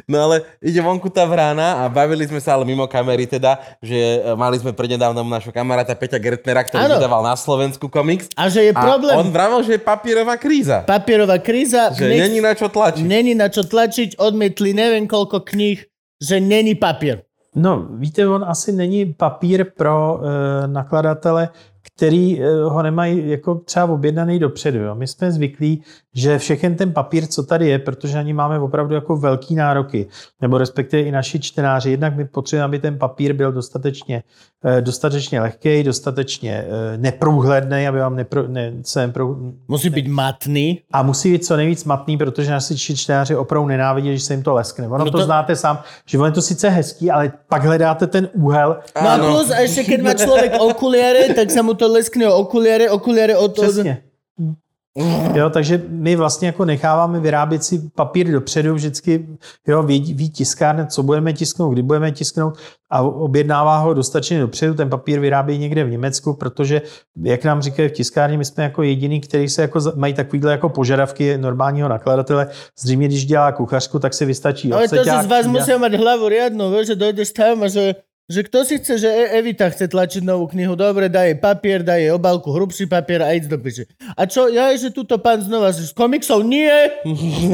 D: No ale ide vonku tá vrána a bavili sme sa ale mimo kamery teda, že e, mali sme prednedávnom našho kamaráta Peťa Gertnera, ktorý
A: Áno.
D: vydával na Slovensku komiks.
A: A že je
D: A
A: problém.
D: on vravel, že je papierová kríza.
A: Papierová kríza.
D: Že
A: nech-
D: není na čo tlačiť.
A: není na čo tlačiť. Odmietli neviem koľko kníh, že není papier.
C: No, víte, on asi není papír pro e, nakladatele, který e, ho nemají jako třeba objednaný dopředu. Jo. My jsme zvyklí, že všechen ten papír, co tady je, protože na ní máme opravdu jako velký nároky, nebo respektive i naši čtenáři, jednak my potřebujeme, aby ten papír byl dostatečně, e, dostatečně lehký, dostatečně e, neprůhledný, aby vám nepro, ne, se nepro,
A: Musí byť matný.
C: a musí být co nejvíc matný, protože naši čtenáři opravdu nenávidí, když se jim to leskne. Ono
A: No
C: to,
A: to-
C: znáte sám, že ono je to sice hezký, ale pak hledáte ten úhel,
A: No a plus, a ešte keď má človek okuliare, tak sa mu to leskne o okuliare, okuliare od...
C: Přesně. Jo, takže my vlastně jako necháváme vyrábět si papír dopředu vždycky, jo, ví, ví tiskárna, co budeme tisknout, kdy budeme tisknout a objednává ho dostatečně dopředu, ten papír vyrábí někde v Německu, protože, jak nám říkají v tiskárně, my jsme jako jediný, který se jako mají takovýhle jako požadavky normálního nakladatele. Zřejmě, když dělá kuchařku, tak si vystačí
A: Ale to, že
C: oceťák,
A: z vás musia mať hlavu riadnu, vieš, že dojdeš tam a že, že kto si chce, že E- Evita chce tlačiť novú knihu, dobre, daj jej papier, daj jej obálku, hrubší papier a ísť do piče. A čo, ja je, že túto pán znova, že z komiksov nie,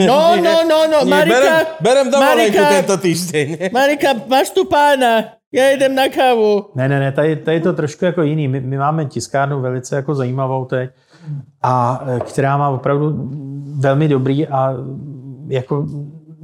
A: no, (laughs) no, no, no,
D: Nie,
A: Marika,
D: berem, berem dovolenku
A: Marika,
D: tento týždeň. (laughs)
A: Marika, máš tu pána, ja idem na kávu.
C: Ne, ne, ne, tady, tady je to trošku jako jiný. My, my máme tiskárnu velice jako zajímavou teď, a e, která má opravdu velmi dobrý a jako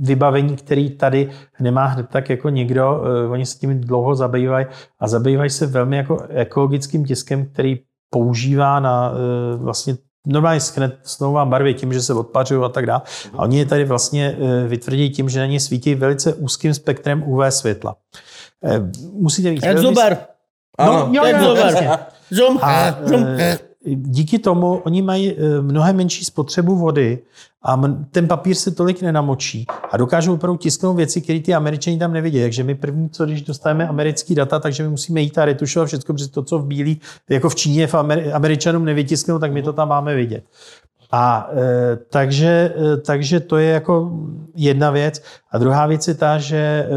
C: vybavení, který tady nemá hned tak jako někdo. E, Oni se tím dlouho zabývají a zabývají se velmi jako ekologickým tiskem, který používá na e, vlastně normálně snová barvy tím, že se odpařují a tak dále. A oni je tady vlastně e, vytvrdí tím, že na ně svítí velice úzkým spektrem UV světla. Musíte mít
A: Jak zubar.
C: Jo,
A: Jak
C: jo,
A: zubar.
C: jasně.
A: Zoom.
C: A
A: Zoom.
C: Díky tomu oni mají e, mnohem menší spotřebu vody a ten papír se tolik nenamočí a dokážou opravdu tisknout věci, které ty američani tam nevidí. Takže my první, co když dostaneme americký data, takže my musíme jít a retušovat všechno, protože to, co v bílý, jako v Číně v Ameri- američanům nevytisknou, tak my to tam máme vidět. A e, takže, e, takže to je jako jedna věc. A druhá věc je ta, že e,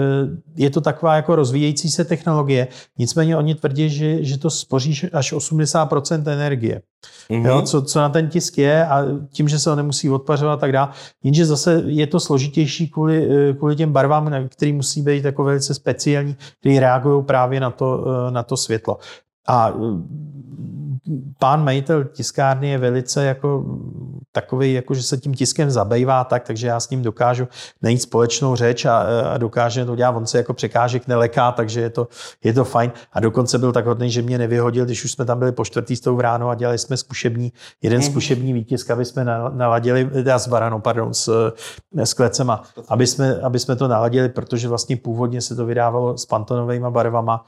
C: je to taková jako rozvíjející se technologie. Nicméně oni tvrdí, že, že to spoří až 80% energie. Mm-hmm. Jo, co, co na ten tisk je a tím, že se ho nemusí odpařovat a tak dále. Jenže zase je to složitější kvůli, e, kvůli těm barvám, který musí být jako velice speciální, který reagují právě na to, e, na to světlo. A pán majitel tiskárny je velice jako takový, jako že se tím tiskem zabývá tak, takže já s ním dokážu najít společnou řeč a, a dokáže to dělat. On se jako překážek neleká, takže je to, je to fajn. A dokonce byl tak hodný, že mě nevyhodil, když už jsme tam byli po čtvrtý s tou ráno a dělali jsme zkušební, jeden mm-hmm. zkušební výtisk, aby jsme naladili, já s Baranou, pardon, s, s klecema, aby jsme, aby jsme to naladili, protože vlastně původně se to vydávalo s pantonovými barvama,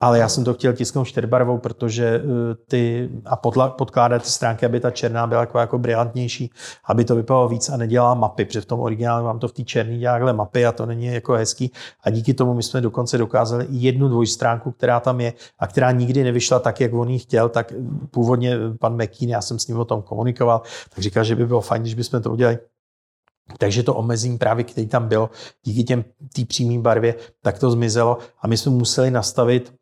C: ale já jsem to chtěl tisknout čtyřbarvou, protože eh, ty a podla, podkládat ty stránky, aby ta černá byla jako, jako brilantnější, aby to vypadalo víc a nedělala mapy, protože v tom originálu mám to v té černé dělá mapy a to není jako hezký. A díky tomu my jsme dokonce dokázali i jednu dvojstránku, která tam je a která nikdy nevyšla tak, jak on ji chtěl, tak původně pan McKean, já jsem s ním o tom komunikoval, tak říkal, že by bylo fajn, když bychom to udělali takže to omezení právě, který tam bylo, díky těm té přímé barvě, tak to zmizelo a my jsme museli nastavit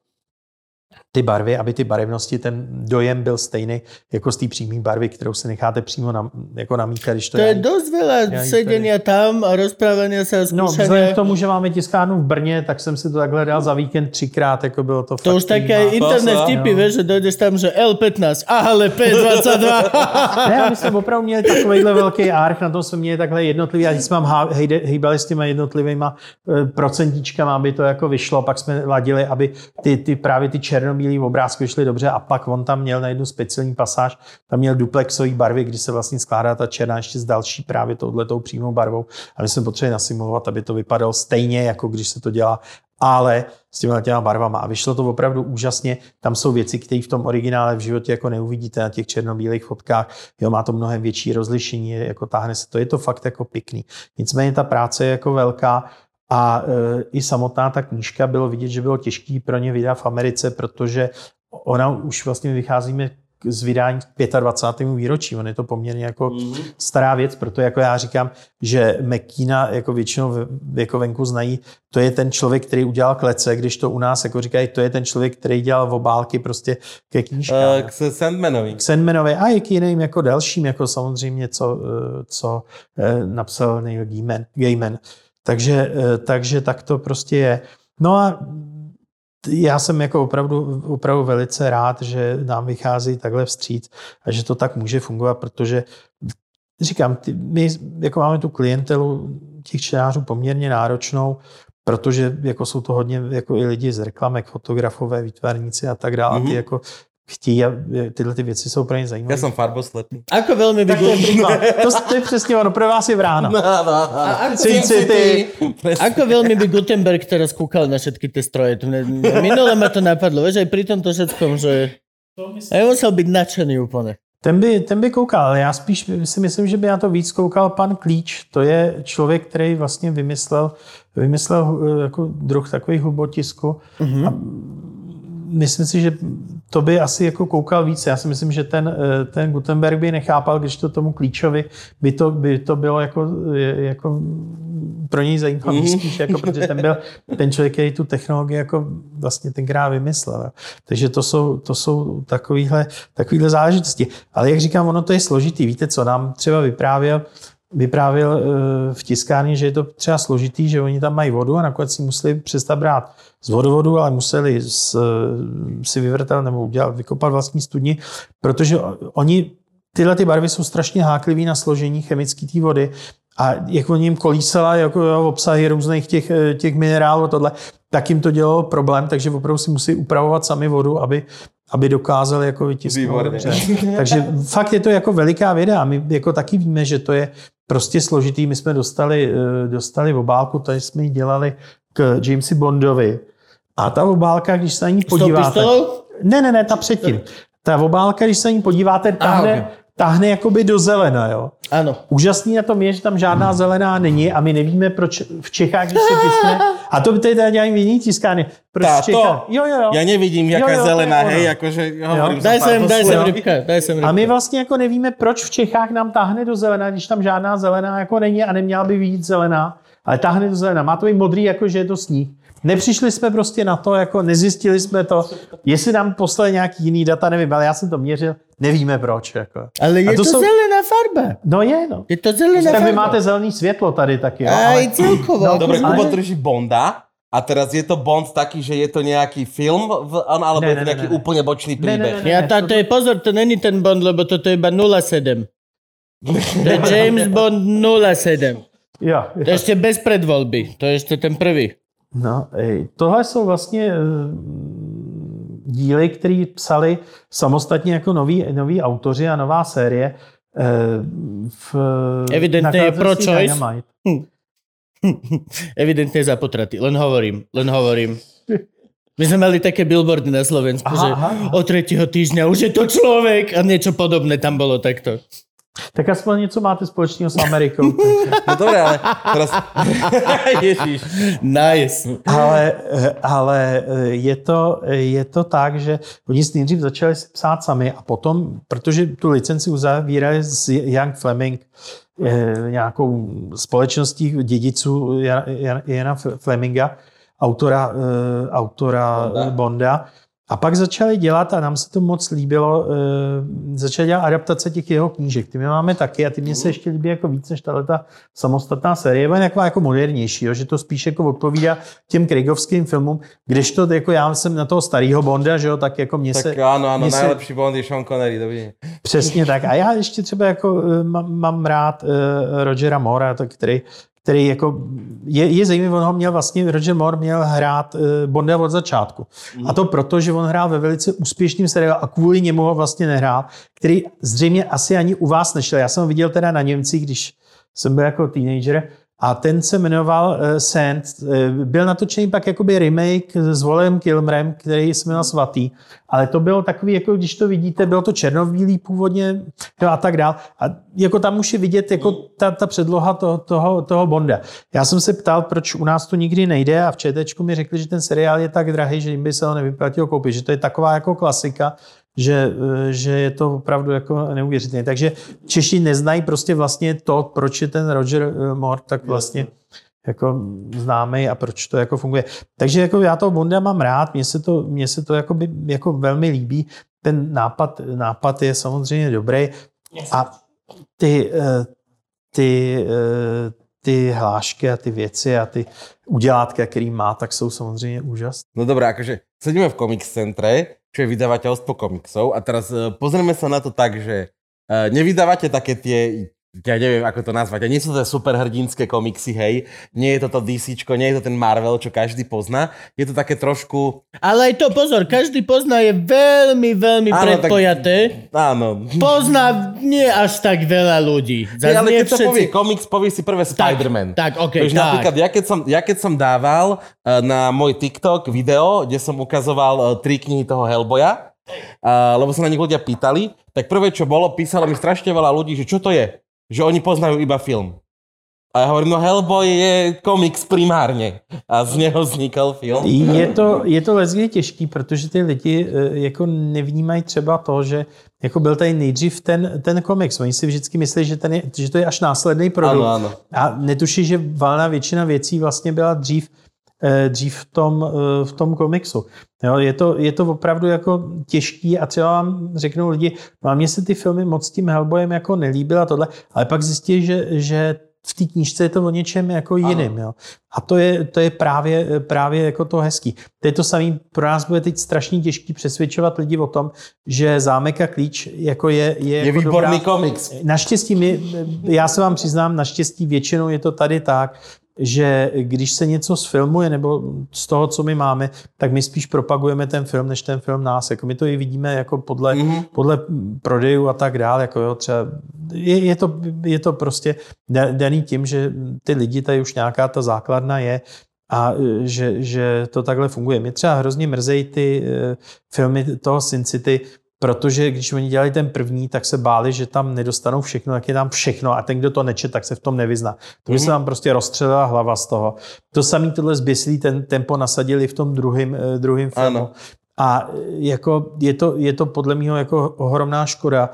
C: ty barvy, aby ty barevnosti, ten dojem byl stejný jako z té přímé barvy, kterou se necháte přímo na, jako namíchat. Když to,
A: to je dost veľa sedenia tam a rozprávania se a
C: No, vzhledem k tomu, že máme tiskárnu v Brně, tak jsem si to takhle dal za víkend třikrát, jako bylo to
A: To už také internet tipy, no. že dojdeš tam, že L15, ale P22. (laughs)
C: ne, my jsme opravdu měli takovýhle velký arch, na tom jsme měli takhle jednotlivý, a když jsme mám hýbali s těma jednotlivýma eh, procentičkama, aby to jako vyšlo, pak jsme ladili, aby ty, ty právě ty černobílé bílý obrázky vyšly dobře a pak on tam měl na jednu speciální pasáž, tam měl duplexový barvy, kdy se vlastně skládá ta černá ještě s další právě touhletou přímou barvou a my jsme potřebovali nasimulovat, aby to vypadalo stejně, jako když se to dělá ale s těma těma barvama. A vyšlo to opravdu úžasně. Tam jsou věci, které v tom originále v životě jako neuvidíte na těch černobílých fotkách. Jo, má to mnohem větší rozlišení, jako táhne se to. Je to fakt jako pěkný. Nicméně ta práce je jako velká a e, i samotná ta knížka bylo vidět, že bylo těžký pro ně vydat v Americe, protože ona už vlastně vycházíme z vydání k 25. výročí. On je to poměrně jako mm-hmm. stará věc, proto jako já říkám, že McKeena jako většinou jako venku znají, to je ten člověk, který udělal klece, když to u nás jako říkají, to je ten člověk, který dělal obálky prostě ke knížkám.
D: Uh, k Sandmanovi.
C: K Sandmanovi a i k jiným jako dalším, jako samozřejmě, co, e, co e, napsal Neil Gaiman. Gaiman. Takže, eh, takže tak to prostě je. No a já jsem jako opravdu, opravdu velice rád, že nám vychází takhle vstříc a že to tak může fungovat, protože říkám, ty, my jako máme tu klientelu těch čtenářů poměrně náročnou, protože jako jsou to hodně jako i lidi z reklamek, fotografové, výtvarníci a tak dále. Mm-hmm. Ty jako chtějí a tyhle ty věci jsou pro ně zajímavé.
D: Já jsem farboslepý.
A: Ako velmi by
C: to, to, to je přesně ono, pro vás je vrána. No, no, no. A ako, City.
A: ako veľmi by Gutenberg teraz kúkal na všetky ty stroje? Minule ma to napadlo, vieš, aj pri tomto všetkom, že... A musel být nadšený úplně.
C: Ten by, ten by koukal. Já spíš si myslím, že by na to víc koukal pan Klíč. To je člověk, který vlastně vymyslel, vymyslel eh, jako druh takových hubotisku. Mm-hmm. A myslím si, že to by asi jako koukal více. Já si myslím, že ten, eh, ten Gutenberg by nechápal, když to tomu klíčovi by to, by to bylo jako, jako pro něj zajímavý mm. spíš, jako, protože ten byl ten člověk, který tu technologii jako vlastně tenkrát vymyslel. Takže to jsou, to jsou takovýhle, takovýhle záležitosti. Ale jak říkám, ono to je složitý. Víte, co nám třeba vyprávěl vyprávěl eh, v tiskárně, že je to třeba složitý, že oni tam mají vodu a nakonec si museli přestat brát z vodovodu, ale museli si vyvrtat nebo udělat, vykopat vlastní studni, protože oni tyhle ty barvy jsou strašně háklivý na složení chemické té vody a jak oni jim kolísala jako jo, obsahy různých těch, těch minerálů a tohle, tak jim to dělalo problém, takže opravdu si musí upravovat sami vodu, aby, aby dokázali jako vytisknout Takže fakt je to jako veliká věda a my jako taky víme, že to je prostě složitý. My jsme dostali, eh, dostali obálku, tady jsme ji dělali k Jamesi Bondovi. A ta obálka, když se na ní podíváte... Ne, ne, ne, ta předtím. Ta obálka, když se na ní podíváte, tahne, ah, okay. Tahne jakoby do zelena, jo.
A: Áno.
C: Úžasný na tom je, že tam žádná zelená není a my nevíme, proč v Čechách, když se tiskne, (laughs) a to by tady dělají v jiný tiskárně, proč v
D: Táto?
C: Čechách, jo, jo, jo.
D: Ja nevidím,
C: Jo,
D: jaká
C: jo,
D: zelená,
C: to je
D: hej,
C: ono.
D: akože hovorím
A: Daj
D: sa
A: sem, daj sem rybka, daj sem rybka.
C: A my vlastně jako nevíme, proč v Čechách nám táhne do zelená, když tam žádná zelená jako není a neměla by být zelená, ale táhne do zelená. Má to být modrý, jako že je to sníh. Nepřišli jsme prostě na to, jako nezjistili jsme to. Jestli nám poslali nějaký jiný data, nevím, ale já jsem to měřil, nevíme proč. Jako.
A: Ale je
C: A
A: to,
C: to jsou-
A: zelená farba.
C: No je, no.
A: Je to zelená
C: Tak
A: farba.
C: vy máte zelený světlo tady taky, jo.
A: Aj
C: Ale,
A: celkovo.
C: No,
D: Dobre,
C: Ale-
D: Kubo drží Bonda a teraz je to Bond taký, že je to nejaký film, v, alebo
C: Ne,
D: je to
C: ne, ne,
D: nejaký
C: ne.
D: úplne bočný
C: Ne, ne,
D: príbeh?
C: ne, ne.
A: Ja, tá, to je pozor, to není ten Bond, lebo toto je iba 07. To je (laughs) James Bond 07.
C: jo,
A: To je ešte bez predvoľby. To je ešte ten prvý.
C: No, tohle jsou vlastně eh, díly, které psali samostatně jako noví, noví autoři a nová série. eh, V,
A: Evidentně je pro choice.
C: Dynamite. (laughs)
A: Evidentne za potraty. Len hovorím, len hovorím. My sme mali také billboardy na Slovensku,
C: Aha,
A: že
C: aha.
A: od tretieho týždňa už je to človek a niečo podobné tam bolo takto.
C: Tak aspoň něco máte společného s Amerikou. (laughs)
D: No dobre, ale teraz... (laughs) Ježiš.
A: Nice.
C: ale ale je, to, je to tak, že oni si nejdřív začali psát sami a potom, protože tu licenci uzavírali s Young Fleming, eh, nějakou společností dědiců Jana Fleminga, autora, eh, autora
D: Bonda.
C: Bonda. A pak začali dělat, a nám se to moc líbilo, eh, začali dělat adaptace těch jeho knížek. Ty my máme taky a ty mě se ještě líbí jako víc než tahle ta samostatná série. Je taková jako modernější, jo, že to spíš jako odpovídá těm Craigovským filmům, kdežto jako já jsem na toho starého Bonda, že jo, tak jako mě se...
D: Tak áno, áno,
C: mně se-
D: najlepší Bond je Sean Connery, dovidenia.
C: Přesně tak. A já ještě třeba jako eh, mám, mám rád eh, Rogera Mora, to, který, který jako je, je zajímavý, on ho měl vlastně, Roger Moore měl hrát eh, Bonda od začátku. A to proto, že on hrál ve velice úspěšném seriálu a kvůli němu ho vlastně nehrál, který zřejmě asi ani u vás nešel. Já jsem ho viděl teda na Němci, když jsem byl jako teenager a ten se jmenoval uh, Sand. Uh, byl natočený pak jakoby remake s Volem Kilmerem, který se jmenoval Svatý, ale to bylo takový, jako když to vidíte, bylo to černobílý původně jo, a tak dál. A jako tam už je vidět jako ta, ta předloha toho, toho, toho Bonda. Já jsem se ptal, proč u nás to nikdy nejde a v ČTčku mi řekli, že ten seriál je tak drahý, že jim by se ho nevyplatilo koupit, že to je taková jako klasika, že, eh, že je to opravdu jako neuvěřitelné. Takže Češi neznají prostě vlastně to, proč je ten Roger eh, Moore tak vlastně jako známý a proč to jako funguje. Takže jako já toho Bonda mám rád, mně se to, mně se to jako, by, jako velmi líbí. Ten nápad, nápad je samozřejmě dobrý a ty, eh, ty, eh, ty hlášky a ty věci a ty udělátka, který má, tak jsou samozřejmě úžasné.
D: No dobré, akože sedíme v Comics Centre, čo je vydavateľstvo komiksov a teraz uh, pozrieme sa na to tak, že uh, nevydávate také tie ja neviem, ako to nazvať. A nie sú to superhrdinské komiksy, hej. Nie je to to DCčko, nie je to ten Marvel, čo každý pozná. Je to také trošku...
A: Ale aj to pozor, každý pozná je veľmi, veľmi
D: Áno, tak-
A: predpojaté.
D: Áno.
A: Pozná nie až tak veľa ľudí. Zas
D: ale
A: nie
D: keď sa
A: všetci-
D: povie komiks, povie si prvé Spider-Man.
A: tak, okej,
D: Vieš,
A: tak.
D: napríklad, ja keď, som, ja keď som dával uh, na môj TikTok video, kde som ukazoval uh, tri knihy toho Hellboya, uh, lebo sa na nich ľudia pýtali, tak prvé, čo bolo, písalo mi strašne veľa ľudí, že čo to je? Že oni poznajú iba film. A ja hovorím, no Hellboy je komiks primárně. A z něho vznikal film.
C: Je to, je to leckdy těžký, protože ty lidi eh, jako nevnímají třeba to, že jako byl tady nejdřív ten, ten komiks. Oni si vždycky myslí, že, ten je, že to je až následný produkt.
D: Ano, ano.
C: A netuší, že valná většina věcí vlastně byla dřív, dřív v tom, eh, v tom komiksu. Jo, je, to, je to opravdu jako těžký a třeba vám řeknou lidi, no a mně se ty filmy moc tím Hellboyem jako nelíbily a tohle, ale pak zjistí, že, že v té knížce je to o něčem jako jiným. Jo. A to je, to je právě, právě jako to hezký. To je to samé, pro nás bude teď strašně těžký přesvědčovat lidi o tom, že Zámek a klíč jako je, je,
D: Je
C: jako
D: výborný
C: dobrá,
D: komiks.
C: Naštěstí, my, já se vám přiznám, naštěstí většinou je to tady tak, že když se něco sfilmuje nebo z toho, co my máme, tak my spíš propagujeme ten film, než ten film nás. Jako my to i vidíme jako podle,
D: Mhm.
C: mm-hmm. podle prodejů a tak dále. Jako jo, třeba je, je, to, je to prostě da- daný tím, že ty lidi tady už nějaká ta základna je a e, že, že to takhle funguje. Mě třeba hrozně mrzejí ty e, filmy toho Sin City, protože když oni dělali ten první, tak se báli, že tam nedostanou všechno, tak je tam všechno a ten, kdo to neče, tak se v tom nevyzná. To by se tam prostě rozstřelila hlava z toho. To samý tohle zběslý ten tempo nasadili v tom druhém, eh, druhém filmu.
D: Ano.
C: A eh, jako je, to, je to podle mého jako ohromná škoda,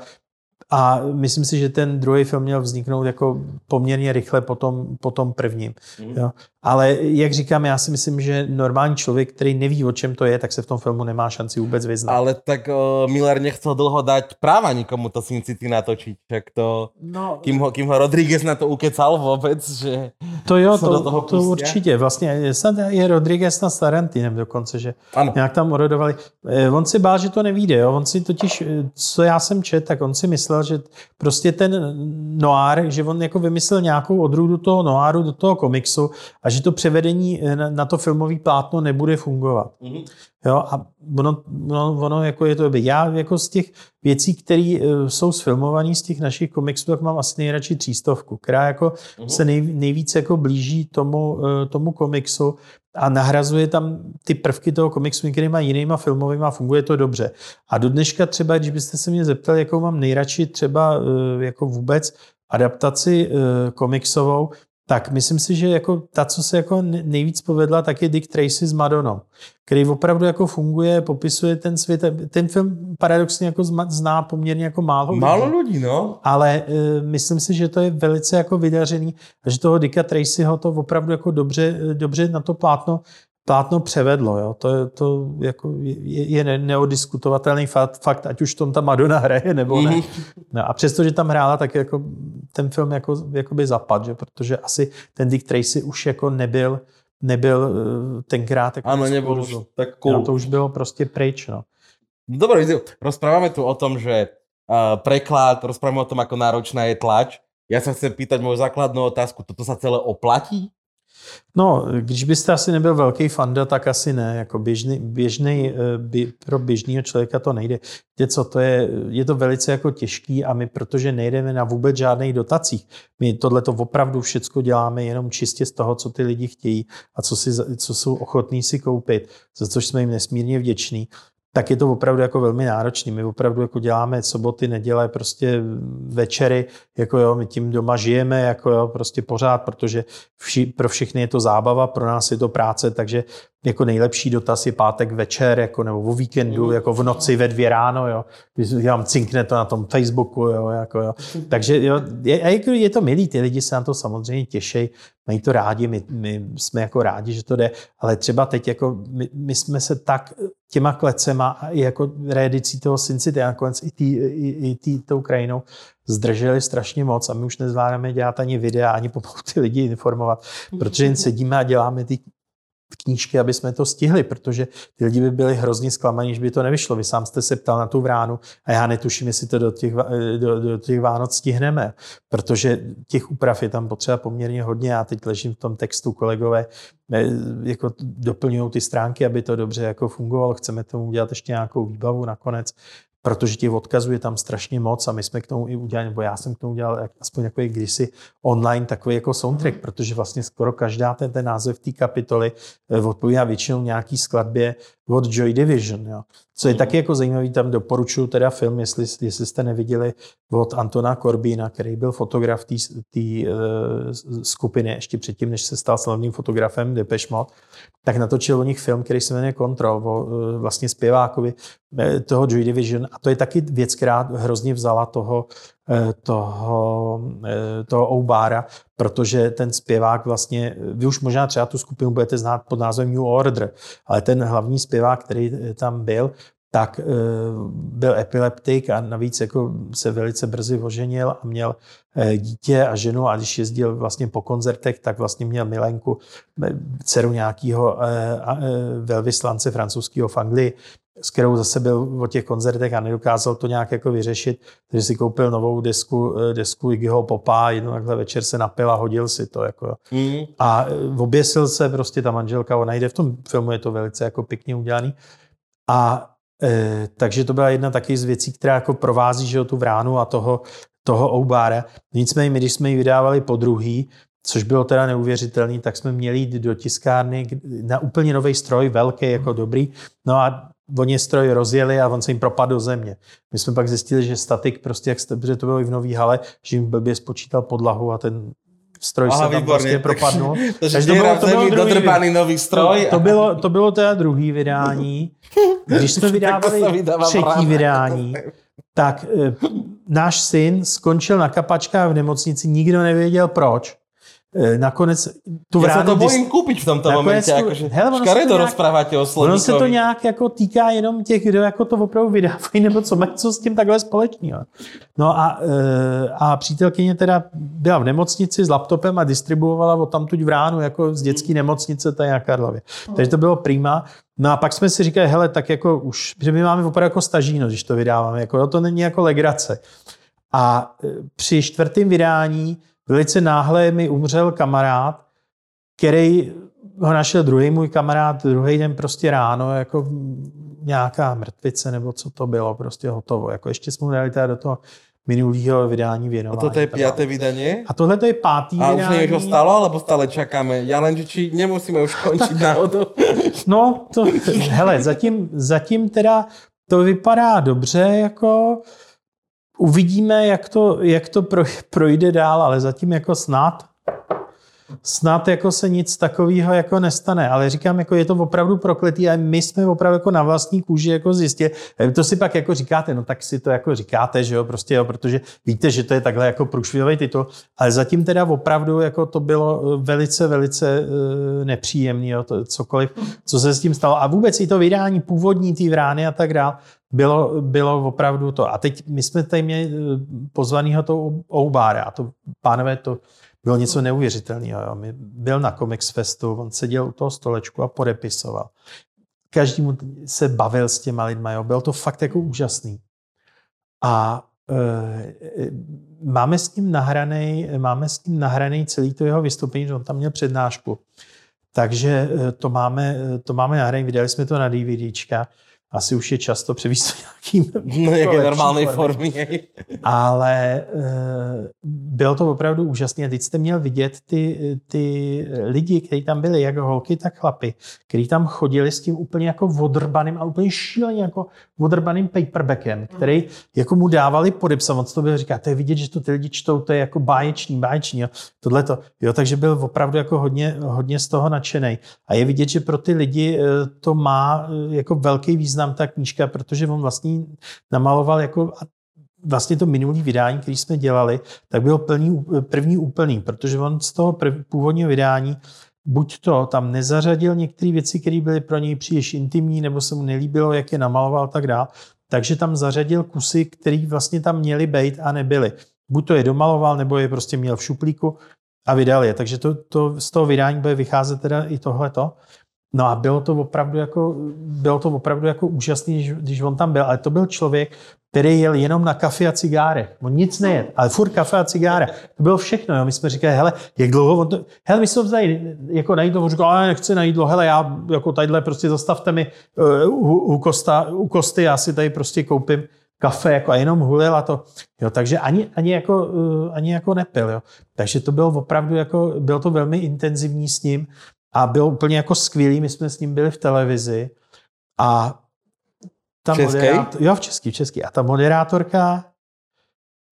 C: a myslím si, že ten druhý film měl vzniknout jako poměrně rychle po tom, po tom prvním.
D: Mhm.
C: Jo. Ale jak říkám, já si myslím, že normální člověk, který neví, o čem to je, tak se v tom filmu nemá šanci vůbec vyznat.
D: Ale tak uh, Miller nechcel dlho dať práva nikomu to Sin City natočiť. Však to,
C: No,
D: kým ho, kým ho Rodriguez na to ukecal vôbec, že...
C: to jo,
D: se do
C: to,
D: toho
C: to určitě. Vlastně snad je Rodriguez na Tarantinem dokonce, že
D: Ano.
C: nějak tam orodovali. Eh, On si bál, že to nevíde. Jo? On si totiž, eh, co já jsem čet, tak on si myslel, že prostě ten noir, že on jako vymyslel nějakou odrůdu toho noiru do toho komiksu a že to převedení eh, na, na to filmový plátno nebude fungovat.
D: Mhm.
C: Jo, a ono, ono, ono jako je to, já jako z těch věcí, které jsou sfilmované z těch našich komiksů, tak mám asi nejradši třístovku, která jako
D: Mhm.
C: se nej, nejvíc jako blíží tomu, eh, tomu komiksu a nahrazuje tam ty prvky toho komiksu některýma jinýma filmovými a funguje to dobře. A do dneška třeba, když byste se mě zeptali, jakou mám nejradši třeba eh, jako vůbec adaptaci eh, komiksovou, tak myslím si, že jako ta, co se jako ne- nejvíc povedla, tak je Dick Tracy s Madonou, který opravdu jako funguje, popisuje ten svět. Ten film paradoxně jako zná poměrně jako málo,
D: Málo
C: lidí.
D: ľudí, no.
C: Ale e, myslím si, že to je velice jako vydařený a že toho Dicka Tracyho to opravdu jako dobře, dobře na to plátno plátno převedlo. Jo. To, je, to jako je, je ne- neodiskutovatelný fakt, fakt, ať už tom ta Madonna hraje nebo ne.
D: Mhm.
C: No a přesto, že tam hrála, tak jako ten film jako, jako by zapad, že? protože asi ten Dick Tracy už jako nebyl, nebyl eh, tenkrát jako
D: nebol
C: kurzu.
D: už tak cool.
C: to už bylo prostě pryč. No.
D: Dobre, Viziu, rozprávame tu o tom, že uh, preklad, rozprávame o tom, ako náročná je tlač. Ja sa chcem pýtať moju základnú otázku, toto sa celé oplatí?
C: No, když byste asi nebyl velký fanda, tak asi ne. Jako běžný, běžný, eh, by, pro běžného člověka to nejde. Víte co, to je, je to velice jako těžký a my, protože nejdeme na vůbec žádných dotacích, my tohle to opravdu všecko děláme jenom čistě z toho, co ty lidi chtějí a co, si, co jsou ochotní si koupit, za což jsme jim nesmírně vděční tak je to opravdu jako velmi náročný. My opravdu jako děláme soboty, neděle, prostě večery, jako jo, my tím doma žijeme, jako jo, prostě pořád, protože vši, pro všechny je to zábava, pro nás je to práce, takže jako nejlepší dotaz je pátek večer, jako nebo o víkendu, jako v noci ve dvě ráno, jo. Když vám cinkne to na tom Facebooku, jo, jako jo. Takže jo, je, jako je to milý, ty lidi se na to samozřejmě těší, mají to rádi, my, my jsme jako rádi, že to jde, ale třeba teď jako my, my jsme se tak těma klecema a i jako reedicí toho Sin City a nakonec i, tý, i, i tý, tou krajinou zdrželi strašně moc a my už nezvládáme dělat ani videa, ani pomalu ty lidi informovat, protože jen sedíme a děláme ty knížky, aby jsme to stihli, protože ty lidi by byli hrozně zklamaní, že by to nevyšlo. Vy sám jste se ptal na tu vránu a já netuším, jestli to do těch, Va- do, do těch Vánoc stihneme, protože těch úprav je tam potřeba poměrně hodně. Já teď ležím v tom textu, kolegové eh, jako doplňují ty stránky, aby to dobře jako fungovalo. Chceme tomu udělat ještě nějakou výbavu nakonec, protože těch odkazů je tam strašně moc a my jsme k tomu i udělali, nebo já jsem k tomu udělal aspoň takový kdysi online takový jako soundtrack, protože vlastně skoro každá ten, ten název té kapitoly eh, odpovídá většinou nějaký skladbě od Joy Division. Jo. Co je taky jako zajímavý, tam doporučuju teda film, jestli, jestli jste neviděli, od Antona Korbína, který byl fotograf té skupiny ještě předtím, než se stal slavným fotografem Depeche Mode, tak natočil o nich film, který se jmenuje Control, o eh, vlastně zpěvákovi eh, toho Joy Division. A to je taky věc, která hrozně vzala toho, eh, toho, eh, toho Oubára, protože ten zpěvák vlastně, vy už možná třeba tu skupinu budete znát pod názvem New Order, ale ten hlavní zpěvák, který eh, tam byl, tak eh, byl epileptik a navíc jako se velice brzy oženil a měl eh, dítě a ženu a když jezdil vlastně po koncertech, tak vlastně měl milenku, eh, dceru nějakého velvyslance francouzského v Anglii, s kterou zase byl o těch koncertech a nedokázal to nějak jako vyřešit, takže si koupil novou desku, eh, desku Iggyho Popa, jednou takhle večer se napil a hodil si to. Jako.
D: Mm.
C: A eh, oběsil se prostě ta manželka, ona jde v tom filmu, je to velice jako pěkně udělaný. A e, takže to byla jedna taky z věcí, která jako provází že tu vránu a toho, toho Oubára. Nicméně my, když jsme ji vydávali po druhý, což bylo teda neuvěřitelný, tak jsme měli jít do tiskárny na úplně nový stroj, velký, jako dobrý. No a oni stroj rozjeli a on se jim propadl do země. My jsme pak zjistili, že statik prostě, jak jste, protože to bylo i v Nový hale, že jim blbě spočítal podlahu a ten stroj
D: Aha,
C: se tam
D: výborně.
C: prostě propadnul. (laughs)
D: Takže
C: to bylo-
D: v
C: to bylo druhý-
D: nový stroj.
C: To bylo, to bylo teda druhý vydání. (laughs) Když jsme vydávali třetí vydání, tak eh, náš syn skončil na kapačkách v nemocnici, nikdo nevěděl proč. Eh, Nakonec tu
D: Ja sa
C: vránu
D: to
C: dis-
D: bojím kúpiť v tomto
C: Nakonec
D: momente.
C: tu-
D: Akože,
C: hele, ono se
D: škaredo
C: to nějak-
D: rozprávate o
C: Ono se to nějak jako týká jenom těch, kdo jako to opravdu vydávají, (laughs) nebo co mají co s tím takhle společného. No a, eh, a přítelkyně teda byla v nemocnici s laptopem a distribuovala od tamtuť v ránu jako z dětské nemocnice tady na Karlově. Takže to bylo prima. No a pak jsme si říkali, hele, tak jako už, že my máme opravdu jako stažíno, když to vydáváme, jako, jo, to není jako legrace. A eh, při čtvrtém vydání velice náhle mi umřel kamarád, který ho našel druhý můj kamarád druhý den prostě ráno, jako nějaká mrtvice nebo co to bylo, prostě hotovo. Jako ještě jsme dali teda do toho minulého vydání
D: A
C: věnování.
D: toto je piaté vydanie?
C: A tohle to je pátý
D: A už
C: vydání.
D: niečo stalo, alebo stále čakáme? Ja len, že či nemusíme už končiť náhodou. (laughs)
C: No, to, hele, zatím, zatím teda to vypadá dobře, jako uvidíme, jak to, jak to pro, projde dál, ale zatím jako snad snad jako se nic takového jako nestane, ale říkám, jako je to opravdu prokletý a my jsme opravdu jako na vlastní kůži jako zjistili, Eh, to si pak jako říkáte, no tak si to jako říkáte, že jo, prostě jo, protože víte, že to je takhle jako průšvihový titul, ale zatím teda opravdu jako to bylo eh, velice, velice to, cokoliv, co se s tím stalo. A vůbec i to vydání původní té vrány a tak dál, bylo, bylo opravdu to. A teď my jsme tady měli eh, pozvanýho toho Oubára a to, pánové, to bylo něco neuvěřitelného. Byl na Comics Festu, on seděl u toho stolečku a podepisoval. Každý mu se bavil s těma lidma, jo. bylo to fakt jako úžasný. A e, máme s ním nahraný, máme s ním nahraný celý to jeho vystoupení, že on tam měl přednášku. Takže to máme, to máme nahraný, vydali jsme to na DVDčka. Asi už je často (laughs) převíst nějakým
D: No
C: formy.
D: formy. hej.
C: ale e, bylo to opravdu úžasné. A teď jste měl vidět ty, ty lidi, kteří tam byli, jak holky, tak chlapy, kteří tam chodili s tím úplně jako odrbaným a úplně šíleně jako odrbaným paperbackem, který jako mu dávali podepsat. On to byl říká, to je vidět, že to ty lidi čtou, to je jako báječný, báječný. Jo. Tohle to, jo, takže byl opravdu jako hodně, hodně z toho nadšený. A je vidět, že pro ty lidi e, to má e, jako velký význam ta knížka, protože on vlastně namaloval jako vlastně to minulý vydání, který jsme dělali, tak byl plný, první úplný, protože on z toho prv, původního vydání buď to tam nezařadil některé věci, které byly pro něj příliš intimní, nebo se mu nelíbilo, jak je namaloval a tak dále, takže tam zařadil kusy, které vlastně tam měly být a nebyly. Buď to je domaloval, nebo je prostě měl v šuplíku a vydal je. Takže to, to z toho vydání bude vycházet teda i tohleto. No a bylo to opravdu jako, bylo to opravdu jako úžasný, když, on tam byl, ale to byl člověk, který jel jenom na kafe a cigárech. On nic nejet, ale furt kafe a cigára. To bylo všechno. Jo. My jsme říkali, hele, jak dlouho on to... Hele, my jsme vzali jako na jídlo. On říkal, ale nechci na jídlo. Hele, já jako tadyhle prostě zastavte mi uh, u, u, kosta, u kosty, já si tady prostě koupím kafe jako a jenom hulil a to. Jo, takže ani, ani, jako, uh, ani jako nepil. Jo. Takže to bylo opravdu jako, bylo to velmi intenzivní s ním a byl úplně jako skvělý. My jsme s ním byli v televizi a ta
D: Český?
C: moderátor, jo, v český, v český. A ta moderátorka,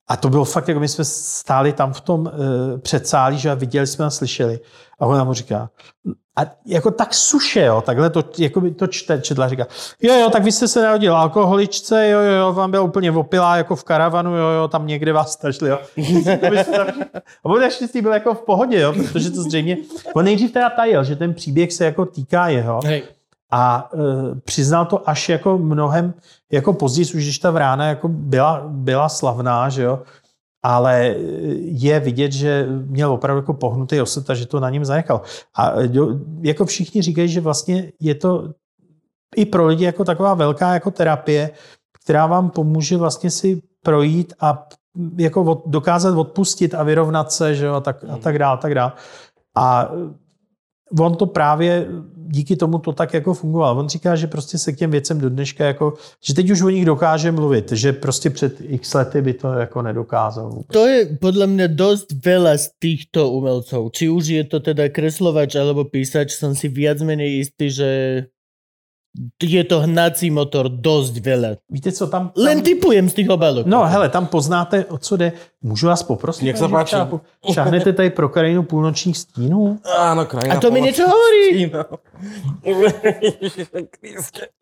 C: a to bylo fakt, jako my jsme stáli tam v tom uh, předsálí, že a viděli jsme a slyšeli. A ona mu říká, a jako tak suše, jo, takhle to, jako by to čte, četla, říká, jo, jo, tak vy jste se narodil alkoholičce, jo, jo, jo, vám byla úplně opilá jako v karavanu, jo, jo, tam někde vás stažili, jo. (laughs) a on naštěstí byl jako v pohodě, jo, protože to zřejmě, on nejdřív teda tajil, že ten příběh se jako týká jeho,
A: Hej.
C: a e, přiznal to až jako mnohem, jako později, už když ta vrána jako byla, byla slavná, že jo, ale je vidět, že měl opravdu jako pohnutý osud a že to na něm zanechal. A jo, jako všichni říkají, že vlastně je to i pro lidi jako taková velká jako terapie, která vám pomůže vlastně si projít a jako od, dokázat odpustit a vyrovnat se, že jo, a tak, a tak dál, a tak dál. A on to právě díky tomu to tak jako fungoval. On říká, že prostě se k těm věcem do dneška jako, že teď už o nich dokáže mluvit, že prostě před x lety by to jako nedokázal.
A: To je podľa mňa dosť veľa z týchto umelcov. Či už je to teda kreslovač alebo písač, som si viac menej istý, že je to hnací motor dosť veľa.
C: Víte, co tam... tam...
A: Len typujem z tých obálok.
C: No hele, tam poznáte, o co jde. Můžu vás poprosit?
D: Nech se páči.
C: Šáhnete tady pro krajinu půlnočních stínů?
D: Áno, krajina.
A: A to mi niečo hovorí.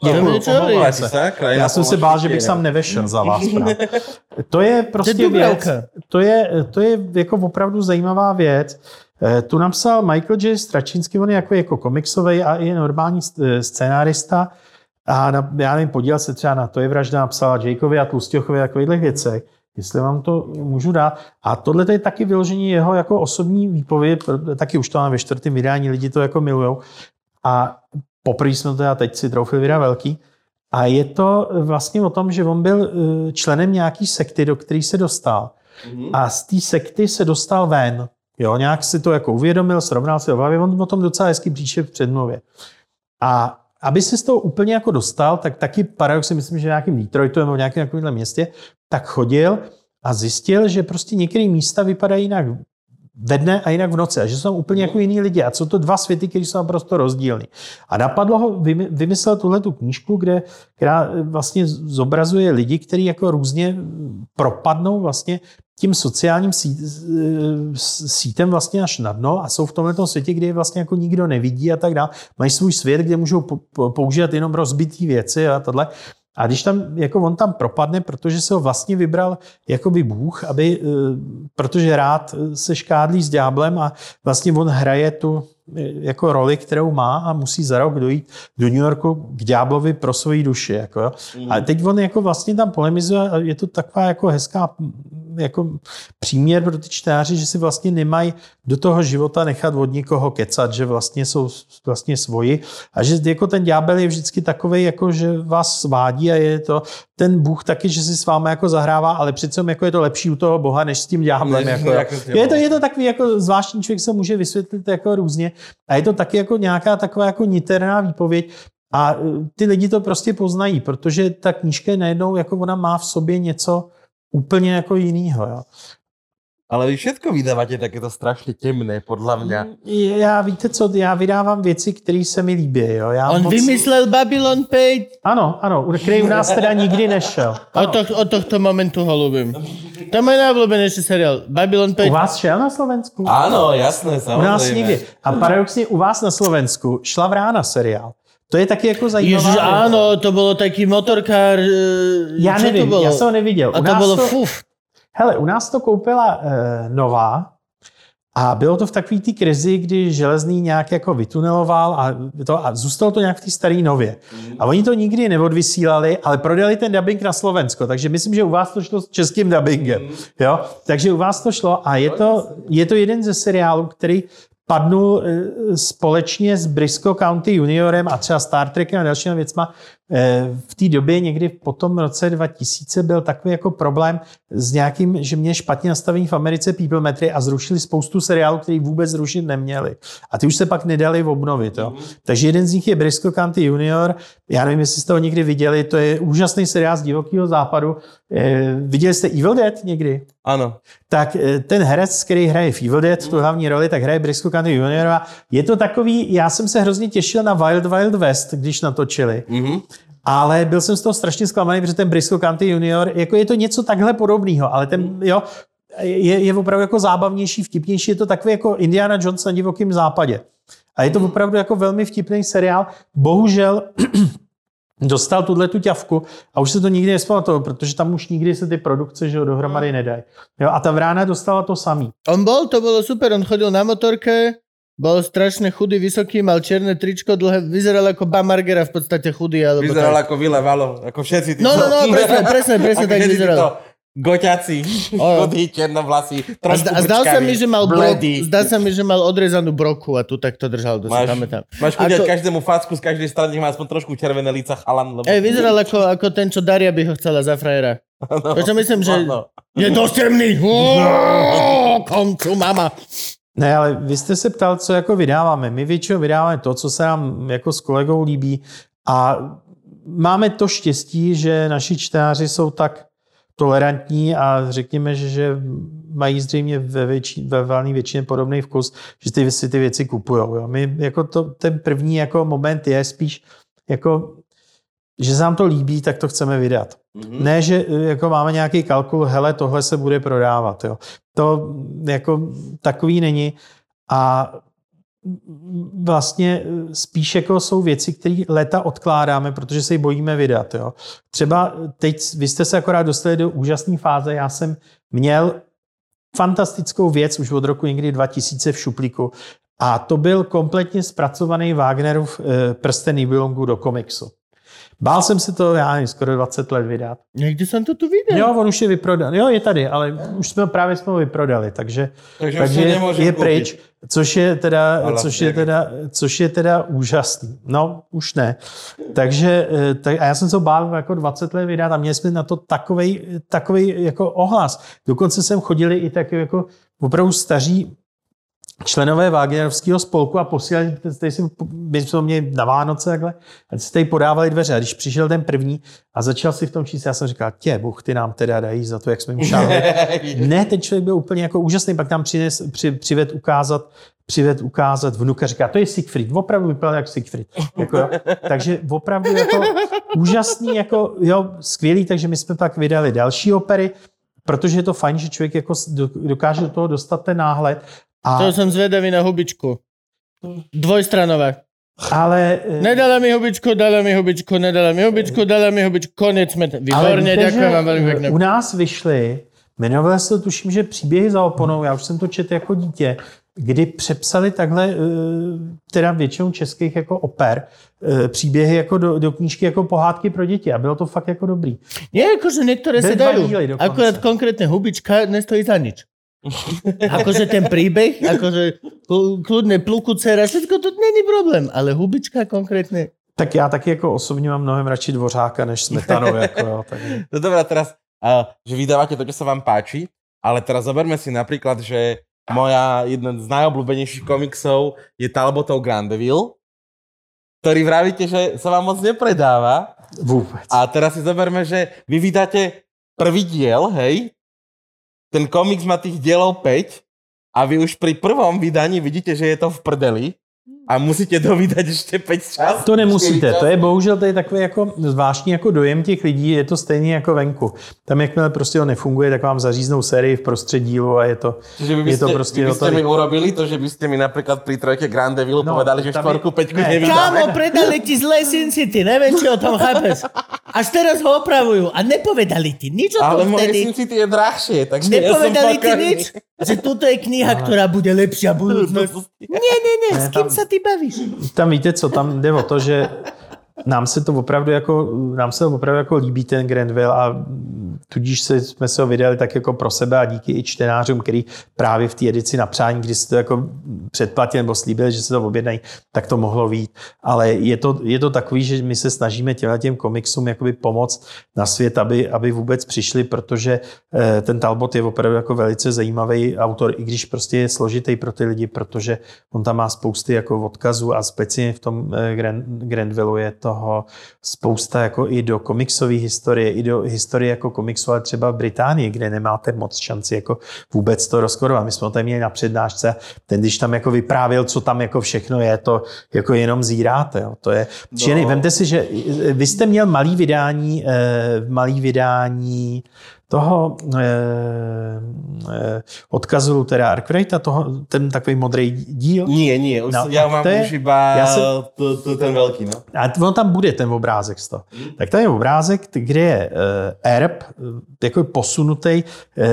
C: Děkuju, omlouvám se. Já jsem se bál, že bych sám nevešel za vás. (laughs) právě. To je prostě věc, to je, to je jako opravdu zajímavá věc. Eh, Tu napsal Michael J. Stračinský, on je jako, jako komiksový a i normální eh, scénárista. A na, já nevím, podílel se třeba na To je vražda, napsala Jakeovi a Tlustěchovi a takovýchhle věcech. Jestli vám to můžu dát. A tohle je taky vyložení jeho jako osobní výpověď, taky už to máme ve čtvrtém vydání, lidi to jako milujou. A poprvé jsme to teda teď si troufli vydat velký. A je to vlastně o tom, že on byl eh, členem nějaký sekty, do které se dostal. A z té sekty se dostal ven. Jo, nějak si to jako uvědomil, srovnal si hlavě, on o tom docela hezky píše v předmluvě. A aby se z toho úplně jako dostal, tak taky paradoxně, myslím, že nějakým Detroitu nebo nějakém takovémhle městě, tak chodil a zjistil, že prostě některé místa vypadají jinak ve dne a jinak v noci a že jsou úplně jako jiní lidi a jsou to dva světy, které jsou naprosto rozdílné. A napadlo ho, vymy- vymyslel tuhle tu knížku, kde, která vlastně zobrazuje lidi, kteří jako různě propadnou vlastně tím sociálním sí, sítem vlastně až na dno a jsou v tomhle světě, kde je vlastně jako nikdo nevidí a tak dále. Mají svůj svět, kde můžou po, po, používat jenom rozbitý věci a tohle. A když tam, jako on tam propadne, protože se ho vlastně vybral jakoby Bůh, aby, eh, protože rád se škádlí s ďáblem a vlastně on hraje tu eh, jako roli, kterou má a musí za rok dojít do New Yorku k ďáblovi pro svoji duši. Jako, jo. A teď on jako vlastně tam polemizuje a je to taková jako hezká jako příměr pro ty čtenáři, že si vlastně nemají do toho života nechat od nikoho kecat, že vlastně jsou vlastně svoji. A že jako ten ďábel je vždycky takový, jako že vás svádí a je to ten Bůh taky, že si s vámi jako zahrává, ale přece jako je to lepší u toho Boha, než s tím ďáblem.
D: Než
C: Jako,
D: jako
C: je, to, je to takový jako zvláštní člověk se může vysvětlit jako různě. A je to taky jako nějaká taková jako niterná výpověď, a eh, ty lidi to prostě poznají, protože ta knížka je najednou, jako ona má v sobě něco úplně jako jinýho. Jo.
D: Ale vy všetko vydávate takéto strašne temné, podľa mňa.
C: Já víte co, já vydávám věci, které se mi líbí. Jo. Já
A: On vymyslel Babylon 5.
C: Ano, ano, který u nás teda nikdy nešel.
A: Od, to, od tohto momentu ho ľúbim. To je môj najobľúbenejší seriál. Babylon 5.
C: U vás šel na Slovensku?
D: Áno, jasné,
C: U
D: samozrejme.
C: nás nikdy. A paradoxně u vás na Slovensku šla vrána seriál. To je taky jako zajímavá
A: Ježiš, áno, to bolo taký motorkár. eh,
C: Já
A: to
C: nevím,
A: bolo?
C: já jsem ho neviděl.
A: A
C: U
A: to
C: nás
A: bolo fuf.
C: Hele, u nás to koupila uh, Nová a bylo to v takové té krizi, kdy železný nějak jako vytuneloval a, to, a zůstalo to nějak v té staré nově. A oni to nikdy neodvysílali, ale prodali ten dubbing na Slovensko, takže myslím, že u vás to šlo s českým dubbingem. Jo? Takže u vás to šlo a je to, je to jeden ze seriálů, který padnul eh, společně s Briscoe County Juniorem a třeba Star Trekem a dalšíma věcma. Eh, V té době někdy po tom roce 2000 byl takový jako problém s nějakým, že mě špatně nastavení v Americe People Metry a zrušili spoustu seriálů, který vůbec zrušit neměli. A ty už se pak nedali obnovit. Jo. Takže jeden z nich je Briscoe County Junior. Já nevím, jestli jste ho někdy viděli, to je úžasný seriál z divokého západu. Eh, Viděli jste Evil Dead někdy?
D: Áno.
C: tak eh, ten herec, který hraje v Evil Dead, tu hlavní roli, tak hraje Briscoe County Juniora. Je to takový, já jsem se hrozně těšil na Wild Wild West, když natočili.
D: Mhm.
C: Ale byl jsem z toho strašně zklamaný, protože ten Briscoe County Junior, jako je to něco takhle podobného, ale ten, jo, je, je opravdu jako zábavnější, vtipnější, je to takový jako Indiana Jones na divokém západě. A je to opravdu jako velmi vtipný seriál. Bohužel (clears throat) dostal tuhle tu ťavku a už se to nikdy nespamatovalo, protože tam už nikdy se ty produkce že jo, dohromady nedají. Jo, a ta vrána dostala to samý.
A: On bol, to bolo super, on chodil na motorke, bol strašne chudý, vysoký, mal čierne tričko, dlhé, vyzeral ako Bamargera v podstate chudý. Alebo
D: Vyzeral
A: tak.
D: ako Vile Valo, ako všetci tí,
A: No, no, no, presne, presne, (laughs) presne tak vyzeral.
D: Goťaci,
A: O.
D: chudí, černovlasí,
A: A,
D: trošku
A: zda, a zdal sa mi, že mal
D: bledí.
A: zdá sa mi, že mal odrezanú broku a tu tak to držal, to si
D: Máš,
A: pamätám.
D: máš chudiať
A: Ako-
D: každému facku z každej strany, má aspoň trošku červené líca chalan. Lebo...
A: Ej, vyzeral ako, ako ten, čo Daria by ho chcela za frajera. (laughs)
D: no,
A: To čo myslím, že
D: áno.
A: je dosť temný. Uuu, Koncu, mama.
C: Ne, ale vy jste se ptal, co jako vydáváme. My většinou vydáváme to, co se nám jako s kolegou líbí a máme to štěstí, že naši čtenáři jsou tak tolerantní a řekněme, že, že mají zřejmě ve, větši, ve valné většině podobný vkus, že ty, si ty věci kupují. My jako to, ten první jako moment je spíš jako že se nám to líbí, tak to chceme vydat. Mm-hmm. Ne, že eh, jako máme nějaký kalkul, hele, tohle se bude prodávat. Jo. To jako takový není. A vlastně eh, spíš jako jsou věci, které leta odkládáme, protože se ji bojíme vydat. Jo. Třeba teď, vy jste se akorát dostali do úžasné fáze, já jsem měl fantastickou věc už od roku někdy 2000 v šuplíku a to byl kompletně zpracovaný Wagnerův eh, prsten Nibelungu do komiksu. Bál jsem se to, já nevím, skoro 20 let vydat.
A: Někdy jsem to tu viděl.
C: Jo, on už je vyprodaný. Jo, je tady, ale už jsme právě jsme ho vyprodali, takže,
D: Takže
C: takže je
D: koupit.
C: pryč, což je, teda, což, je teda, což je teda úžasný. No, už ne. Takže, eh, tak, a já jsem se ho bál jako 20 let vydat a měli jsme na to takovej, takovej jako ohlas. Dokonce jsem chodili i tak jako opravdu staří členové Wagnerovského spolku a posílali, tady si, my jsme měli na Vánoce takhle, a si tady podávali dveře. A když přišel ten první a začal si v tom číst, já jsem říkal, tě, Bůh, ty nám teda dají za to, jak jsme jim šáhli. (laughs) ne, ten člověk byl úplně jako úžasný, pak nám přines, při, přived ukázat přived ukázat vnuka, říká, to je Siegfried, opravdu vypadá jak Siegfried. Jako, jo. takže opravdu jako úžasný, jako, jo, skvělý, takže my jsme pak vydali další opery, protože je to fajn, že člověk jako do- dokáže do toho dostat ten náhled. A,
A: To som zvedavý na hubičku. Dvojstranové.
C: ale, eh,
A: Nedala mi hubičku, dala mi hubičku, nedala mi hubičku, dala mi hubičku, konec sme...
C: ale
A: Výborne,
C: víte,
A: ďakujem
C: že
A: vám veľmi pekne.
C: U nás vyšly, jmenovalo se to tuším, že příběhy za oponou, já už jsem to četl jako dítě, kdy přepsali takhle, eh, teda většinou českých jako oper, eh, příběhy jako do, do knížky jako pohádky pro děti a bylo to fakt jako dobrý.
A: Nie, akože niektoré sa
C: Bez dva
A: dajú.
C: díly dokonca.
A: Akurát konkrétne hubička nestojí za nič. (laughs) akože ten príbeh, akože kl- kľudne pluku dcera, všetko to není problém, ale hubička konkrétne.
C: Tak já taky jako osobně mám mnohem radši Dvořáka než Smetanu. (laughs) jako, jo, tak...
D: No dobré, teraz, uh, že vydávate to, čo sa vám páči, ale teraz zoberme si napríklad, že moja jedna z najobľúbenejších komiksov je Talbotov Grandeville, ktorý vravíte, že sa vám moc nepredáva.
C: Vůbec.
D: A teraz si zoberme, že vy vydáte prvý diel, hej? Ten komiks má tých dielov 5 a vy už pri prvom vydaní vidíte, že je to v prdeli a musíte dovydať ešte 5 čas.
C: To nemusíte, to je bohužel to je takový jako zvláštní jako dojem těch lidí, je to stejně jako venku. Tam jakmile prostě to nefunguje, tak vám zaříznou sérii v prostřed dílu a je to,
D: Čiže vy by
C: je to prostě
D: vy by ste
C: hotový.
D: mi urobili to, že by ste mi napríklad pri trojke Grandeville
C: No,
D: no, povedali, že štvorku, peťku
C: Ne,
D: nevydáme.
A: Kámo, predali ti zlé Sin City, neviem, či o tom chápeš. Až teraz ho opravujú a nepovedali ti nič o
D: Ale
A: tom
D: moje
A: vtedy.
D: SimCity je drahšie, takže ja
A: Nepovedali ti
D: spokojný.
A: nič, že tuto je kniha, ktorá bude lepšia budúcnosť. (laughs) Nie, nie, nie, s kým sa ty bavíš?
C: tam víte co, tam jde o to, že nám se to opravdu jako, nám se to opravdu jako líbí ten Grandville a tudíž se, jsme se ho vydali tak jako pro sebe a díky i čtenářům, který právě v té edici na přání, kdy si to jako předplatili nebo slíbili, že se to objednají, tak to mohlo vít. Ale je to, je to takový, že my se snažíme těmhle těm komiksům jakoby pomoct na svět, aby, aby vůbec přišli, protože eh, ten Talbot je opravdu jako velice zajímavý autor, i když prostě je složitý pro ty lidi, protože on tam má spousty jako odkazů a speciálně v tom eh, Grand, Grandvilleu je toho spousta jako i do komiksové historie, i do historie jako komiksu, ale třeba v Británii, kde nemáte moc šanci jako vůbec to rozkorovat. My jsme tady měli na přednášce, ten když tam jako vyprávěl, co tam jako všechno je, to jako jenom zíráte. Jo. To je, no. vemte si, že eh, vy jste měl malý vydání, eh, malý vydání toho eh, eh, odkazu Lutera Arkwrighta, toho, ten takový modrý díl.
D: Nie, nie, už
C: No, tak
D: mám
C: je-
D: už iba
C: já jsem-
D: to, to, ten veľký, no.
C: A on tam bude ten obrázek z toho. Tak tam je obrázek, kde je uh, erb, eh, jako posunutý uh,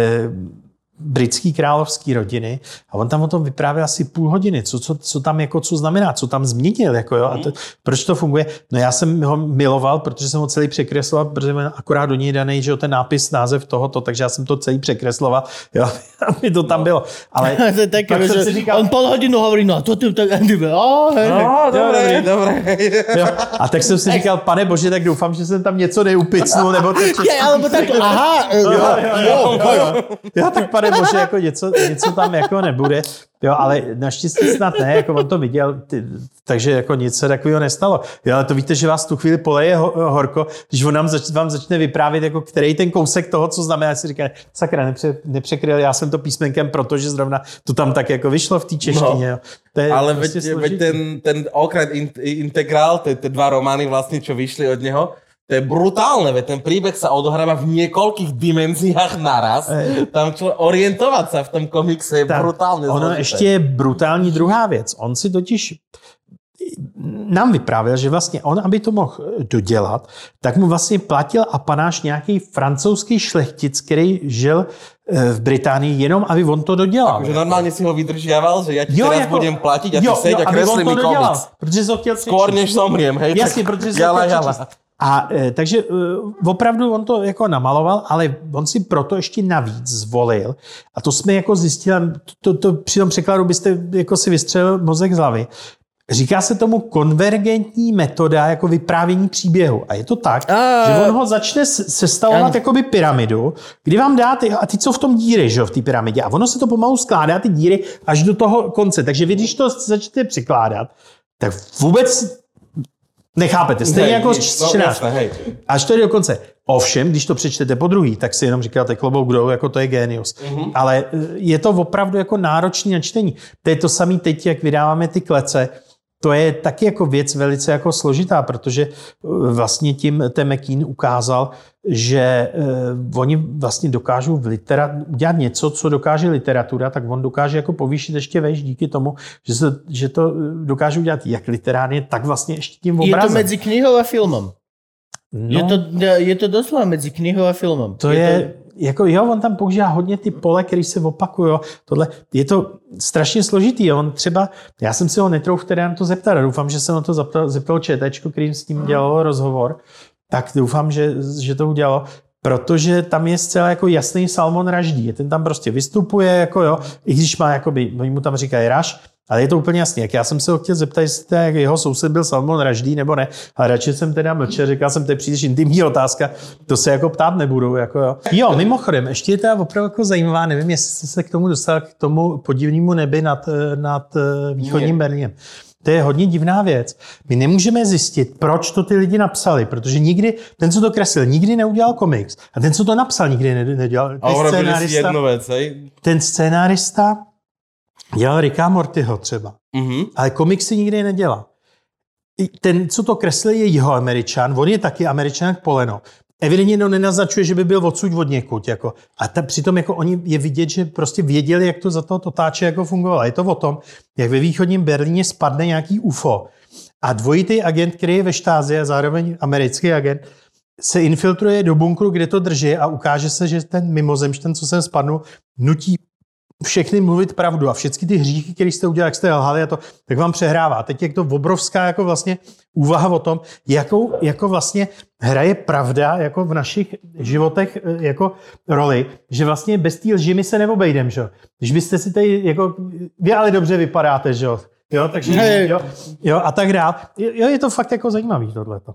C: britský královský rodiny a on tam o tom vyprávěl asi půl hodiny, co, co, co tam jako, co znamená, co tam změnil, jako jo, a to, proč to funguje. No já jsem ho miloval, protože jsem ho celý překresloval, protože mám akorát do něj daný, že jo, ten nápis, název tohoto, takže já jsem to celý překresloval, jo, (laughs) aby to tam bylo. Ale (laughs)
A: to také,
C: pak jsem si říkal-
A: on pol hodinu hovorí, no a to ty tak... Oh.
D: No, dobre. (laughs)
C: jo, a tak jsem si říkal, pane bože, tak doufám, že jsem tam něco neupicnul, nebo to
A: Je, alebo takto, aha, e,
C: jo, jo, jo. jo, tak pane bože, jako něco, něco tam jako nebude. Jo, ale naštěstí snad ne, jako on to viděl, ty, takže jako nic se takového nestalo. Jo, ale to víte, že vás tu chvíli poleje ho, horko, když on nám zač, vám začne vyprávět, jako který ten kousek toho, co znamená, si říká, sakra, nepře, nepřekryl já jsem to písmenkem, protože zrovna to tam tak jako vyšlo v té češtině. Jo. To je
D: Ale
C: prostě
D: veď, veď ten, ten okrát in, integrál, tie, tie dva romány vlastne, čo vyšli od neho, To je brutálne, veď ten príbeh sa odohráva v niekoľkých dimenziách naraz. Tam čo orientovať sa v tom komikse je
C: Tak,
D: brutálne
C: Ono
D: zložité.
C: ještě je brutální druhá věc. On si totiž nám vyprávěl, že vlastně on, aby to mohl dodělat, tak mu vlastně platil apanáš nějaký francouzský šlechtic, který žil eh, v Británii jenom, aby on to dodělal.
D: Že normálne si ho vydržiaval, že ja ti jo, teraz jako, budem platiť a ty seď a
C: aby on
D: kresli
C: to
D: mi komiks.
C: protože to chtěl
D: Skôr než somriem, hej?
C: Jasně, protože
D: jala, jala.
C: A e, takže e, opravdu on to jako namaloval, ale on si proto ještě navíc zvolil, a to jsme jako zjistili, a to, to při tom překladu byste jako si vystřelil mozek z hlavy, Říká se tomu konvergentní metoda jako vyprávění příběhu. A je to tak,
A: A-
C: že on ho začne sestavovat
A: Ano.
C: jakoby pyramidu, kdy vám dá ty, a ty co v tom díry, že jo, v té pyramidě. A ono se to pomalu skládá, ty díry, až do toho konce. Takže vy, když to začnete přikládat, tak vůbec nechápete. Stejně jako
D: no,
C: čtenář. Až to jde do konce. Ovšem, když to přečtete po druhý, tak si jenom říkáte klobouk dolů, jako to je génius. Mm-hmm. Ale e, je to opravdu jako náročný na čtení. To je to samé teď, jak vydáváme ty klece. To je taky jako věc velice jako složitá, protože e, vlastně tím ten McKean ukázal, že uh, oni vlastně dokážou v litera- udělat něco, co dokáže literatura, tak on dokáže jako povýšit ještě vejš díky tomu, že, se, že to dokáže udělat jak literárně, tak vlastně ještě tím
A: Je to
C: obrazem.
A: medzi knihou a filmom.
C: no,
A: Je, to, je to doslova medzi knihou a filmom.
C: To je, je jako jo, on tam používá hodně ty pole, které se opakují. Tohle, je to strašně složitý. jo. On třeba, já jsem si ho netrouf tedy na to zeptat. Doufám, že se na to zeptal, zeptal ČT, kterým s tím dělalo rozhovor. Tak doufám, že, že to udělalo. Protože tam je zcela jako jasný Salmon Raždí. Ten tam prostě vystupuje, jako jo, i když má, jakoby, oni mu tam říkají Raž, ale je to úplně jasný. Jak já jsem se ho chtěl zeptat, jestli jeho soused byl Salmon Raždí nebo ne, ale radši jsem teda mlčel, říkal jsem, to je příliš intimní otázka, to se jako ptát nebudu. Jako jo. jo, mimochodem, ještě je teda opravdu jako zajímavá, nevím, jestli jste se k tomu dostal, k tomu podivnému nebi nad, nad eh, východním Berlínem. To je hodně divná věc. My nemůžeme zjistit, proč to ty lidi napsali, protože nikdy, ten, co to kreslil, nikdy neudělal komiks. A ten, co to napsal, nikdy ne- nedělal.
D: A
C: Ten
D: si
C: scénárista,
D: jednu vec, hej?
C: ten scénárista dělal Ricka Mortyho třeba,
D: Mhm.
C: ale komiksy nikdy nedělal. I Ten, co to kreslil, je jeho američan, on je taky američan jak Poleno. Evidentně to nenaznačuje, že by byl odsud od někud. Jako. A ta, přitom jako oni je vidět, že prostě věděli, jak to za to totáče jako fungovalo. Je to o tom, jak ve východním Berlíně spadne nějaký UFO a dvojitý agent, který je ve štázi a zároveň americký agent, se infiltruje do bunkru, kde to drží a ukáže se, že ten mimozemštěn, co sem spadnul, nutí všechny mluvit pravdu a všechny ty hříchy, které jste udělali, jak jste lhali a to, tak vám přehrává. Teď je to obrovská jako vlastně úvaha o tom, jakou jako vlastně hraje pravda jako v našich životech eh, jako roli, že vlastně bez té lži my se neobejdeme, že. Když byste si tady jako, vy ale dobře vypadáte, že jo. Jo, takže jo, jo, a tak dál. Jo, je to fakt jako zajímavý tohleto.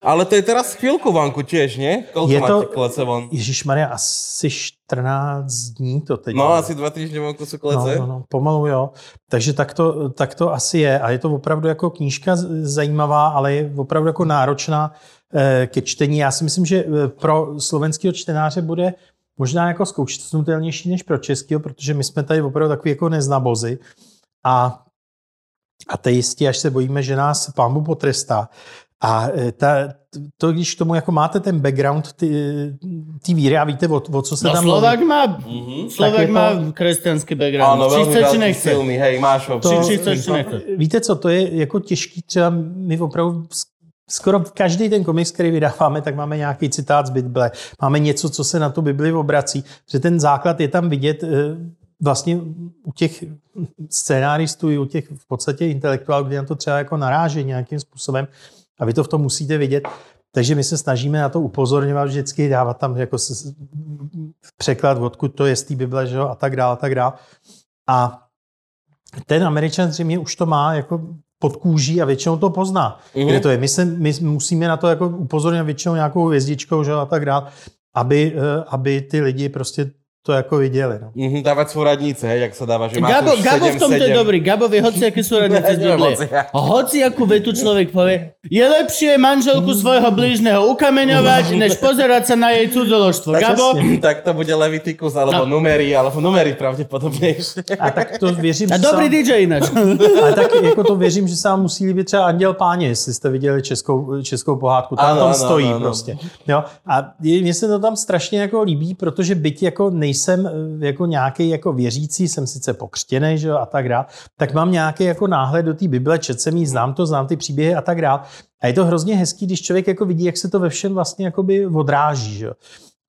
D: Ale to je teraz chvíľku vanku tiež, nie? Koľko
C: Je
D: máte
C: to-
D: klece von?
C: Ježíš Maria, asi 14 dní to teď.
D: No,
C: je.
D: asi dva týždne vonku sú
C: No,
D: klece.
C: no, no, pomalu jo. Takže tak to, tak to asi je. A je to opravdu jako knížka zajímavá, ale je opravdu jako náročná eh, ke čtení. Já si myslím, že eh, pro slovenského čtenáře bude možná jako zkoušitelnější než pro českého, protože my jsme tady opravdu takový jako neznabozy. A ateisti, až se bojíme, že nás pán Bůh potrestá. A eh, ta, to, když k tomu jako máte ten background ty, ty víry a víte, o, o co se
A: No
C: tam
A: Slovák má,
D: Mhm.
A: Slovák
C: Tak je to-
A: má kresťanský background.
D: Áno, veľmi
A: Či nechce.
D: silný, hej, máš ho.
A: To- Či či.
C: Víte co, to je jako těžký, třeba my opravdu skoro každý ten komiks, který vydáváme, tak máme nějaký citát z Bible, máme něco, co se na tu Bibli obrací, že ten základ je tam vidět eh, vlastně u těch scénáristů i u těch v podstatě intelektuálů, kdy na to třeba jako naráží nějakým způsobem a vy to v tom musíte vidět. Takže my se snažíme na to upozorňovat vždycky, dávat tam jako překlad, odkud to je z té Bible, že jo, a tak dále, a tak dále. A ten Američan zřejmě už to má jako pod kůží a většinou to pozná,
D: Mhm.
C: kde to je. My, se, my musíme na to jako upozorňovat většinou nějakou hvězdičkou že, jo, a tak dále, aby, eh, aby ty lidi prostě to jako viděli. No.
D: Mhm, dávať súradnice, hej, jak sa dáva, že má
A: Gabo, Gabo
D: 7,
A: v je
D: 7.
A: dobrý. Gabo vie hoci aké sú (laughs) radnice z
D: Neviem
A: Biblie.
D: moc, ja.
A: Hoci akú vetu človek povie, je lepšie manželku svojho blížneho ukameňovať, než pozerať sa na jej cudzoložstvo.
C: Tak
A: Gabo.
D: Tak to bude Leviticus, alebo
A: No.
D: numery, alebo numery pravdepodobnejšie.
C: A tak to věřím,
A: a
C: že
A: dobrý
C: se vám,
A: DJ ináč. (laughs)
C: ale tak jako to věřím, že se vám musí líbit třeba Anděl Páně, jestli jste viděli českou, českou pohádku, tam
D: Ano,
C: tam stojí
D: ano, ano.
C: prostě. Jo? A je- mně se to tam strašně jako líbí, protože byť jako nejsem eh, jako nějaký jako věřící, jsem sice pokřtěný, že jo, a tak dále, tak mám nějaký jako náhled do té Bible, čet jsem jí, znám to, znám ty příběhy a tak dále. A je to hrozně hezký, když člověk jako vidí, jak se to ve všem vlastně jakoby odráží. Že? jo.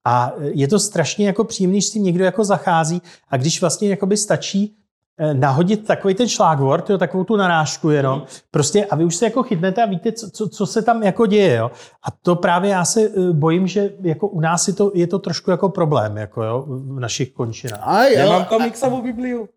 C: A je to strašně jako příjemný, když s tím někdo jako zachází a když vlastně jakoby stačí eh, nahodit takový ten šlágvort, jo, takovou tu narážku jenom, prostě a vy už se jako chytnete a víte, co, co, co se tam jako děje, jo. A to právě já se eh, bojím, že jako u nás je to, je to trošku jako problém, jako jo, v našich končinách.
D: Ja
A: jo,
D: mám komiksovú Bibliu.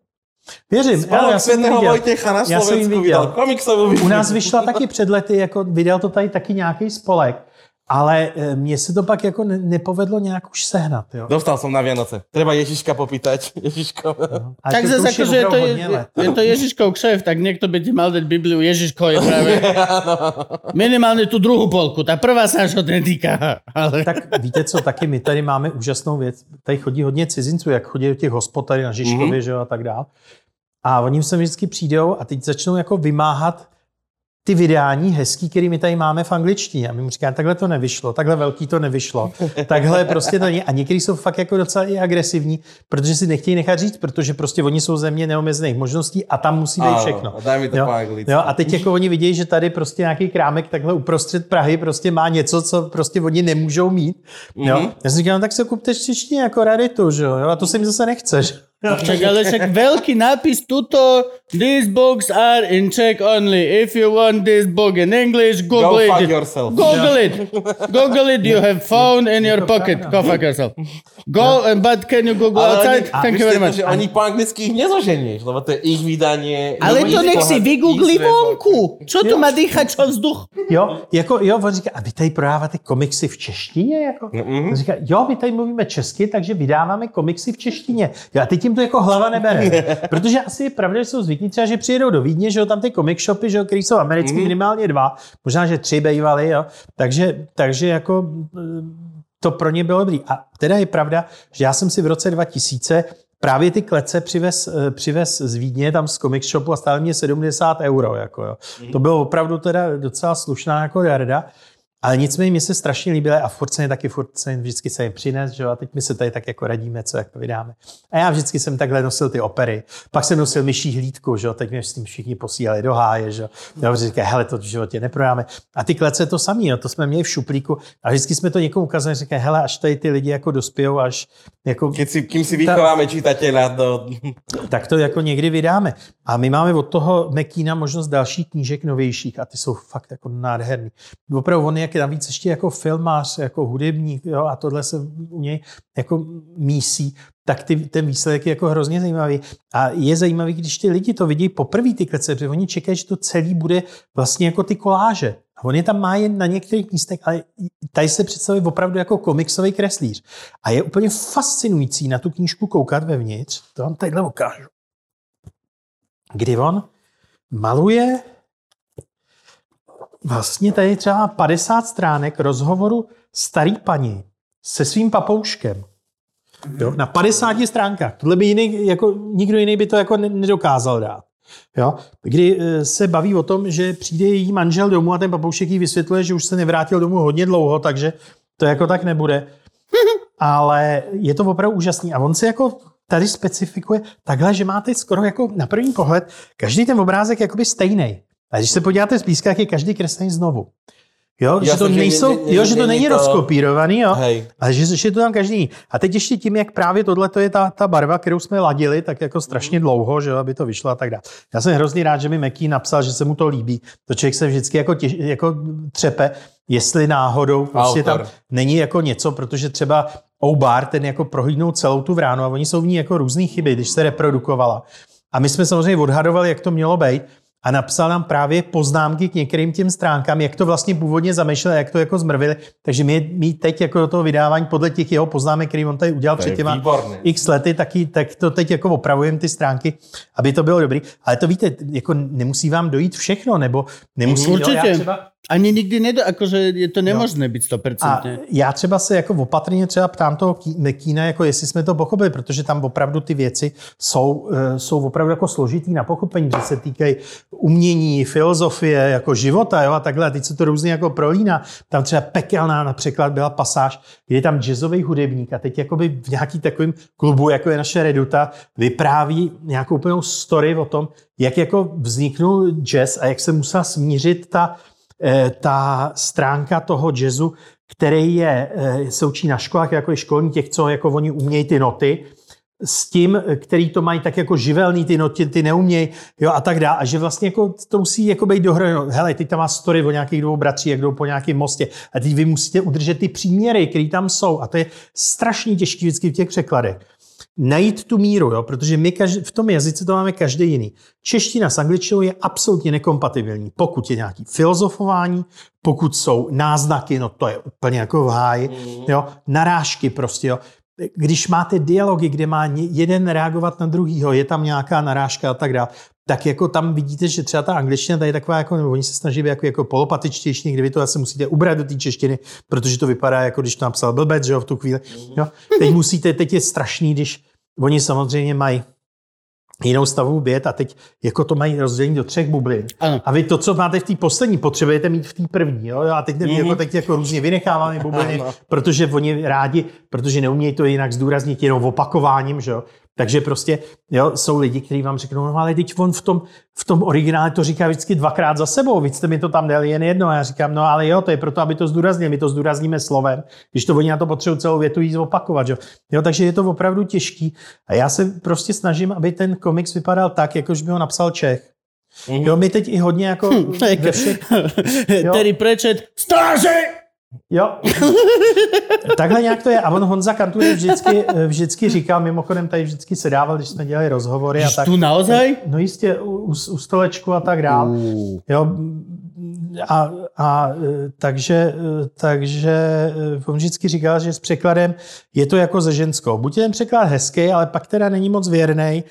C: Věřím, ano,
D: Spolok
C: já jsem viděl.
D: Vojtecha na
C: Já jsem
D: Slovensku
C: viděl.
D: vydal Bibliu.
C: U nás vyšla taky před lety, jako vydal to tady taky nějaký spolek, ale eh, mně se to pak jako ne- nepovedlo nějak už sehnat, jo.
D: Dostal som na Vianoce. Treba Ježiška popýtať. (laughs) Ježiško.
C: A
A: tak
C: to-
A: zase
C: to už
A: akože je to, je, je to Ježiškov kšef, tak niekto by ti mal dať Bibliu. Ježiško je práve (laughs) minimálne tú druhú polku. Tá prvá sa až ho netýka. Ale...
C: Tak víte co, taky my tady máme úžasnou věc. Tady chodí hodně cizinců, jak chodí do těch hospod tady na Žižkově, mm-hmm. že jo, a tak dál. A oni sem vždycky přijdou a teď začnou jako vymáhat ty vydání hezký, který my tady máme v angličtině. A my mu říkáme, takhle to nevyšlo, takhle velký to nevyšlo, (laughs) takhle prostě to není. A někteří jsou fakt jako docela i agresivní, protože si nechtějí nechat říct, protože prostě oni jsou země neomezených možností a tam musí být všechno.
D: a daj mi to
C: Jo? Jo, a teď jako oni vidějí, že tady prostě nějaký krámek takhle uprostřed Prahy prostě má něco, co prostě oni nemůžou mít. Jo?
D: Mhm.
C: Já si říkám, no, tak se kupte češtině jako raritu, že jo? A to si mi zase nechce. že?
A: Však, ale však veľký nápis tuto, these books are in Czech only. If you want this book in English,
D: Go
A: Google
D: fuck
A: it.
D: yourself.
A: Google it. (laughs) Google it. You have phone in your pocket. Go fuck yourself. Go, and but can you Google
D: Ale
A: outside?
D: oni,
A: Thank you very
D: myslíte,
A: much.
D: že oni po anglicky ich nezoženieš, lebo to je ich vydanie.
A: Ale
D: lebo
A: to
D: ich
A: nech si
D: pohľad-
A: vygoogli
D: svet-
A: vonku. Čo tu má dýchať, čo vzduch?
C: Jo, jako, jo, on říká, a vy tady prodáváte komiksy v češtině? Jako?
D: Mhm.
C: On říká, jo, my tady mluvíme česky, takže vydáváme komiksy v češtině. Jo, a teď jim to jako hlava nebere. (laughs) Protože asi je pravda, že jsou zvyklí třeba, že přijedou do Vídně, že jo, tam ty comic shopy, že jo, který jsou americký,
D: Mhm.
C: minimálně dva, možná, že tři bývaly, jo. Takže, takže jako eh, to pro ně bylo dobrý. A teda je pravda, že já jsem si v roce 2000 právě ty klece přivez, eh, přivez z Vídně, tam z comic shopu a stále mě 70 euro. Jako jo. To bylo opravdu teda docela slušná jako jarda. Ale nicméně mi se strašně líbily a furt se mi taky furt se vždycky se jim přines, že jo, a teď my se tady tak jako radíme, co jako vydáme. A já vždycky jsem takhle nosil ty opery. Pak jsem nosil myší hlídku, že jo, teď mě s tím všichni posílali do háje, že jo. Já říkají, hele, to v životě neprodáme. A ty klece to samý, jo, to jsme měli v šuplíku a vždycky jsme to někomu ukazovali, říkají, hele, až tady ty lidi jako dospějou, až jako
D: Keď si, kým si vychováme čitateľa do... (laughs)
C: tak to jako někdy vydáme. A my máme od toho Mekína možnost dalších knížek novějších a ty jsou fakt jako nádherný. Opravdu on je jak navíc ještě jako filmář, jako hudebník jo, a tohle se u něj jako mísí, tak ty, ten výsledek je jako hrozně zajímavý. A je zajímavý, když ty lidi to vidí poprvé ty klece, protože oni čekají, že to celý bude vlastně jako ty koláže. A on je tam má jen na některých místech, ale tady se představuje opravdu jako komiksový kreslíř. A je úplně fascinující na tu knížku koukat vevnitř. To vám tadyhle ukážu. Kdy on maluje vlastně tady třeba 50 stránek rozhovoru starý paní se svým papouškem. Jo, na 50 stránkách. Tohle by jiný, jako, nikdo jiný by to jako ne- nedokázal dát. Jo? Kdy eh, se baví o tom, že přijde její manžel domů a ten papoušek jí vysvětluje, že už se nevrátil domů hodně dlouho, takže to jako tak nebude. Ale je to opravdu úžasný. A on se jako tady specifikuje takhle, že máte skoro jako na první pohled každý ten obrázek jakoby stejný. A když se podíváte zblízka, jak je každý kreslený znovu. Jo, že
D: Jasně,
C: to
D: že
C: nejsou,
D: ne- ne-
C: jo, že to
D: není to-
C: rozkopírovaný, jo,
D: Hej.
C: ale že, že je to tam každý. A teď ještě tím, jak právě tohle to je ta, ta barva, kterou jsme ladili, tak jako strašně dlouho, že jo, aby to vyšlo a tak dále. Já jsem hrozně rád, že mi Meký napsal, že se mu to líbí. To člověk se vždycky jako, těž, jako třepe, jestli náhodou prostě
D: Autor.
C: tam není jako něco, protože třeba Oubar, ten jako prohlídnul celou tu vránu a oni jsou v ní jako různé chyby, když se reprodukovala. A my jsme samozřejmě odhadovali, jak to mělo být. A napsal nám právě poznámky k některým těm stránkám, jak to vlastně původně zamýšlel, jak to jako zmrvili. Takže my, my teď jako do toho vydávání podle těch jeho poznámek, který on tady udělal
D: To
C: před těma
D: výborné.
C: x lety, taky, tak to teď jako opravujeme ty stránky, aby to bylo dobrý. Ale to víte, jako nemusí vám dojít všechno, nebo nemusí...
A: Určitě.
C: Jo, já třeba,
A: Ani nikdy nedá, akože je to nemožné byť 100%.
C: a já třeba se jako opatrně třeba ptám toho Kí- Kína, jako jestli jsme to pochopili, protože tam opravdu ty věci jsou, eh, jsou opravdu jako složitý na pochopení, že se týkají umění, filozofie, jako života jo, a takhle. A teď se to různě jako prolíná. Tam třeba pekelná například byla pasáž, kde je tam jazzový hudebník a teď jakoby v nějaký takovým klubu, jako je naše Reduta, vypráví nějakou úplnou story o tom, jak jako vzniknul jazz a jak se musela smířit ta, eh, ta stránka toho jazzu, který je, eh, se učí na školách, jako je školní těch, co jako oni umějí ty noty, s tím, který to mají tak jako živelný, ty noty, ty neumějí, jo, a tak dále. A že vlastně jako to musí jako být dohromady. Hele, teď tam má story o nějakých dvou bratří, jak jdou po nějakém mostě. A teď vy musíte udržet ty příměry, které tam jsou. A to je strašně těžké vždycky v těch překladech najít tu míru, jo? protože my každý, v tom jazyce to máme každý jiný. Čeština s angličtinou je absolutně nekompatibilní. Pokud je nějaký filozofování, pokud jsou náznaky, no to je úplně jako v háji, jo? narážky prostě, jo? Když máte dialogy, kde má jeden reagovat na druhýho, je tam nějaká narážka a tak dále, tak jako tam vidíte, že třeba ta angličtina tady je taková, jako, nebo oni se snaží být jako, jako polopatičtější, kde vy to asi musíte ubrat do té češtiny, protože to vypadá jako když to napsal blbec, že jo, v tu chvíli. Jo. Teď musíte, teď je strašný, když oni samozřejmě mají jinou stavu bět a teď jako to mají rozdělení do třech bublin.
A: Ano.
C: A vy to, co máte v té poslední, potřebujete mít v té první. Jo? A teď, mm-hmm. jako, teď jako různě vynecháváme bubliny, protože oni rádi, protože neumějí to jinak zdůraznit jenom opakováním, že jo? Takže prostě jo, jsou lidi, kteří vám řeknou, no ale teď on v tom, v tom originále to říká vždycky dvakrát za sebou, víc jste mi to tam dali jen jedno. A já říkám, no ale jo, to je proto, aby to zdůraznili, my to zdůrazníme slovem, když to oni na to potřebují celou větu jí zopakovat. Jo? jo, takže je to opravdu těžký. A já se prostě snažím, aby ten komiks vypadal tak, jakož by ho napsal Čech. Jo, my teď i hodně jako (laughs) ve všech. (laughs)
A: Tedy prečet, stáže!
C: Jo. (laughs) Takhle nějak to je. A on Honza Kantury vždycky, vždycky říkal, mimochodem tady vždycky se dával, když jsme dělali rozhovory a tak.
A: Tu naozaj?
C: No jistě, u, u, stolečku a tak dál. Jo, a, a e, takže, e, takže e, on vždycky říkal, že s překladem je to jako ze ženskou. Buď je ten překlad hezký, ale pak teda není moc věrný,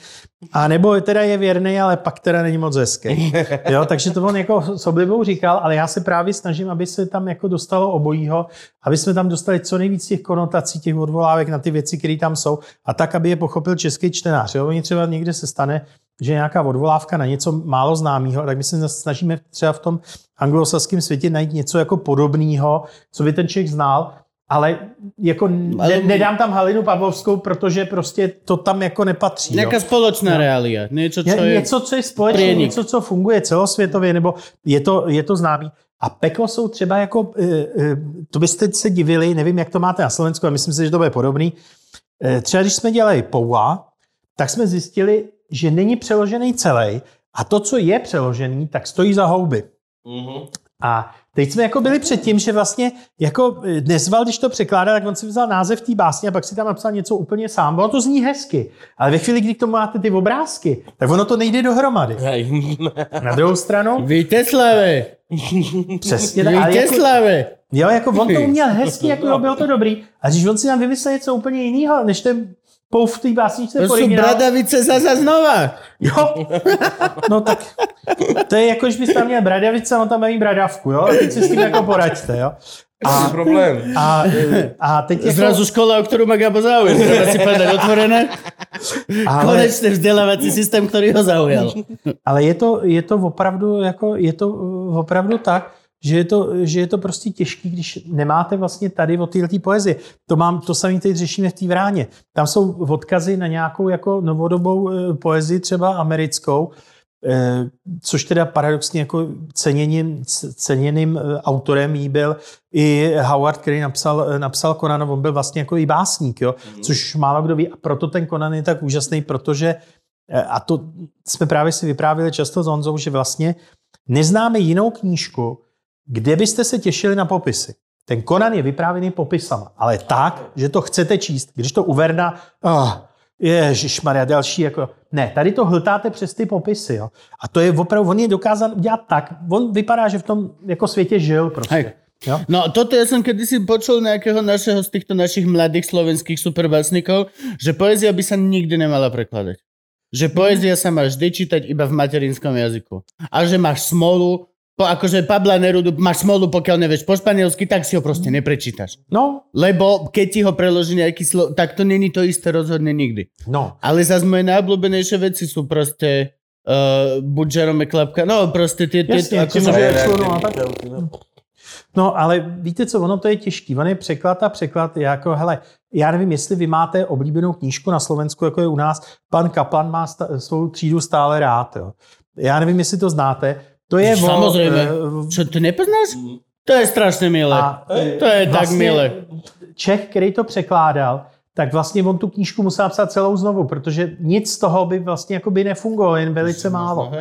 C: a nebo teda je věrný, ale pak teda není moc hezký. (laughs) Jo, takže to on jako s oblibou říkal, ale já se právě snažím, aby se tam jako dostalo obojího, aby jsme tam dostali co nejvíc těch konotací, těch odvolávek na ty věci, které tam jsou, a tak, aby je pochopil český čtenář. Jo, oni třeba někde se stane, že nějaká odvolávka na něco málo známého, tak my se snažíme třeba v tom anglosaském světě najít něco jako podobného, co by ten člověk znal, ale jako ne, nedám tam Halinu Pavlovskou, protože prostě to tam jako nepatří.
A: Nejaká
C: jo.
A: spoločná realia. Niečo, čo
C: Je,
A: je...
C: něco, co je společné,
A: prienik.
C: něco, co funguje celosvětově, nebo je to, je to známý. A peklo jsou třeba jako, eh, eh, to byste se divili, nevím, jak to máte na Slovensku, ale myslím si, že to bude podobný. Eh, Třeba když jsme dělali Poua, tak jsme zjistili, že není přeložený celý a to, co je přeložený, tak stojí za houby. A teď jsme jako byli před tím, že vlastně jako eh, nezval, když to překládá, tak on si vzal název té básně a pak si tam napsal něco úplně sám. Ono to zní hezky, ale ve chvíli, kdy k tomu máte ty obrázky, tak ono to nejde dohromady. Na druhou stranu,
A: Víteslave!
C: přesně tak, ale jako,
A: Víteslave!
C: jo, jako on to uměl hezky, jako jo, (laughs) bylo to dobrý. A když on si tam vymyslel něco úplně jiného, než ten pou v té básničce
A: To
C: originál.
A: bradavice zasa znova.
C: Jo, (laughs) no tak to je jako, když bys tam měl bradavice, on tam mít bradavku, jo, a teď si s tím jako poraďte, jo.
D: A problém.
C: A, a teď jako,
A: Zrazu škola, o ktorú má Gabo záujem. Treba si povedať otvorené.
C: ale,
A: Konečne vzdelávací systém, ktorý ho zaujal.
C: ale je to, je to opravdu jako, je to uh, opravdu tak, že je, to, že je to prostě těžký, když nemáte vlastně tady od této poezie. To, mám, to samé teď řešíme v té vráně. Tam jsou odkazy na nějakou jako novodobou eh, poezii, třeba americkou, eh, což teda paradoxně jako ceněným, ceněným autorem jí byl i Howard, který napsal, eh, napsal Conan, on byl vlastně jako i básník, jo? což málo kdo ví a proto ten Conan je tak úžasný, protože a to jsme právě si vyprávěli často s Honzou, že vlastně neznáme jinou knížku, kde byste se těšili na popisy. Ten Conan je vyprávěný popisama, ale tak, že to chcete číst. Když to u Verna, oh, Ježišmarja, další jako, ne, tady to hltáte přes ty popisy, jo. A to je opravdu, on je dokázal udělat tak, on vypadá, že v tom jako světě žil prostě.
A: Hej.
C: Jo?
A: No toto ja som kedysi počul nejakého našeho z týchto našich mladých slovenských superbásnikov, že poézia by sa nikdy nemala prekladať. Že poézia sa má vždy čítať iba v materinskom jazyku. A že máš smolu, po, akože Pabla Nerudu, máš smolu, pokiaľ nevieš po španielsky, tak si ho proste neprečítaš.
C: No,
A: Lebo keď ti ho preloží nejaký slo... tak to není to isté rozhodne nikdy.
C: no.
A: Ale zase moje najobľúbenejšie veci sú proste uh, buď Jerome Klapka, no proste tie... tie
C: Jasně,
A: akože-
C: ti může-
D: Reakty,
C: člunu, a tak.
D: no.
C: No, ale víte co, ono to je těžký. On je překlad a překlad, je jako, hele, já nevím, jestli vy máte oblíbenou knížku na Slovensku, jako je u nás, pan Kaplan má sta- svou třídu stále rád, jo. Já nevím, jestli to znáte. To je o,
A: Samozrejme.
C: eh,
A: Čo, to nepoznáš? To je strašne milé.
C: A,
A: To je tak
C: vlastně
A: milé.
C: Čech, který to překládal, tak vlastně on tu knížku musel napsat celou znovu, protože nic z toho by vlastně jako by nefungovalo, jen velice málo.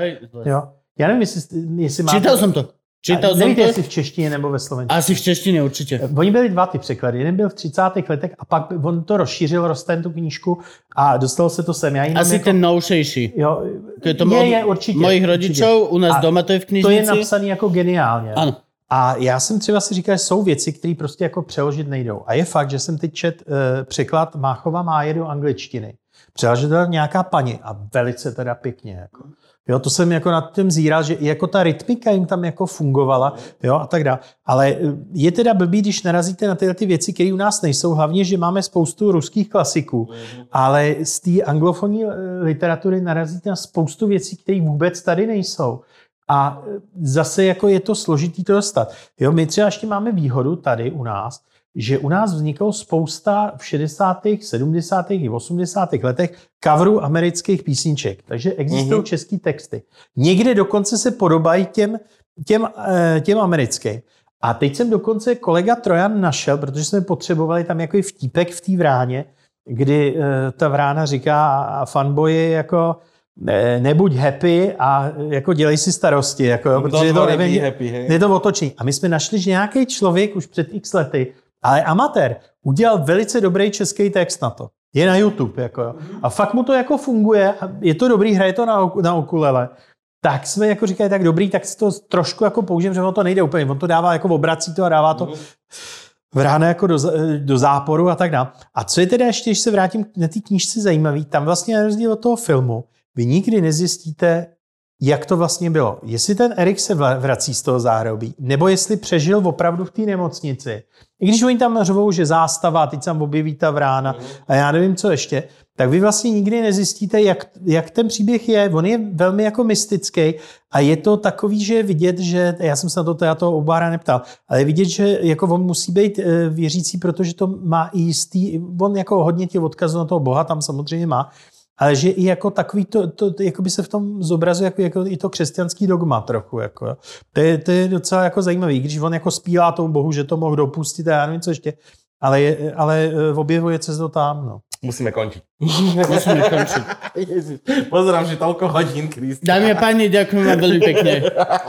C: Jo. Já nevím, jestli, jestli máte...
A: Čítal som to. Čítal
C: Nevíte,
A: to.
C: jestli v češtině nebo ve slovenštině.
A: Asi v češtine určite.
C: Oni byli dva ty překlady. Jeden byl v 30. letech a pak on to rozšířil, rozten tu knížku a dostalo se to sem. Já
A: Asi
C: jako,
A: ten novšejší.
C: Jo,
A: Je, to
C: je, je, určitě.
A: mojich
C: určitě.
A: rodičov, u nás
C: A
A: doma to je v
C: To je
A: knižnici.
C: napsaný jako geniálně.
A: Áno.
C: A já jsem třeba si říkal, že jsou věci, které prostě jako přeložit nejdou. A je fakt, že jsem teď čet uh, překlad Máchova máje do angličtiny. Přeložila nějaká paní a velice teda pěkně. Jako. Jo, to jsem jako nad tím zíral, že jako ta rytmika jim tam jako fungovala jo, a tak dále. Ale eh, je teda blbý, když narazíte na tyhle ty věci, které u nás nejsou, hlavně, že máme spoustu ruských klasiků, ale z té anglofonní eh, literatury narazíte na spoustu věcí, které vůbec tady nejsou. A e, zase jako je to složitý to dostat. Jo, my třeba ještě máme výhodu tady u nás, že u nás vzniklo spousta v 60., 70. i 80. letech coverů amerických písniček. Takže existují mm-hmm. český texty. Někde dokonce se podobají těm, těm, eh, těm americkým. A teď jsem dokonce kolega Trojan našel, protože jsme potřebovali tam jako vtípek v té vráně, kdy eh, ta vrána říká a fanboy jako ne, nebuď happy a jako dělej si starosti, jako, jo, protože je to, nevím,
D: happy, hej.
C: je to otočení. A my jsme našli, že nějaký člověk už před x lety, ale amatér, udělal velice dobrý český text na to. Je na YouTube. Jako, jo. A fakt mu to jako funguje, a je to dobrý, hraje to na, na okulele. Tak jsme jako říkali, tak dobrý, tak si to trošku jako použijeme, že ono to nejde úplně. On to dává jako obrací to a dává to vráne jako do, do záporu a tak dále. A co je teda ještě, když se vrátím na té knížce zajímavý, tam vlastně na rozdíl od toho filmu, vy nikdy nezjistíte, jak to vlastně bylo. Jestli ten Erik se vrací z toho záhrobí, nebo jestli přežil opravdu v té nemocnici. I když oni tam řvou, že zástava, teď tam objeví ta vrána a já nevím, co ještě, tak vy vlastně nikdy nezjistíte, jak, jak ten příběh je. On je velmi jako mystický a je to takový, že vidět, že, já jsem se na to teda toho obára neptal, ale vidět, že jako on musí být eh, věřící, protože to má i jistý, on jako hodně tě odkazuje na toho Boha, tam samozřejmě má, ale že i jako takový to, to, jako by se v tom zobrazuje jako, jako i to křesťanský dogma trochu. Jako, to, je, to je docela jako zajímavý, když on jako spílá tomu bohu, že to mohl dopustit a já nevím co ještě, ale, je, ale eh, objevuje se to tam. No.
D: Musíme končiť.
A: Musíme končiť.
D: Ježiš, pozerám, že toľko hodín, Krist.
A: Dámy a páni, ďakujem vám veľmi pekne.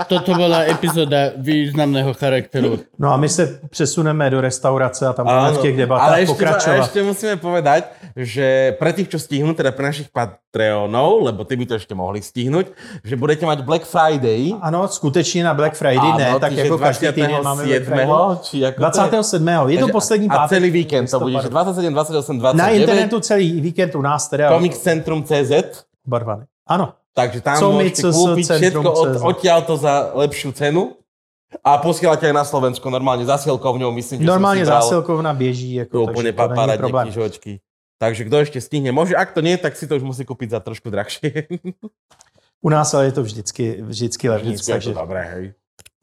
A: Toto bola epizóda významného charakteru.
C: no a my se přesuneme do restaurace a tam budeme
D: Áno,
C: v těch debatách
D: ale ešte,
C: pokračovat.
D: ešte musíme povedať, že pre tých, čo stihnú, teda pre našich Patreonov, lebo ty by to ešte mohli stihnúť, že budete mať Black Friday.
C: Ano, skutečně na Black Friday,
D: Áno,
C: ne, tak jako každý týden máme Black
D: 27.,
C: Friday.
D: či ako to je?
C: 27. Je to poslední
D: A
C: pátek.
D: celý víkend to bude, že
C: listopadu.
D: 27, 28, 29.
C: Na internetu celý víkend u nás teda.
D: Comiccentrum.cz
C: Barvany. Ano.
D: Takže tam
C: Co
D: môžete kúpiť
C: centrum
D: všetko od, odtiaľ to za lepšiu cenu. A posielate aj na Slovensko normálne zasielkovňou, myslím, že
C: Normálně zásilkovna běží. Jako,
D: to úplne
C: takže problém.
D: knižočky. Takže kto ešte stihne, môže, ak to nie, tak si to už musí kúpiť za trošku drahšie.
C: U nás ale je to vždycky, vždycky levnic,
D: Vždycky je
C: takže
D: to dobré, hej.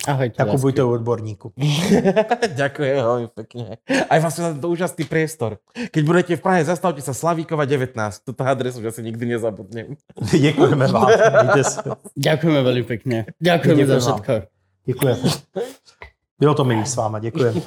A: Ahojte.
C: tak
A: lásky.
C: kupujte u odborníku. (laughs)
D: Ďakujem veľmi pekne. Aj vlastne za to úžasný priestor. Keď budete v Prahe, zastavte sa Slavíkova 19. Tuto adresu už asi nikdy nezabudnem. (laughs)
C: Děkujeme vám.
A: Ďakujeme veľmi pekne. Ďakujeme za všetko.
C: Děkujeme. Bylo to milý s váma, děkujeme.